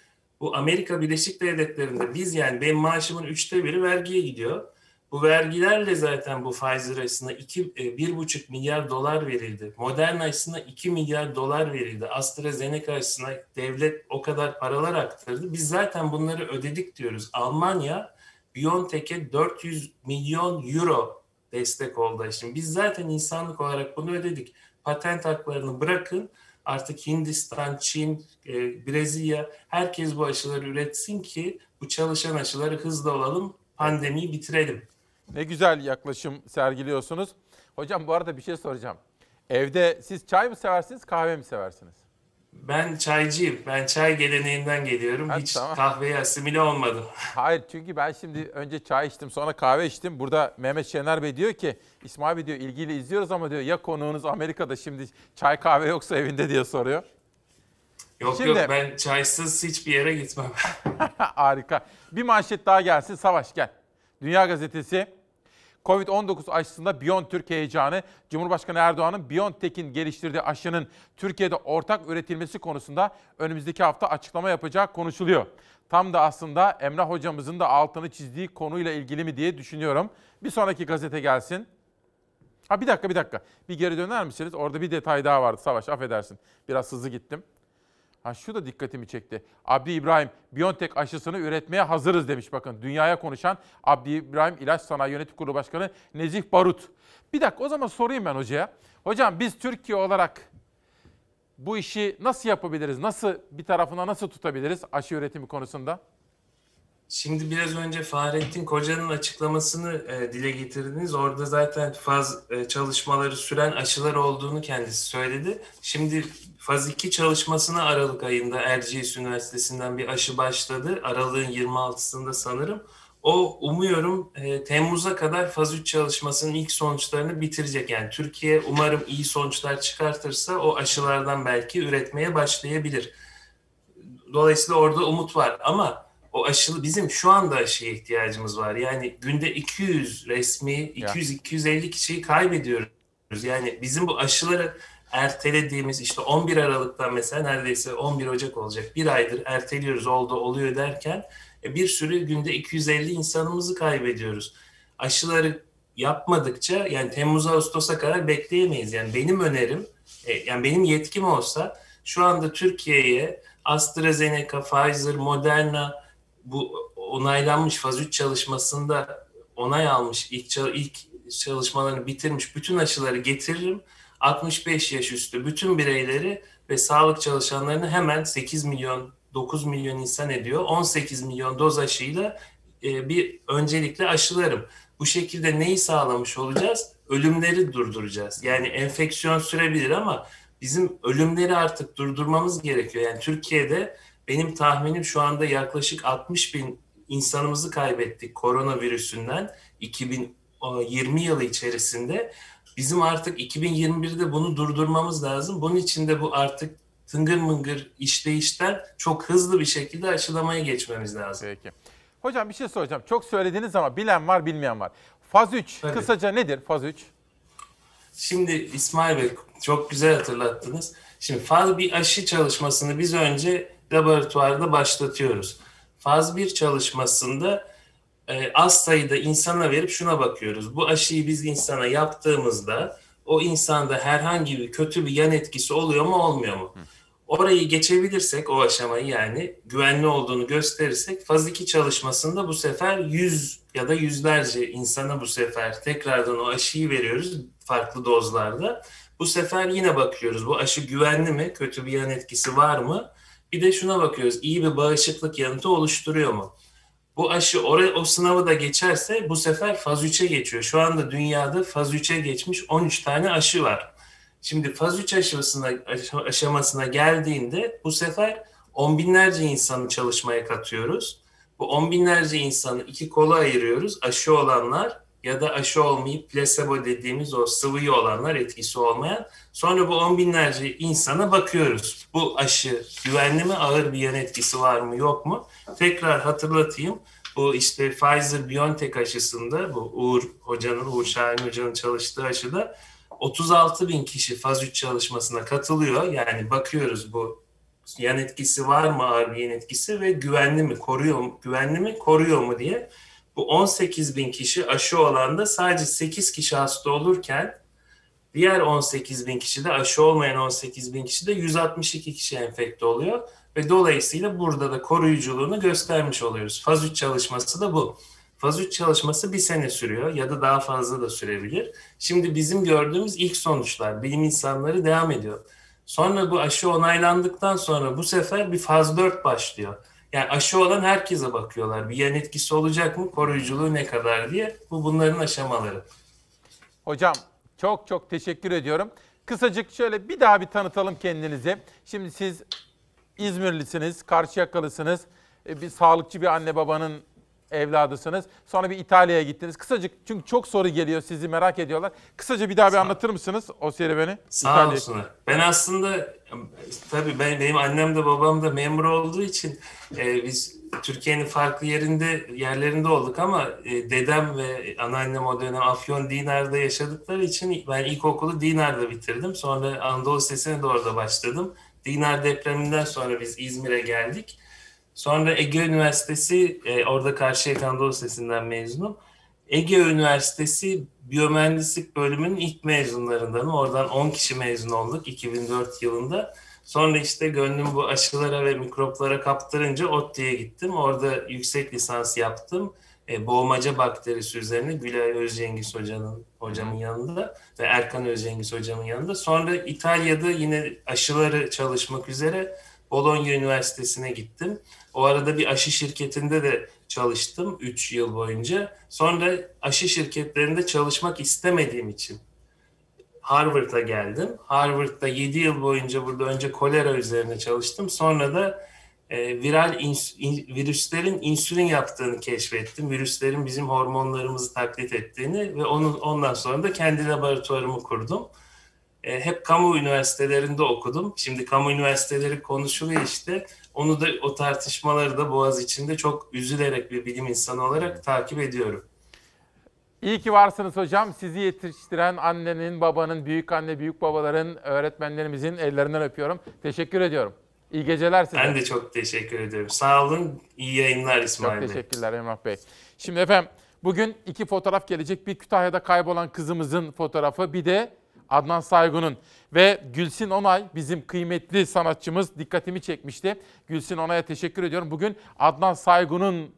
bu Amerika Birleşik Devletleri'nde biz yani benim maaşımın üçte biri vergiye gidiyor. Bu vergilerle zaten bu Pfizer aşısına iki, e, bir buçuk milyar dolar verildi. Moderna aşısına 2 milyar dolar verildi. AstraZeneca aşısına devlet o kadar paralar aktardı. Biz zaten bunları ödedik diyoruz. Almanya BioNTech'e 400 milyon euro destek oldu. Şimdi biz zaten insanlık olarak bunu ödedik. Patent haklarını bırakın. Artık Hindistan, Çin, e, Brezilya herkes bu aşıları üretsin ki bu çalışan aşıları hızlı olalım, pandemiyi bitirelim. Ne güzel yaklaşım sergiliyorsunuz. Hocam bu arada bir şey soracağım. Evde siz çay mı seversiniz, kahve mi seversiniz? Ben çaycıyım. Ben çay geleneğinden geliyorum. Ha, Hiç tamam. kahveye asimile olmadım. Hayır çünkü ben şimdi önce çay içtim sonra kahve içtim. Burada Mehmet Şener Bey diyor ki İsmail Bey diyor ilgili izliyoruz ama diyor ya konuğunuz Amerika'da şimdi çay kahve yoksa evinde diye soruyor. Yok Şimdi- yok ben çaysız hiçbir yere gitmem. Harika. Bir manşet daha gelsin Savaş gel. Dünya Gazetesi Covid-19 aşısında BioNTech heyecanı, Cumhurbaşkanı Erdoğan'ın BioNTech'in geliştirdiği aşının Türkiye'de ortak üretilmesi konusunda önümüzdeki hafta açıklama yapacağı konuşuluyor. Tam da aslında Emrah hocamızın da altını çizdiği konuyla ilgili mi diye düşünüyorum. Bir sonraki gazete gelsin. Ha bir dakika bir dakika. Bir geri döner misiniz? Orada bir detay daha vardı Savaş affedersin. Biraz hızlı gittim. Ha şu da dikkatimi çekti. Abdi İbrahim, Biontech aşısını üretmeye hazırız demiş bakın. Dünyaya konuşan Abdi İbrahim İlaç Sanayi Yönetim Kurulu Başkanı Nezih Barut. Bir dakika o zaman sorayım ben hocaya. Hocam biz Türkiye olarak bu işi nasıl yapabiliriz? Nasıl bir tarafına nasıl tutabiliriz aşı üretimi konusunda? Şimdi biraz önce Fahrettin Koca'nın açıklamasını e, dile getirdiniz. Orada zaten faz e, çalışmaları süren aşılar olduğunu kendisi söyledi. Şimdi faz 2 çalışmasına Aralık ayında Erciyes Üniversitesi'nden bir aşı başladı. Aralığın 26'sında sanırım. O umuyorum e, Temmuz'a kadar faz 3 çalışmasının ilk sonuçlarını bitirecek. Yani Türkiye umarım iyi sonuçlar çıkartırsa o aşılardan belki üretmeye başlayabilir. Dolayısıyla orada umut var ama o aşılı bizim şu anda aşıya ihtiyacımız var. Yani günde 200 resmi 200-250 kişiyi kaybediyoruz. Yani bizim bu aşıları ertelediğimiz işte 11 Aralık'tan mesela neredeyse 11 Ocak olacak. Bir aydır erteliyoruz oldu oluyor derken e, bir sürü günde 250 insanımızı kaybediyoruz. Aşıları yapmadıkça yani Temmuz Ağustos'a kadar bekleyemeyiz. Yani benim önerim e, yani benim yetkim olsa şu anda Türkiye'ye AstraZeneca, Pfizer, Moderna bu onaylanmış faz 3 çalışmasında onay almış ilk ilk çalışmalarını bitirmiş bütün aşıları getiririm. 65 yaş üstü bütün bireyleri ve sağlık çalışanlarını hemen 8 milyon 9 milyon insan ediyor. 18 milyon doz aşıyla e, bir öncelikle aşılarım. Bu şekilde neyi sağlamış olacağız? Ölümleri durduracağız. Yani enfeksiyon sürebilir ama bizim ölümleri artık durdurmamız gerekiyor. Yani Türkiye'de benim tahminim şu anda yaklaşık 60 bin insanımızı kaybettik koronavirüsünden 2020 yılı içerisinde. Bizim artık 2021'de bunu durdurmamız lazım. Bunun için de bu artık tıngır mıngır işleyişten çok hızlı bir şekilde aşılamaya geçmemiz lazım. Peki. Hocam bir şey soracağım. Çok söylediniz ama bilen var bilmeyen var. Faz 3 Tabii. kısaca nedir faz 3? Şimdi İsmail Bey çok güzel hatırlattınız. Şimdi faz bir aşı çalışmasını biz önce laboratuvarda başlatıyoruz. Faz 1 çalışmasında e, az sayıda insana verip şuna bakıyoruz. Bu aşıyı biz insana yaptığımızda o insanda herhangi bir kötü bir yan etkisi oluyor mu olmuyor mu? Orayı geçebilirsek o aşamayı yani güvenli olduğunu gösterirsek faz 2 çalışmasında bu sefer yüz ya da yüzlerce insana bu sefer tekrardan o aşıyı veriyoruz farklı dozlarda. Bu sefer yine bakıyoruz bu aşı güvenli mi, kötü bir yan etkisi var mı? Bir de şuna bakıyoruz iyi bir bağışıklık yanıtı oluşturuyor mu? Bu aşı oraya, o sınavı da geçerse bu sefer faz 3'e geçiyor. Şu anda dünyada faz 3'e geçmiş 13 tane aşı var. Şimdi faz 3 aşamasına, aşa- aşamasına geldiğinde bu sefer on binlerce insanı çalışmaya katıyoruz. Bu on binlerce insanı iki kola ayırıyoruz. Aşı olanlar ya da aşı olmayıp plasebo dediğimiz o sıvıyı olanlar etkisi olmayan. Sonra bu on binlerce insana bakıyoruz. Bu aşı güvenli mi, ağır bir yan etkisi var mı, yok mu? Tekrar hatırlatayım. Bu işte Pfizer-BioNTech aşısında bu Uğur Hoca'nın, Uğur Şahin Hoca'nın çalıştığı aşıda 36 bin kişi faz 3 çalışmasına katılıyor. Yani bakıyoruz bu yan etkisi var mı ağır bir yan etkisi ve güvenli mi koruyor mu, güvenli mi koruyor mu diye. Bu 18 bin kişi aşı olanda sadece 8 kişi hasta olurken diğer 18 bin kişi de aşı olmayan 18 bin kişi de 162 kişi enfekte oluyor. Ve dolayısıyla burada da koruyuculuğunu göstermiş oluyoruz. Faz 3 çalışması da bu. Faz 3 çalışması bir sene sürüyor ya da daha fazla da sürebilir. Şimdi bizim gördüğümüz ilk sonuçlar, bilim insanları devam ediyor. Sonra bu aşı onaylandıktan sonra bu sefer bir faz 4 başlıyor. Yani aşı olan herkese bakıyorlar. Bir yan etkisi olacak mı, koruyuculuğu ne kadar diye. Bu bunların aşamaları. Hocam çok çok teşekkür ediyorum. Kısacık şöyle bir daha bir tanıtalım kendinizi. Şimdi siz İzmirlisiniz, Karşıyakalısınız. e, Bir sağlıkçı bir anne babanın evladısınız. Sonra bir İtalya'ya gittiniz. Kısacık çünkü çok soru geliyor sizi merak ediyorlar. Kısaca bir daha bir anlatır mısınız o serüveni? Sağ İtalya'ya- olsunlar. Ben aslında tabii ben, benim annem de babam da memur olduğu için e, biz Türkiye'nin farklı yerinde yerlerinde olduk ama e, dedem ve anneannem o dönem Afyon Dinar'da yaşadıkları için ben ilkokulu Dinar'da bitirdim. Sonra Anadolu Lisesi'ne de orada başladım. Dinar depreminden sonra biz İzmir'e geldik. Sonra Ege Üniversitesi, e, orada Karşıyaka Anadolu Lisesi'nden mezunum. Ege Üniversitesi Biyomühendislik bölümünün ilk mezunlarındanım. Oradan 10 kişi mezun olduk 2004 yılında. Sonra işte gönlüm bu aşılara ve mikroplara kaptırınca ODTÜ'ye gittim. Orada yüksek lisans yaptım. E, boğmaca bakterisi üzerine Gülay Özcengiz hocanın hocamın yanında ve Erkan Özcengiz hocamın yanında. Sonra İtalya'da yine aşıları çalışmak üzere Bologna Üniversitesi'ne gittim. O arada bir aşı şirketinde de çalıştım 3 yıl boyunca. Sonra aşı şirketlerinde çalışmak istemediğim için Harvard'a geldim. Harvard'da 7 yıl boyunca burada önce kolera üzerine çalıştım. Sonra da e, viral ins- in- virüslerin insülin yaptığını keşfettim. Virüslerin bizim hormonlarımızı taklit ettiğini ve onun ondan sonra da kendi laboratuvarımı kurdum. E, hep kamu üniversitelerinde okudum. Şimdi kamu üniversiteleri konuşuluyor işte. Onu da o tartışmaları da Boğaz içinde çok üzülerek bir bilim insanı olarak takip ediyorum. İyi ki varsınız hocam. Sizi yetiştiren annenin, babanın, büyük anne, büyük babaların, öğretmenlerimizin ellerinden öpüyorum. Teşekkür ediyorum. İyi geceler size. Ben de çok teşekkür ediyorum. Sağ olun. İyi yayınlar Çok İsmail Bey. teşekkürler Emrah Bey. Şimdi efendim bugün iki fotoğraf gelecek. Bir Kütahya'da kaybolan kızımızın fotoğrafı bir de Adnan Saygun'un. Ve Gülsin Onay bizim kıymetli sanatçımız dikkatimi çekmişti. Gülsin Onay'a teşekkür ediyorum. Bugün Adnan Saygun'un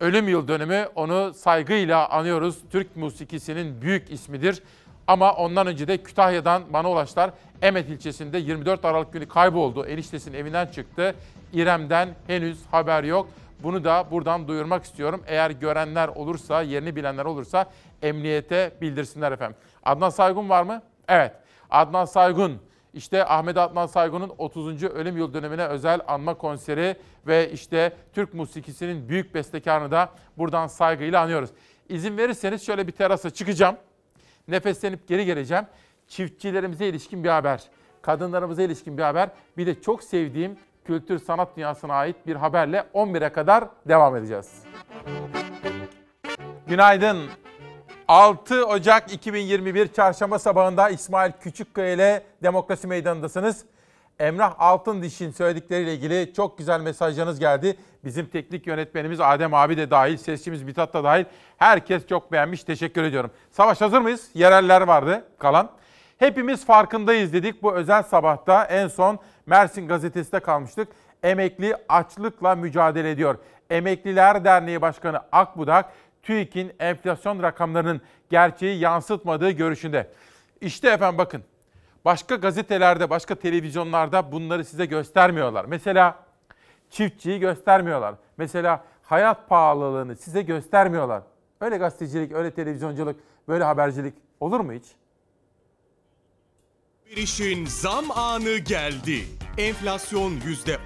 ölüm yıl dönümü onu saygıyla anıyoruz. Türk musikisinin büyük ismidir. Ama ondan önce de Kütahya'dan bana ulaştılar. Emet ilçesinde 24 Aralık günü kayboldu. Eniştesinin evinden çıktı. İrem'den henüz haber yok. Bunu da buradan duyurmak istiyorum. Eğer görenler olursa, yerini bilenler olursa emniyete bildirsinler efendim. Adnan Saygun var mı? Evet. Adnan Saygun işte Ahmet Adnan Saygun'un 30. ölüm yıl dönümüne özel anma konseri ve işte Türk musikisinin büyük bestekarını da buradan saygıyla anıyoruz. İzin verirseniz şöyle bir terasa çıkacağım. Nefeslenip geri geleceğim. Çiftçilerimize ilişkin bir haber, kadınlarımıza ilişkin bir haber, bir de çok sevdiğim kültür sanat dünyasına ait bir haberle 11'e kadar devam edeceğiz. Günaydın. 6 Ocak 2021 Çarşamba sabahında İsmail Küçükkaya ile Demokrasi Meydanı'ndasınız. Emrah Altındiş'in söyledikleriyle ilgili çok güzel mesajlarınız geldi. Bizim teknik yönetmenimiz Adem abi de dahil, sesçimiz Mithat da dahil. Herkes çok beğenmiş. Teşekkür ediyorum. Savaş hazır mıyız? Yereller vardı kalan. Hepimiz farkındayız dedik. Bu özel sabahta en son Mersin gazetesinde kalmıştık. Emekli açlıkla mücadele ediyor. Emekliler Derneği Başkanı Akbudak, TÜİK'in enflasyon rakamlarının gerçeği yansıtmadığı görüşünde. İşte efendim bakın. Başka gazetelerde, başka televizyonlarda bunları size göstermiyorlar. Mesela çiftçiyi göstermiyorlar. Mesela hayat pahalılığını size göstermiyorlar. Öyle gazetecilik, öyle televizyonculuk, böyle habercilik olur mu hiç? Bir işin zam anı geldi. Enflasyon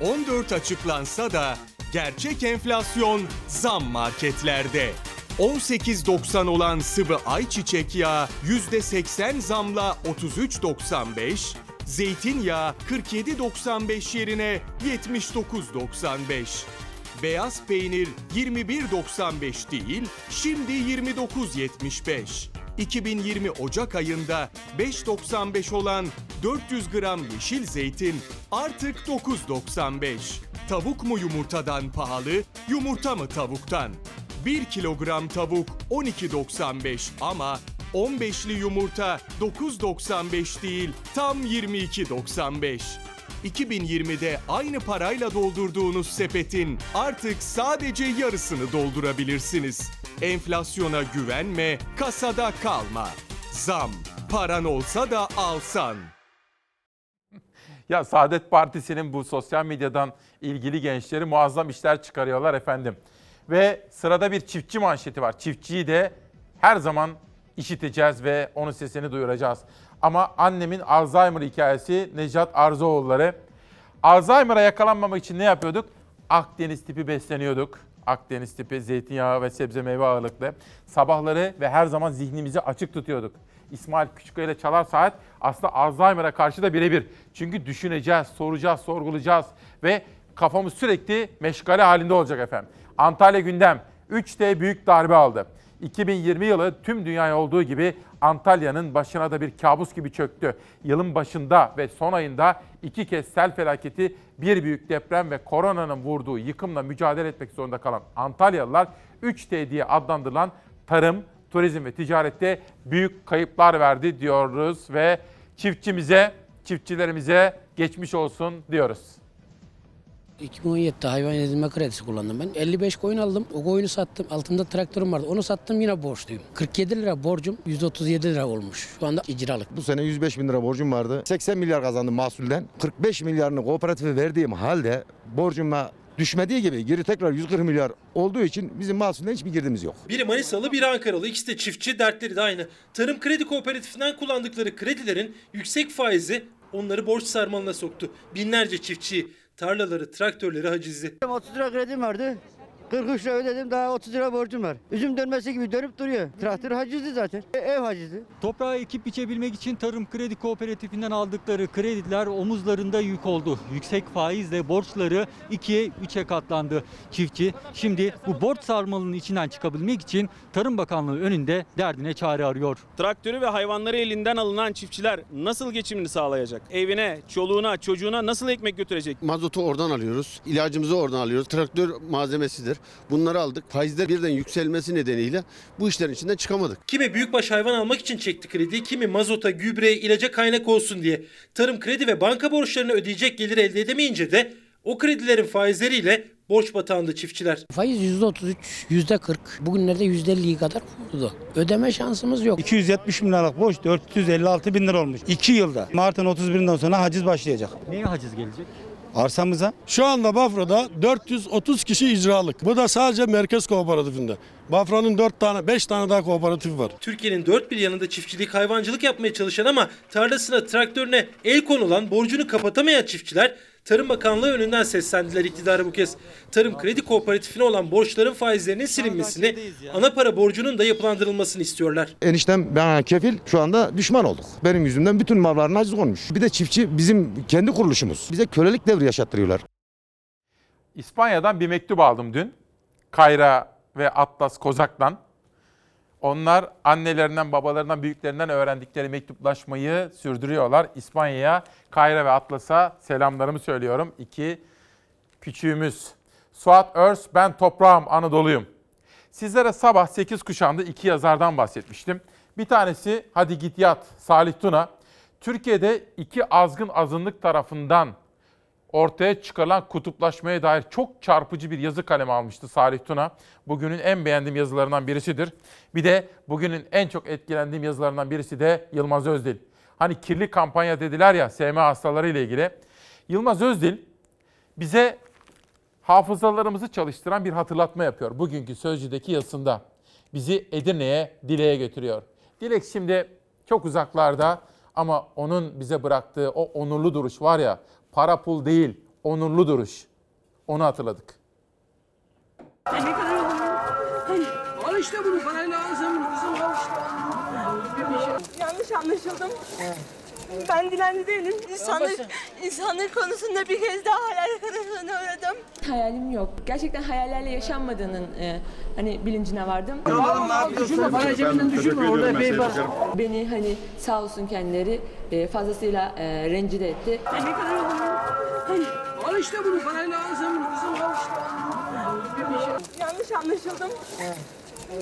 %14 açıklansa da gerçek enflasyon zam marketlerde. 18.90 olan sıvı ayçiçek yağı %80 zamla 33.95, zeytinyağı 47.95 yerine 79.95. Beyaz peynir 21.95 değil, şimdi 29.75. 2020 Ocak ayında 5.95 olan 400 gram yeşil zeytin artık 9.95. Tavuk mu yumurtadan pahalı, yumurta mı tavuktan? 1 kilogram tavuk 12.95 ama 15'li yumurta 9.95 değil tam 22.95. 2020'de aynı parayla doldurduğunuz sepetin artık sadece yarısını doldurabilirsiniz. Enflasyona güvenme, kasada kalma. Zam, paran olsa da alsan. Ya Saadet Partisi'nin bu sosyal medyadan ilgili gençleri muazzam işler çıkarıyorlar efendim. Ve sırada bir çiftçi manşeti var. Çiftçiyi de her zaman işiteceğiz ve onun sesini duyuracağız. Ama annemin Alzheimer hikayesi Necat Arzuoğulları. Alzheimer'a yakalanmamak için ne yapıyorduk? Akdeniz tipi besleniyorduk. Akdeniz tipi zeytinyağı ve sebze meyve ağırlıklı. Sabahları ve her zaman zihnimizi açık tutuyorduk. İsmail Küçükkaya ile Çalar Saat aslında Alzheimer'a karşı da birebir. Çünkü düşüneceğiz, soracağız, sorgulayacağız ve kafamız sürekli meşgale halinde olacak efendim. Antalya gündem 3D büyük darbe aldı. 2020 yılı tüm dünyaya olduğu gibi Antalya'nın başına da bir kabus gibi çöktü. Yılın başında ve son ayında iki kez sel felaketi, bir büyük deprem ve koronanın vurduğu yıkımla mücadele etmek zorunda kalan Antalyalılar 3T diye adlandırılan tarım, turizm ve ticarette büyük kayıplar verdi diyoruz ve çiftçimize, çiftçilerimize geçmiş olsun diyoruz. 2017'de hayvan edinme kredisi kullandım ben. 55 koyun aldım. O koyunu sattım. Altında traktörüm vardı. Onu sattım yine borçluyum. 47 lira borcum 137 lira olmuş. Şu anda icralık. Bu sene 105 bin lira borcum vardı. 80 milyar kazandım mahsulden. 45 milyarını kooperatife verdiğim halde borcuma düşmediği gibi geri tekrar 140 milyar olduğu için bizim mahsulden hiçbir girdimiz yok. Biri Manisalı, biri Ankaralı. İkisi de çiftçi, dertleri de aynı. Tarım Kredi Kooperatifinden kullandıkları kredilerin yüksek faizi onları borç sarmalına soktu. Binlerce çiftçiyi, tarlaları, traktörleri hacizli. 30 lira kredim vardı. 43 lira ödedim daha 30 lira borcum var. Üzüm dönmesi gibi dönüp duruyor. Traktör hacizli zaten. E, ev hacizli. Toprağı ekip biçebilmek için Tarım Kredi Kooperatifinden aldıkları krediler omuzlarında yük oldu. Yüksek faizle borçları 2'ye 3'e katlandı. Çiftçi şimdi bu borç sarmalının içinden çıkabilmek için Tarım Bakanlığı önünde derdine çare arıyor. Traktörü ve hayvanları elinden alınan çiftçiler nasıl geçimini sağlayacak? Evine, çoluğuna, çocuğuna nasıl ekmek götürecek? Mazotu oradan alıyoruz. ilacımızı oradan alıyoruz. Traktör malzemesidir. Bunları aldık. Faizler birden yükselmesi nedeniyle bu işlerin içinden çıkamadık. Kimi büyükbaş hayvan almak için çekti kredi, kimi mazota, gübreye, ilaca kaynak olsun diye. Tarım kredi ve banka borçlarını ödeyecek gelir elde edemeyince de o kredilerin faizleriyle borç batağında çiftçiler. Faiz %33, %40. Bugünlerde %50'yi kadar vurdu. Ödeme şansımız yok. 270 bin liralık borç 456 bin lira olmuş. 2 yılda. Mart'ın 31'inden sonra haciz başlayacak. Neye haciz gelecek? Arsamıza. Şu anda Bafra'da 430 kişi icralık. Bu da sadece merkez kooperatifinde. Bafra'nın 4 tane 5 tane daha kooperatif var. Türkiye'nin dört bir yanında çiftçilik, hayvancılık yapmaya çalışan ama tarlasına, traktörüne el konulan, borcunu kapatamayan çiftçiler Tarım Bakanlığı önünden seslendiler iktidara bu kez. Tarım Kredi Kooperatifine olan borçların faizlerinin silinmesini, ana para borcunun da yapılandırılmasını istiyorlar. Eniştem ben kefil şu anda düşman olduk. Benim yüzümden bütün malların haciz olmuş. Bir de çiftçi bizim kendi kuruluşumuz. Bize kölelik devri yaşattırıyorlar. İspanya'dan bir mektup aldım dün. Kayra ve Atlas Kozak'tan. Onlar annelerinden, babalarından, büyüklerinden öğrendikleri mektuplaşmayı sürdürüyorlar. İspanya'ya, Kayra ve Atlas'a selamlarımı söylüyorum. İki küçüğümüz. Suat Örs, ben toprağım, Anadolu'yum. Sizlere sabah 8 kuşağında iki yazardan bahsetmiştim. Bir tanesi Hadi Git Yat, Salih Tuna. Türkiye'de iki azgın azınlık tarafından ortaya çıkarılan kutuplaşmaya dair çok çarpıcı bir yazı kalemi almıştı Salih Tuna. Bugünün en beğendiğim yazılarından birisidir. Bir de bugünün en çok etkilendiğim yazılarından birisi de Yılmaz Özdil. Hani kirli kampanya dediler ya SMA hastaları ile ilgili. Yılmaz Özdil bize hafızalarımızı çalıştıran bir hatırlatma yapıyor. Bugünkü Sözcü'deki yazısında bizi Edirne'ye, Dile'ye götürüyor. Dilek şimdi çok uzaklarda ama onun bize bıraktığı o onurlu duruş var ya, para pul değil, onurlu duruş. Onu hatırladık. Ne kadar olur? Al işte bunu parayla al sen bunu kızım al işte. Yanlış anlaşıldım. Ben dilenci değilim. İnsanlık, insanlık konusunda bir kez daha hayal kırıklığına uğradım. Hayalim yok. Gerçekten hayallerle yaşanmadığının e, hani bilincine vardım. Düşürme parayı cebinden düşürme orada epey var. Beni hani sağ olsun kendileri e, fazlasıyla e, rencide etti. Ne kadar olur? Hani, al işte bunu parayla al sen bunu kızım al işte. Yanlış anlaşıldım.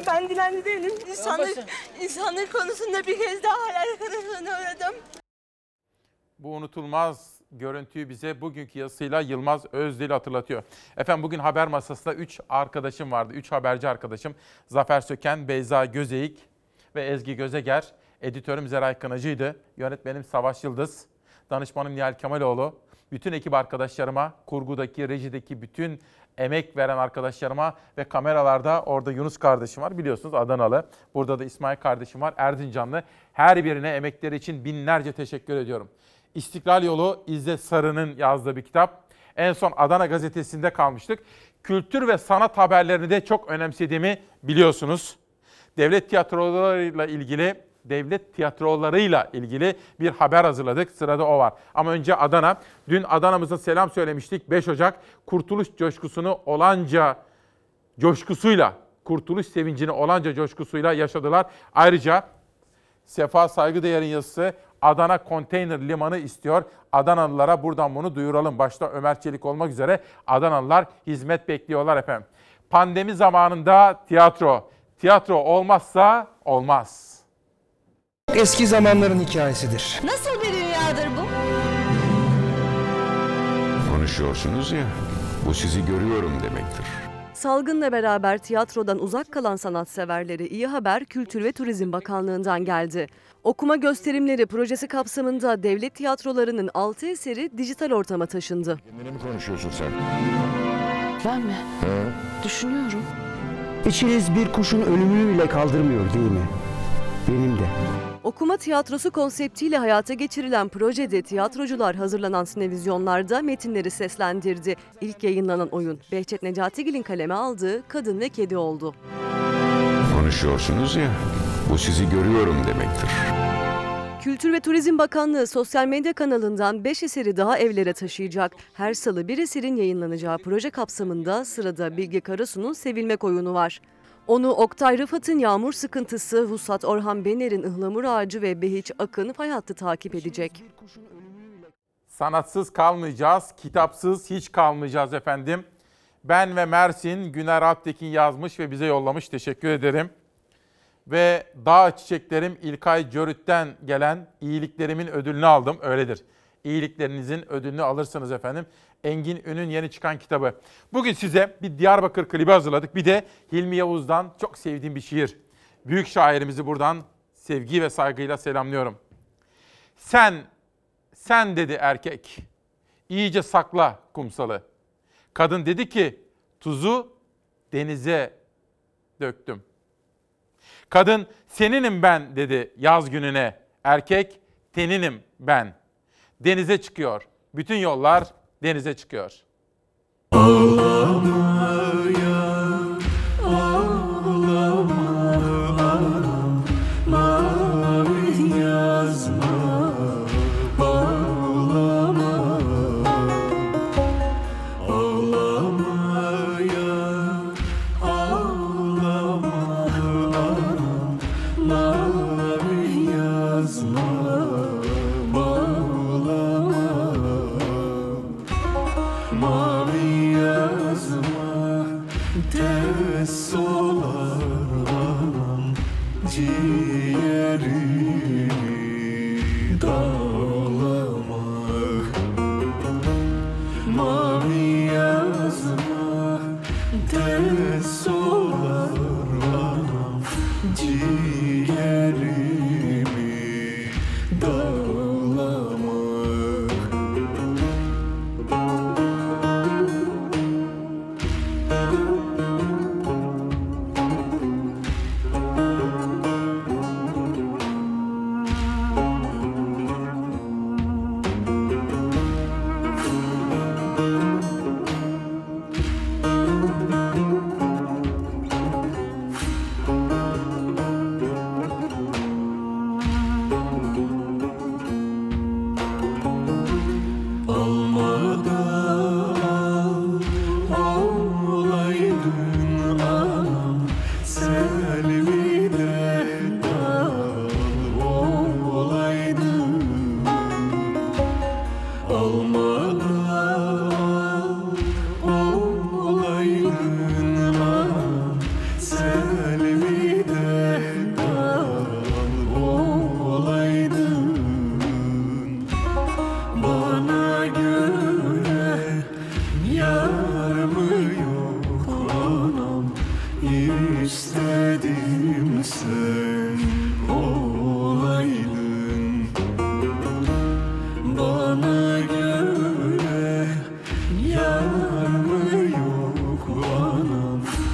Ben dilenci değilim. İnsanlık, insanlık konusunda bir kez daha hayal kırıklığına uğradım. Bu unutulmaz görüntüyü bize bugünkü yazısıyla Yılmaz Özdil hatırlatıyor. Efendim bugün haber masasında 3 arkadaşım vardı. 3 haberci arkadaşım. Zafer Söken, Beyza Gözeyik ve Ezgi Gözeger. Editörüm Zeray Kınacı'ydı. Yönetmenim Savaş Yıldız. Danışmanım Nihal Kemaloğlu. Bütün ekip arkadaşlarıma, kurgudaki, rejideki bütün emek veren arkadaşlarıma ve kameralarda orada Yunus kardeşim var biliyorsunuz Adanalı. Burada da İsmail kardeşim var Erzincanlı. Her birine emekleri için binlerce teşekkür ediyorum. İstiklal Yolu İzzet Sarı'nın yazdığı bir kitap. En son Adana gazetesinde kalmıştık. Kültür ve sanat haberlerini de çok önemsediğimi biliyorsunuz. Devlet tiyatrolarıyla ilgili devlet tiyatrolarıyla ilgili bir haber hazırladık. Sırada o var. Ama önce Adana. Dün Adana'mıza selam söylemiştik. 5 Ocak kurtuluş coşkusunu olanca coşkusuyla, kurtuluş sevincini olanca coşkusuyla yaşadılar. Ayrıca Sefa Saygıdeğer'in yazısı Adana Konteyner Limanı istiyor. Adanalılara buradan bunu duyuralım. Başta Ömer Çelik olmak üzere Adanalılar hizmet bekliyorlar efendim. Pandemi zamanında tiyatro. Tiyatro olmazsa olmaz. Eski zamanların hikayesidir. Nasıl bir dünyadır bu? Konuşuyorsunuz ya, bu sizi görüyorum demektir. Salgınla beraber tiyatrodan uzak kalan sanatseverleri iyi haber Kültür ve Turizm Bakanlığı'ndan geldi. Okuma gösterimleri projesi kapsamında devlet tiyatrolarının 6 eseri dijital ortama taşındı. Kendine mi konuşuyorsun sen? Ben mi? He? Düşünüyorum. İçiniz bir kuşun ölümünü bile kaldırmıyor değil mi? Benim de. Okuma tiyatrosu konseptiyle hayata geçirilen projede tiyatrocular hazırlanan sinevizyonlarda metinleri seslendirdi. İlk yayınlanan oyun Behçet Necatigil'in kaleme aldığı Kadın ve Kedi oldu. Konuşuyorsunuz ya, bu sizi görüyorum demektir. Kültür ve Turizm Bakanlığı sosyal medya kanalından 5 eseri daha evlere taşıyacak. Her salı bir eserin yayınlanacağı proje kapsamında sırada Bilge Karasu'nun Sevilmek oyunu var. Onu Oktay Rıfat'ın Yağmur Sıkıntısı, Vuslat Orhan Bener'in Ihlamur Ağacı ve Behiç Akın fay takip edecek. Sanatsız kalmayacağız, kitapsız hiç kalmayacağız efendim. Ben ve Mersin Güner Alptekin yazmış ve bize yollamış. Teşekkür ederim. Ve Dağ Çiçeklerim İlkay Cörüt'ten gelen iyiliklerimin ödülünü aldım. Öyledir. İyiliklerinizin ödülünü alırsınız efendim. Engin Ün'ün yeni çıkan kitabı. Bugün size bir Diyarbakır klibi hazırladık. Bir de Hilmi Yavuz'dan çok sevdiğim bir şiir. Büyük şairimizi buradan sevgi ve saygıyla selamlıyorum. Sen, sen dedi erkek. İyice sakla kumsalı. Kadın dedi ki tuzu denize döktüm. Kadın seninim ben dedi yaz gününe. Erkek teninim ben. Denize çıkıyor. Bütün yollar denize çıkıyor.